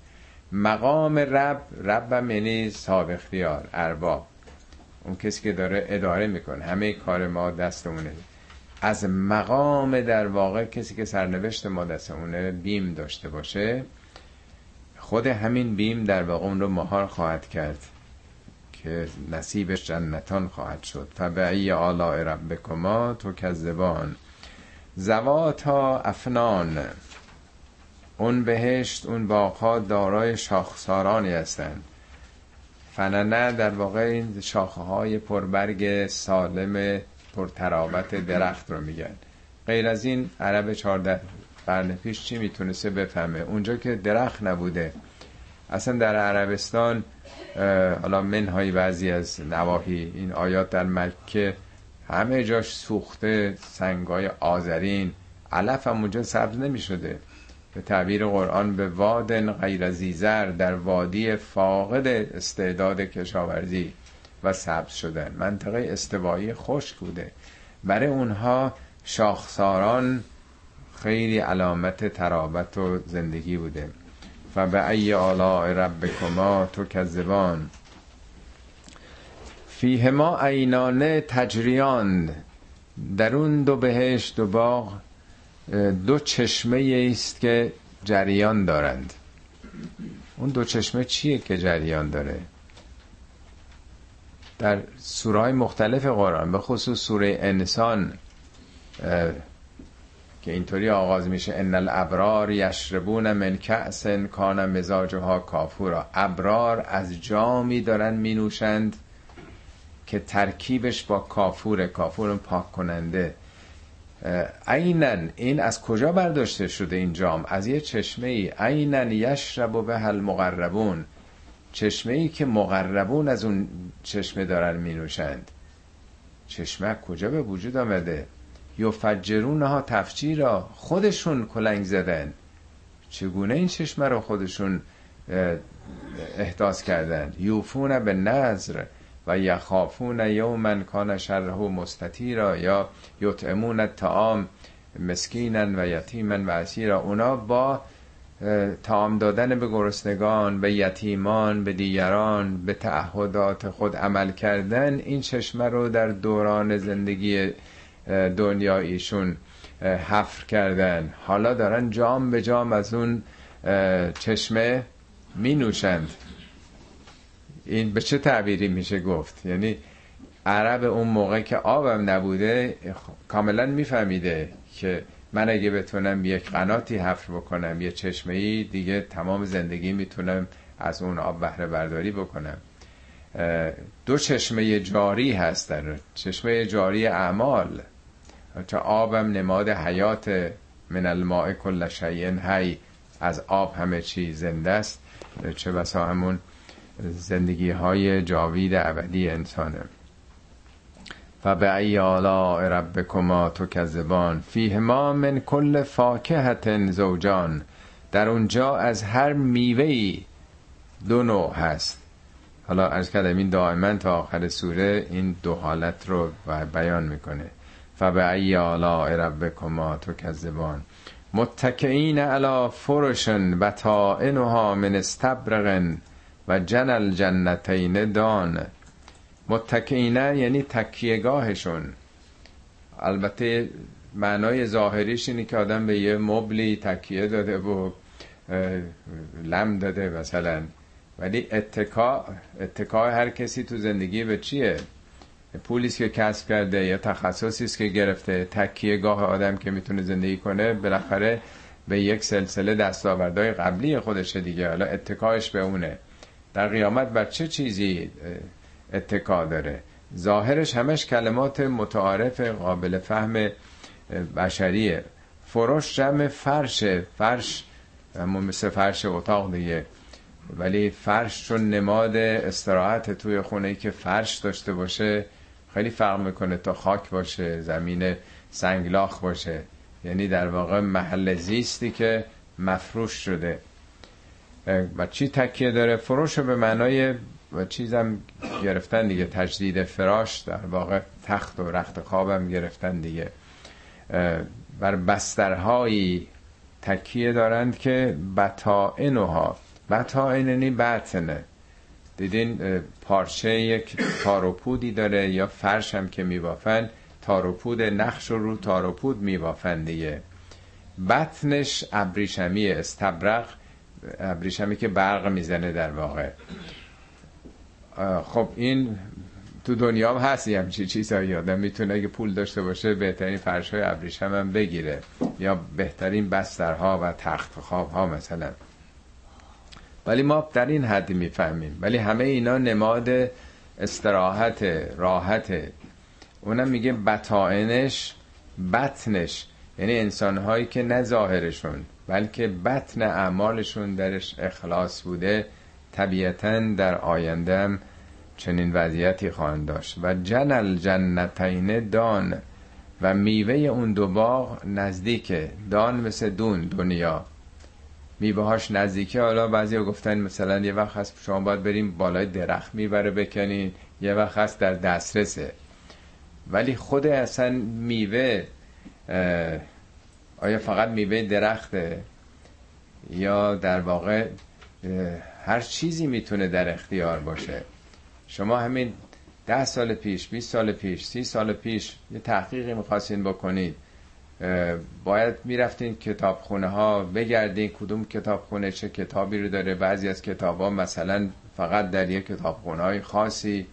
مقام رب رب یعنی صاحب اختیار ارباب. اون کسی که داره اداره می‌کنه. همه کار ما دستمونه. از مقام در واقع کسی که سرنوشت ما دستمونه بیم داشته باشه خود همین بیم در واقع اون رو مهار خواهد کرد که نصیبش جنتان خواهد شد. فبعی آلاء ربکما تو کذبان زواتا افنان. اون بهشت اون باغها دارای شاخسارانی هستند. فننه در واقع این شاخه های پربرگ سالم پرتراوت درخت رو میگن. غیر از این عرب چارده قرن پیش چی می‌تونسته بفهمه؟ اونجا که درخت نبوده. اصلا در عربستان حالا منهای بعضی از نواحی این آیات در مکه همه جاش سوخته سنگای آذرین علف هم اونجا سبز نمی شده به تعبیر قرآن به وادن غیر زیزر در وادی فاقد استعداد کشاورزی و سبز شدن. منطقه استوایی خشک بوده. برای اونها شاخساران خیلی علامت ترابت و زندگی بوده. و به ای آلاء ربکما تو کذبان فیهما عینانه تجریان. در اون دو بهشت دو باغ دو چشمه است که جریان دارند. اون دو چشمه چیه که جریان داره؟ در سوره مختلف قرآن به خصوص سوره انسان که اینطوری آغاز میشه ان الابرار یشربون من کأس کان مزاجها کافورا. ابرار از جامی دارن مینوشند که ترکیبش با کافور کافور پاک کننده. اینن این از کجا برداشته شده این جام؟ از یه چشمه ای اینن یشرب به هل مقربون چشمه ای که مقربون از اون چشمه دارن می نوشند چشمه کجا به وجود آمده؟ یفجرون ها تفجیرا. خودشون کلنگ زدن. چگونه این چشمه رو خودشون احداث کردن؟ یوفون به نظر و یخافون یومن کان شره مستطیرا یا یطعمون الطعام مسکینن و یتیمن و اسیرا. اونا با تام دادن به گرسنگان به یتیمان به دیگران به تعهدات خود عمل کردن این چشمه رو در دوران زندگی دنیاییشون حفر کردن. حالا دارن جام به جام از اون چشمه می نوشند این به چه تعبیری میشه گفت؟ یعنی عرب اون موقع که آبم نبوده کاملا میفهمیده که من اگه بتونم یک قناتی حفر بکنم یه چشمه ای دیگه تمام زندگی می‌تونم از اون آب بهره برداری بکنم دو چشمه جاری هست در چشمه جاری اعمال. تا آبم نماد حیات من الماء کل شیء حی. از آب همه چی زنده است. چه بسا همون زندگی های جاوید ابدی انسانه. و به ای آلاء ربکما تو کذبان فیهما من کل فاکهت زوجان. در اونجا از هر میوهی دو نوع هست. حالا از کردم این دائما تا آخر سوره این دو حالت رو بیان می‌کنه. فبعی آلاء ربکما تکذبان. متکئین علی فرشن بطائنها من استبرق و جنل جنتین دان. متکئینه یعنی تکیهگاهشون. البته معنای ظاهریش اینه که آدم به یه مبلی تکیه داده و لم داده مثلا. ولی اتکا اتکا هر کسی تو زندگی به چیه؟ پولیس که کسب کرده یا تخصصی است که گرفته تکیه گاه آدم که می‌تونه زندگی کنه بالاخره به یک سلسله دستاوردهای قبلی خودشه دیگه. حالا اتکاش به اونه. در قیامت بر چه چیزی اتکا داره؟ ظاهرش همش کلمات متعارف قابل فهم بشریه. فروش جمع فرشه فرش همون مثل فرش اتاق دیگه. ولی فرش چون نماد استراحت توی خونه ای که فرش داشته باشه خیلی فرق می‌کنه تا خاک باشه زمین سنگلاخ باشه. یعنی در واقع محل زیستی که مفروش شده. و چی تکیه داره؟ فروش به معنای و چیزم گرفتن دیگه تجدید فراش در واقع تخت و رخت خوابم گرفتن دیگه. بر بسترهایی تکیه دارند که بطائنها. بطائننی بطنه. دیدین پارچه یک تاروپودی داره یا فرش هم که میبافن تاروپود نقش رو رو تاروپود میبافن دیگه. بطنش ابریشمی استبرق ابریشمی که برق می‌زنه در واقع. خب این تو دنیا هم هست همچی چیزایی آدم می‌تونه اگه پول داشته باشه بهترین فرش های ابریشم هم بگیره. یا بهترین بسترها و تخت خواب ها مثلا. ولی ما در این حدی می‌فهمیم. ولی همه اینا نماد استراحت راحت. اونم میگه بطائنش بطنش. یعنی انسان هایی که نه ظاهرشون. بلکه بطن اعمالشون درش اخلاص بوده طبیعتا در آیندهم چنین وضعیتی خواهند داشت. و جنل جنتین دان و میوه اون دو باغ نزدیکه. دان مثل دون دنیا. میوه هاش نزدیکه. حالا بعضی ها گفتن مثلا یه وقت هست شما باید بریم بالای درخت می‌بره بکنین یه وقت هست در دسترسه. ولی خود اصلا میوه آیا فقط میوه درخته؟ یا در واقع هر چیزی می‌تونه در اختیار باشه. شما همین ده سال پیش 20 سال پیش سی سال پیش یه تحقیقی می‌خواستین بکنید. باید می‌رفتین کتابخونه ها بگردین کدوم کتابخونه چه کتابی رو داره. بعضی از کتاب ها مثلا فقط در یک کتابخونه های خاصی.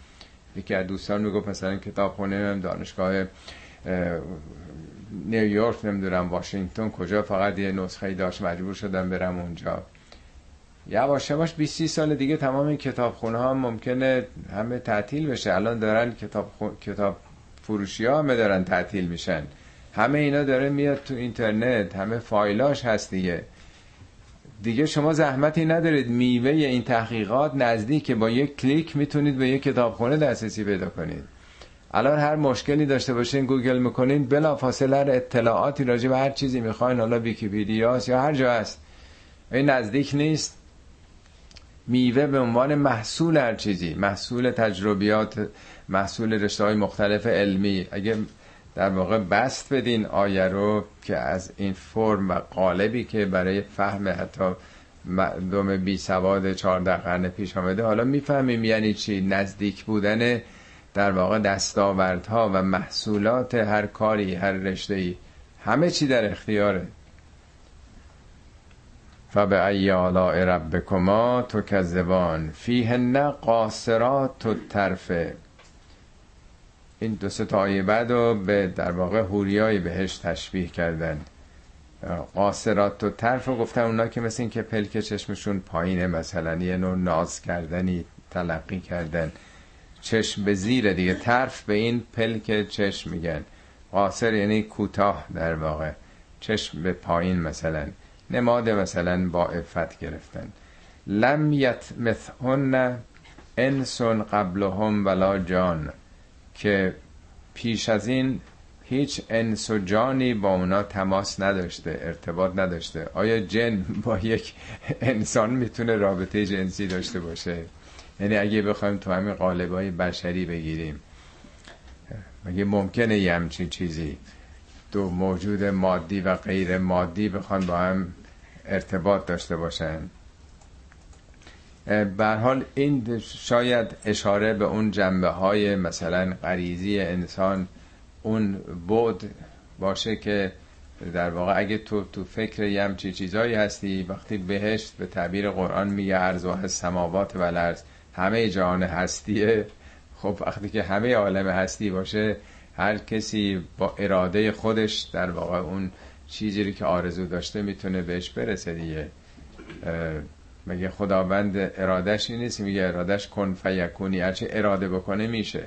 یکی از دوستان می‌گفت مثلا کتابخونه دانشگاه نیویورک نمی‌دونم واشنگتن کجا فقط یه نسخه داشت مجبور شدم برم اونجا. یواش یواش 20 سال دیگه تمام این کتابخونه ها ممکنه همه تعطیل بشه. الان دارن کتاب, کتاب فروشی ها همه دارن تعطیل میشن. همه اینا داره میاد تو اینترنت همه فایلاش هست دیگه. دیگه شما زحمتی ندارید میوه این تحقیقات نزدیک با یک کلیک می‌تونید به یک کتابخونه دسترسی پیدا کنید. الان هر مشکلی داشته باشین گوگل می‌کنین بلا فاصله اطلاعاتی راجع به هر چیزی می‌خواین حالا ویکیپیدیاست یا هر جا هست. این نزدیک نیست. میوه به عنوان محصول هر چیزی محصول تجربیات محصول رشته های مختلف علمی. اگه در واقع بست بدین آیه رو که از این فرم و قالبی که برای فهم حتی مردم بی سواد چهارده قرن پیش آمده حالا می‌فهمیم یعنی چی؟ نزدیک بودن در واقع دستاوردها و محصولات هر کاری هر رشته ای همه چی در اختیاره. فبأی آلاء ربکما تکذبان فیهن قاصرات الطرف. این دو سه آیه بعد رو به در واقع هوریای بهش تشبیه کردن. قاصرات و طرف رو گفتن اونا که مثل این که پلک چشمشون پایینه مثلا یه نوع ناز کردنی تلقی کردن. چشم به زیر دیگه طرف به این پلک چشم میگن. قاصر یعنی کوتاه در واقع. چشم به پایین مثلا. نماد مثلا با افت گرفتن. لم یتمثهن انسون قبلهم ولا جان. که پیش از این هیچ انس و جانی با اونا تماس نداشته ارتباط نداشته. آیا جن با یک انسان می‌تونه رابطه جنسی داشته باشه؟ یعنی اگه بخوایم تو همین قالبای بشری بگیریم. مگه ممکنه یه همچین چیزی دو موجود مادی و غیر مادی بخوان با هم ارتباط داشته باشن؟ بر حال این شاید اشاره به اون جنبه های مثلا غریزی انسان اون بود باشه که در واقع اگه تو تو فکر یه همچی چیزایی هستی وقتی بهشت به تعبیر قرآن میگه ارزوه سماوات و لرز همه جهان هستیه. خب وقتی که همه عالم هستی باشه هر کسی با اراده خودش در واقع اون چیزی که آرزو داشته می‌تونه بهش برسه دیگه. مگه خداوند ارادش نیست؟ میگه ارادش کن فیکونی. هرچه اراده بکنه میشه.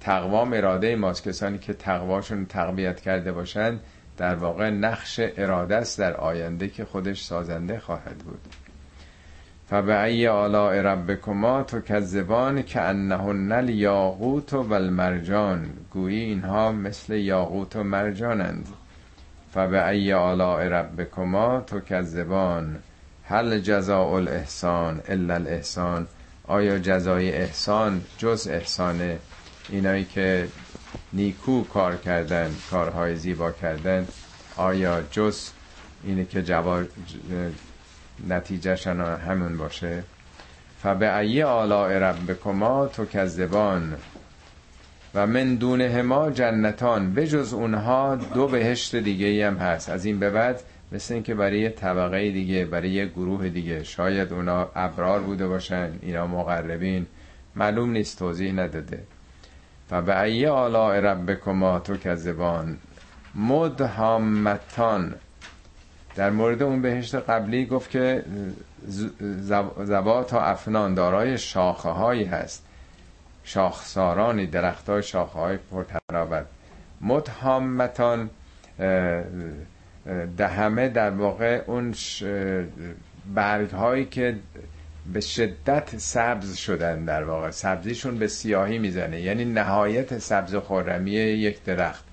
تقوام اراده ماست. کسانی که تقواشون تقویت کرده باشند در واقع نقش اراده است در آینده که خودش سازنده خواهد بود. فبعی آلاء ربکما تو کذبان که انهن الیاقوت و المرجان گویی اینها مثل یاقوت و مرجانند. فبعی آلاء ربکما تو کذبان هل جزاء الاحسان الا الاحسان. آیا جزای احسان جز احسان اینایی که نیکو کار کردن کارهای زیبا کردن آیا جز اینه که جواب نتیجهشان همون باشه. فبعی آلاء ربکما تو کذبان و من دونه ما جنتان بجز اونها دو بهشت دیگه هم هست. از این به بعد مثل اینکه برای طبقه دیگه برای گروه دیگه شاید اونا ابرار بوده باشن اینا مقربین معلوم نیست توضیح نداده. و به ای آلاء ربکما تو کذبان مدهامتان. در مورد اون بهشت قبلی گفت که زبات و افنان دارای شاخه هایی هست. شاخسارانی درخت های شاخه های پرترابت مدهامتان دهمه در واقع اون برگ هایی که به شدت سبز شدن در واقع. سبزیشون به سیاهی می‌زنه. یعنی نهایت سبز خورمی یک درخت.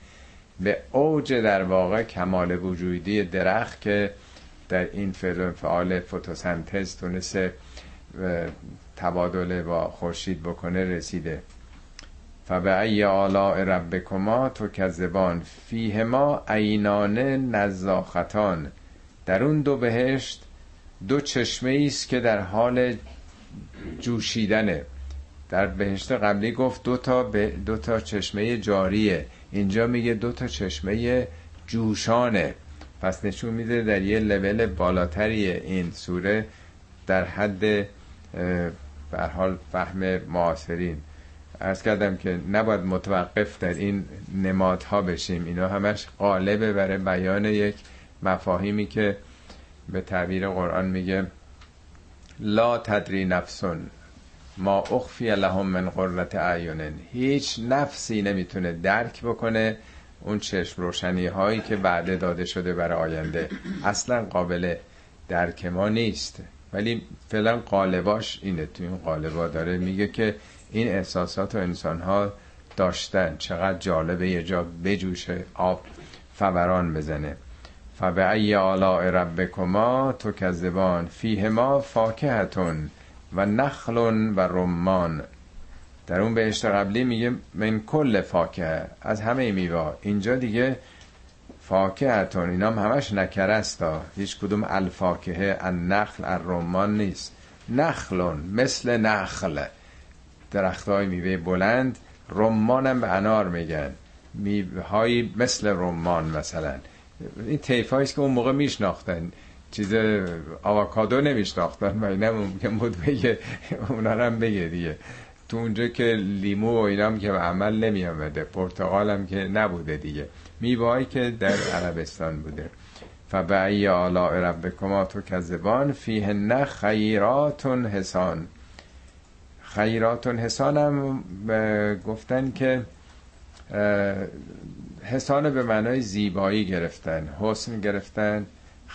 به اوج در واقع کمال وجودی درخت که در این فعال فتوسنتز تونسته تبادل با خورشید بکنه رسیده. فبعی آلاء ربکما تو کذبان فیهما عینان نزاختان. در اون دو بهشت دو چشمه است که در حال جوشیدنه. در بهشت قبلی گفت دو تا, به دو تا چشمه جاریه. اینجا میگه دو تا چشمه جوشانه. پس نشون میده در یه لول بالاتری این سوره در حد به حال فهم معاصرین. ارز کردم که نباید متوقف در این نمادها بشیم. اینا همش قالبه برای بیان یک مفاهیمی که به تعبیر قرآن میگه لا تدری نفسون ما اخفی لهم من قررت اعینن هیچ نفسی نمی‌تونه درک بکنه اون چشم روشنی هایی که بعد داده شده برای آینده. اصلا قابل درک ما نیست. ولی فعلا قالباش اینه. تو این قالبا داره میگه که این احساسات و انسان ها داشتن. چقدر جالبه یه جا بجوشه آب فوران بزنه. فبعی آلاء ربکما تو کذبان فیهما فاکهتون. و نخل و رمان. در اون بهشت قبلی میگه من کل فاکه. از همه میوا اینجا دیگه فاکهتون. اینا هم همش نکرستا هیچ کدوم الفاکهه النخل الرمان نیست. نخلون مثل نخل. درخت های میوه بلند رمان به انار میگن. میوه مثل رمان مثلا. این تیف که اون موقع میشناختن. چیز آواکادو نمیشناختن و اینم ممکن بود بگه اونا هم بگه دیگه. تو اونجا که لیمو و اینام که عمل نمی آمده پرتقال هم که نبوده دیگه. میوهایی که در عربستان بوده. فبعی آلاء ربکما تو کذبان فیه نه خیراتون حسان. خیراتون حسان هم گفتن که حسان به معنای زیبایی گرفتن حسن گرفتن.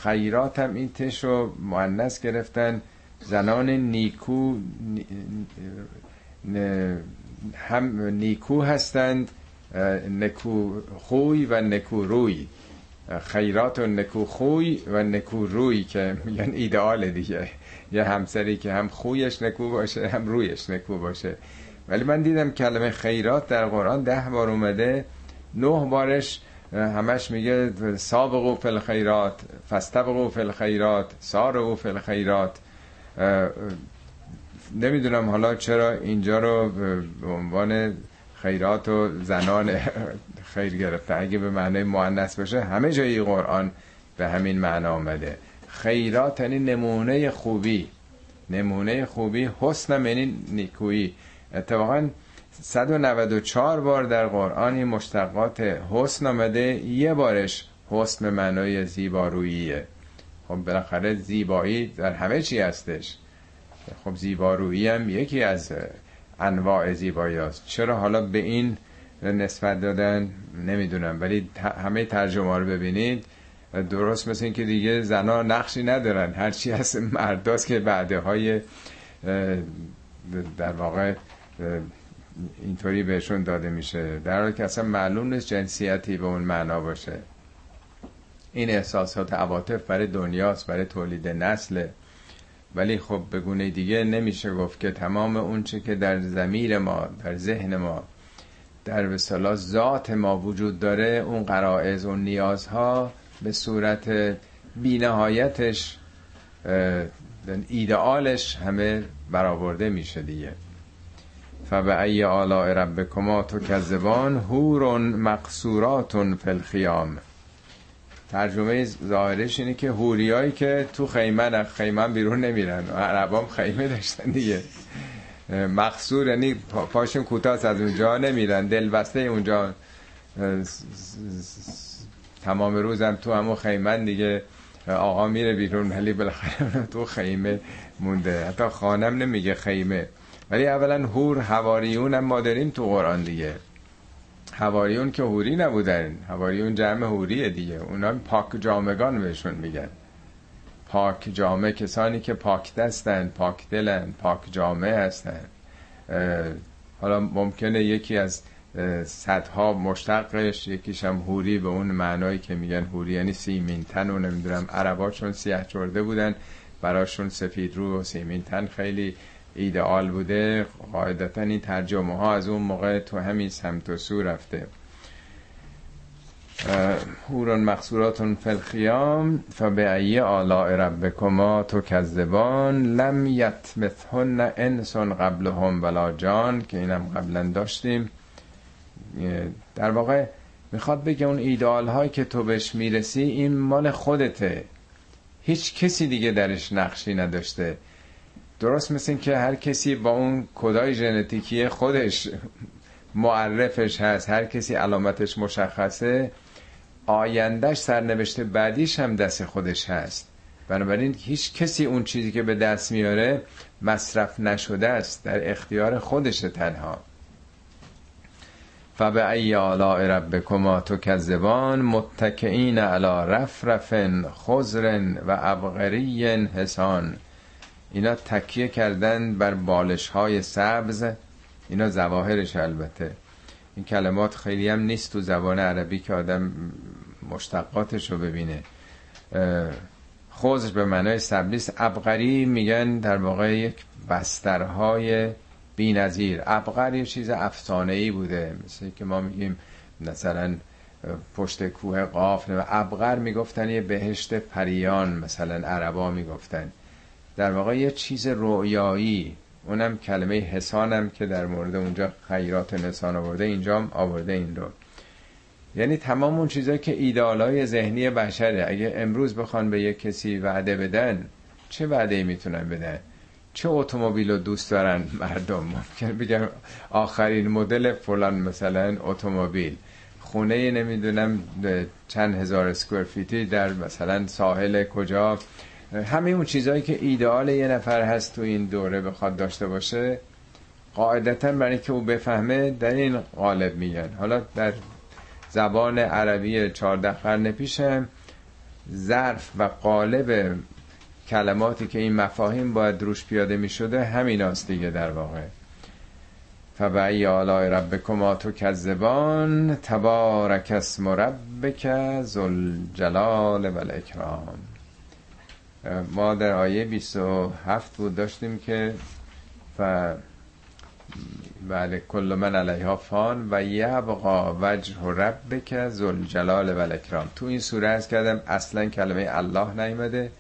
خیرات هم این تش رو معنیس گرفتن. زنان نیکو هم نیکو هستند نکو خوی و نکو روی. خیرات و نکوخوی و نکوروی که میگن ایدئال دیگه. یه همسری که هم خویش نکو باشه هم رویش نکو باشه. ولی من دیدم کلمه خیرات در قرآن ده بار اومده. نه بارش همش میگه سابقو فی الخیرات فستبقو فی الخیرات سارو فی الخیرات. نمی‌دونم حالا چرا اینجا رو به عنوان خیرات و زنان *laughs* خیر گرفته. اگه به معنی مؤنث باشه همه جای قرآن به همین معنا آمده. خیرات یعنی نمونه خوبی. نمونه خوبی حسن یعنی نیکویی. اتفاقا 194 بار در قرآن مشتقات حسن آمده. یه بارش حسن به معنای زیباروییه. خب بالاخره زیبایی در همه چی هستش. خب زیبارویی هم یکی از انواع زیبایی هست چرا حالا به این نسبت دادن نمی‌دونم ولی همه ترجمه رو ببینید. درست مثل این که دیگه زنا نقشی ندارن. هرچی از مرداست که بعده های در واقع اینطوری بهشون داده میشه. در حالی که اصلا معلوم نیست جنسیتی به اون معنا باشه. این احساسات عواطف برای دنیاست برای تولید نسل ولی خب به گونه دیگه نمیشه گفت که تمام اون چه که در زمیر ما در ذهن ما در به ذات ما وجود داره اون قرائز و نیازها به صورت بینهایتش ایدئالش همه برآورده میشه دیگه. فبأی آلاء ربکما تکذبان هورون مقصوراتون فی الخیام. ترجمه ظاهرش اینه که هوریایی که تو خیمن خیمن بیرون نمیرن. عربام خیمه داشتن دیگه. مقصور یعنی پاشون کوتاه از اونجا نمیرن. دل بسته اونجا تمام روزم تو همون خیمن دیگه. آقا میره بیرون ولی بالاخره *laughs* تو خیمه مونده. حتی خانم نمیگه خیمه. ولی اولا هور هواریون هم ما داریم تو قرآن دیگه. هواریون که هوری نبودن. هواریون جمع هوریه دیگه. اونا پاک جامگان بهشون میگن. پاک جامع کسانی که پاک دستن پاک دلن پاک جامع هستن. حالا ممکنه یکی از صدها مشتقش یکیش هم هوری به اون معنایی که میگن هوری. یعنی سیمینتن و نمی‌دونم عربا چون سیاه چرده بودن براشون سفید رو و سیمینتن خیلی ایدئال بوده قاعدتا این ترجمه ها از اون موقع تو همین سمت و سو رفته. هورون مقصوراتون فلخیام فبعی آلاء ربکما تو کذبان لم یتمثهن انسان قبلهم ولا جان که اینم قبلا داشتیم. در واقع می‌خواد بگه اون ایدال هایی که تو بهش می‌رسی این مال خودته. هیچ کسی دیگه درش نقشی نداشته. درست مثل که هر کسی با اون کدای ژنتیکی خودش معرفش هست هر کسی علامتش مشخصه آیندهش سرنوشته بعدیش هم دست خودش هست. بنابراین هیچ کسی اون چیزی که به دست میاره مصرف نشده است در اختیار خودش تنها. فبأی آلاء ربکما تکذبان متکئین علی رفرف خضر و ابغری حسان. اینا تکیه کردن بر بالش های سبز. اینا زواهرش البته. این کلمات خیلی هم نیست تو زبان عربی که آدم مشتقاتش رو ببینه خضر به معنای سبلیس ابغری میگن در واقع یک بسترهای بی نظیر ابغر یه چیز افسانه بوده. مثل که ما میگیم مثلا پشت کوه قاف. و ابغر می‌گفتن یه بهشت پریان مثلا عربا می‌گفتن. در واقع یه چیز رویایی اونم کلمه حسانم که در مورد اونجا خیرات نسان آورده اینجا آورده این رو. یعنی تمام اون چیزایی که ایدالای ذهنی بشره. اگه امروز بخوان به یک کسی وعده بدن چه وعده می‌تونن بدن؟ چه اتومبیل رو دوست دارن مردم؟ ممکن بگم آخرین مدل فلان مثلا اتومبیل. خونه نمی‌دونم چند هزار اسکوئر فیتی در مثلا ساحل کجا. همه اون چیزهایی که ایدئال یه نفر هست تو این دوره بخواد داشته باشه قاعدتا برای که او بفهمه در این قالب میگن. حالا در زبان عربی چهارده قرن پیشم ظرف و قالب کلماتی که این مفاهیم باید روش پیاده می شده همین دیگه در واقع. فبعی آلاء ربکما تکذبان تبارک اسم ربک ذوالجلال و الاکرام. ما در آیه 27 بود داشتیم که ف بله کل من علیها فان و یبقا وجه ربک ذوالجلال و الاکرام. تو این سوره از کردم اصلا کلمه الله نیومده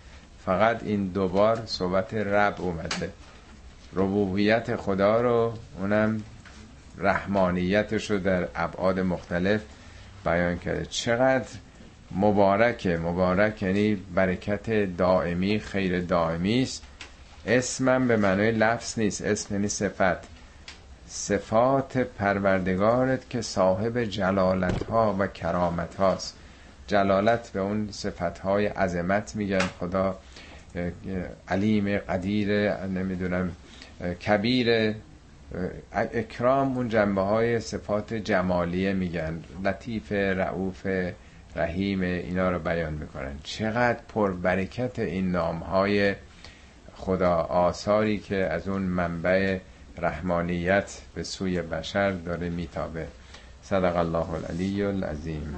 فقط این دوبار صحبت رب اومده. ربوبیت خدا رو اونم رحمانیتش رو در ابعاد مختلف بیان کرده. چقدر مبارکه مبارک یعنی برکت دائمی خیر دائمی است. اسمم به معنای لفظ نیست اسم یعنی صفت. صفات پروردگارت که صاحب جلالت ها و کرامت هاست جلالت به اون صفت های عظمت میگن. خدا علیم قدیر نمی‌دونم کبیر اکرام اون جنبه های صفات جمالیه میگن. لطیف رعوف رحیم اینا رو بیان می‌کنن. چقدر پر برکت این نام های خدا آثاری که از اون منبع رحمانیت به سوی بشر داره میتابه. صدق الله العلی العظیم.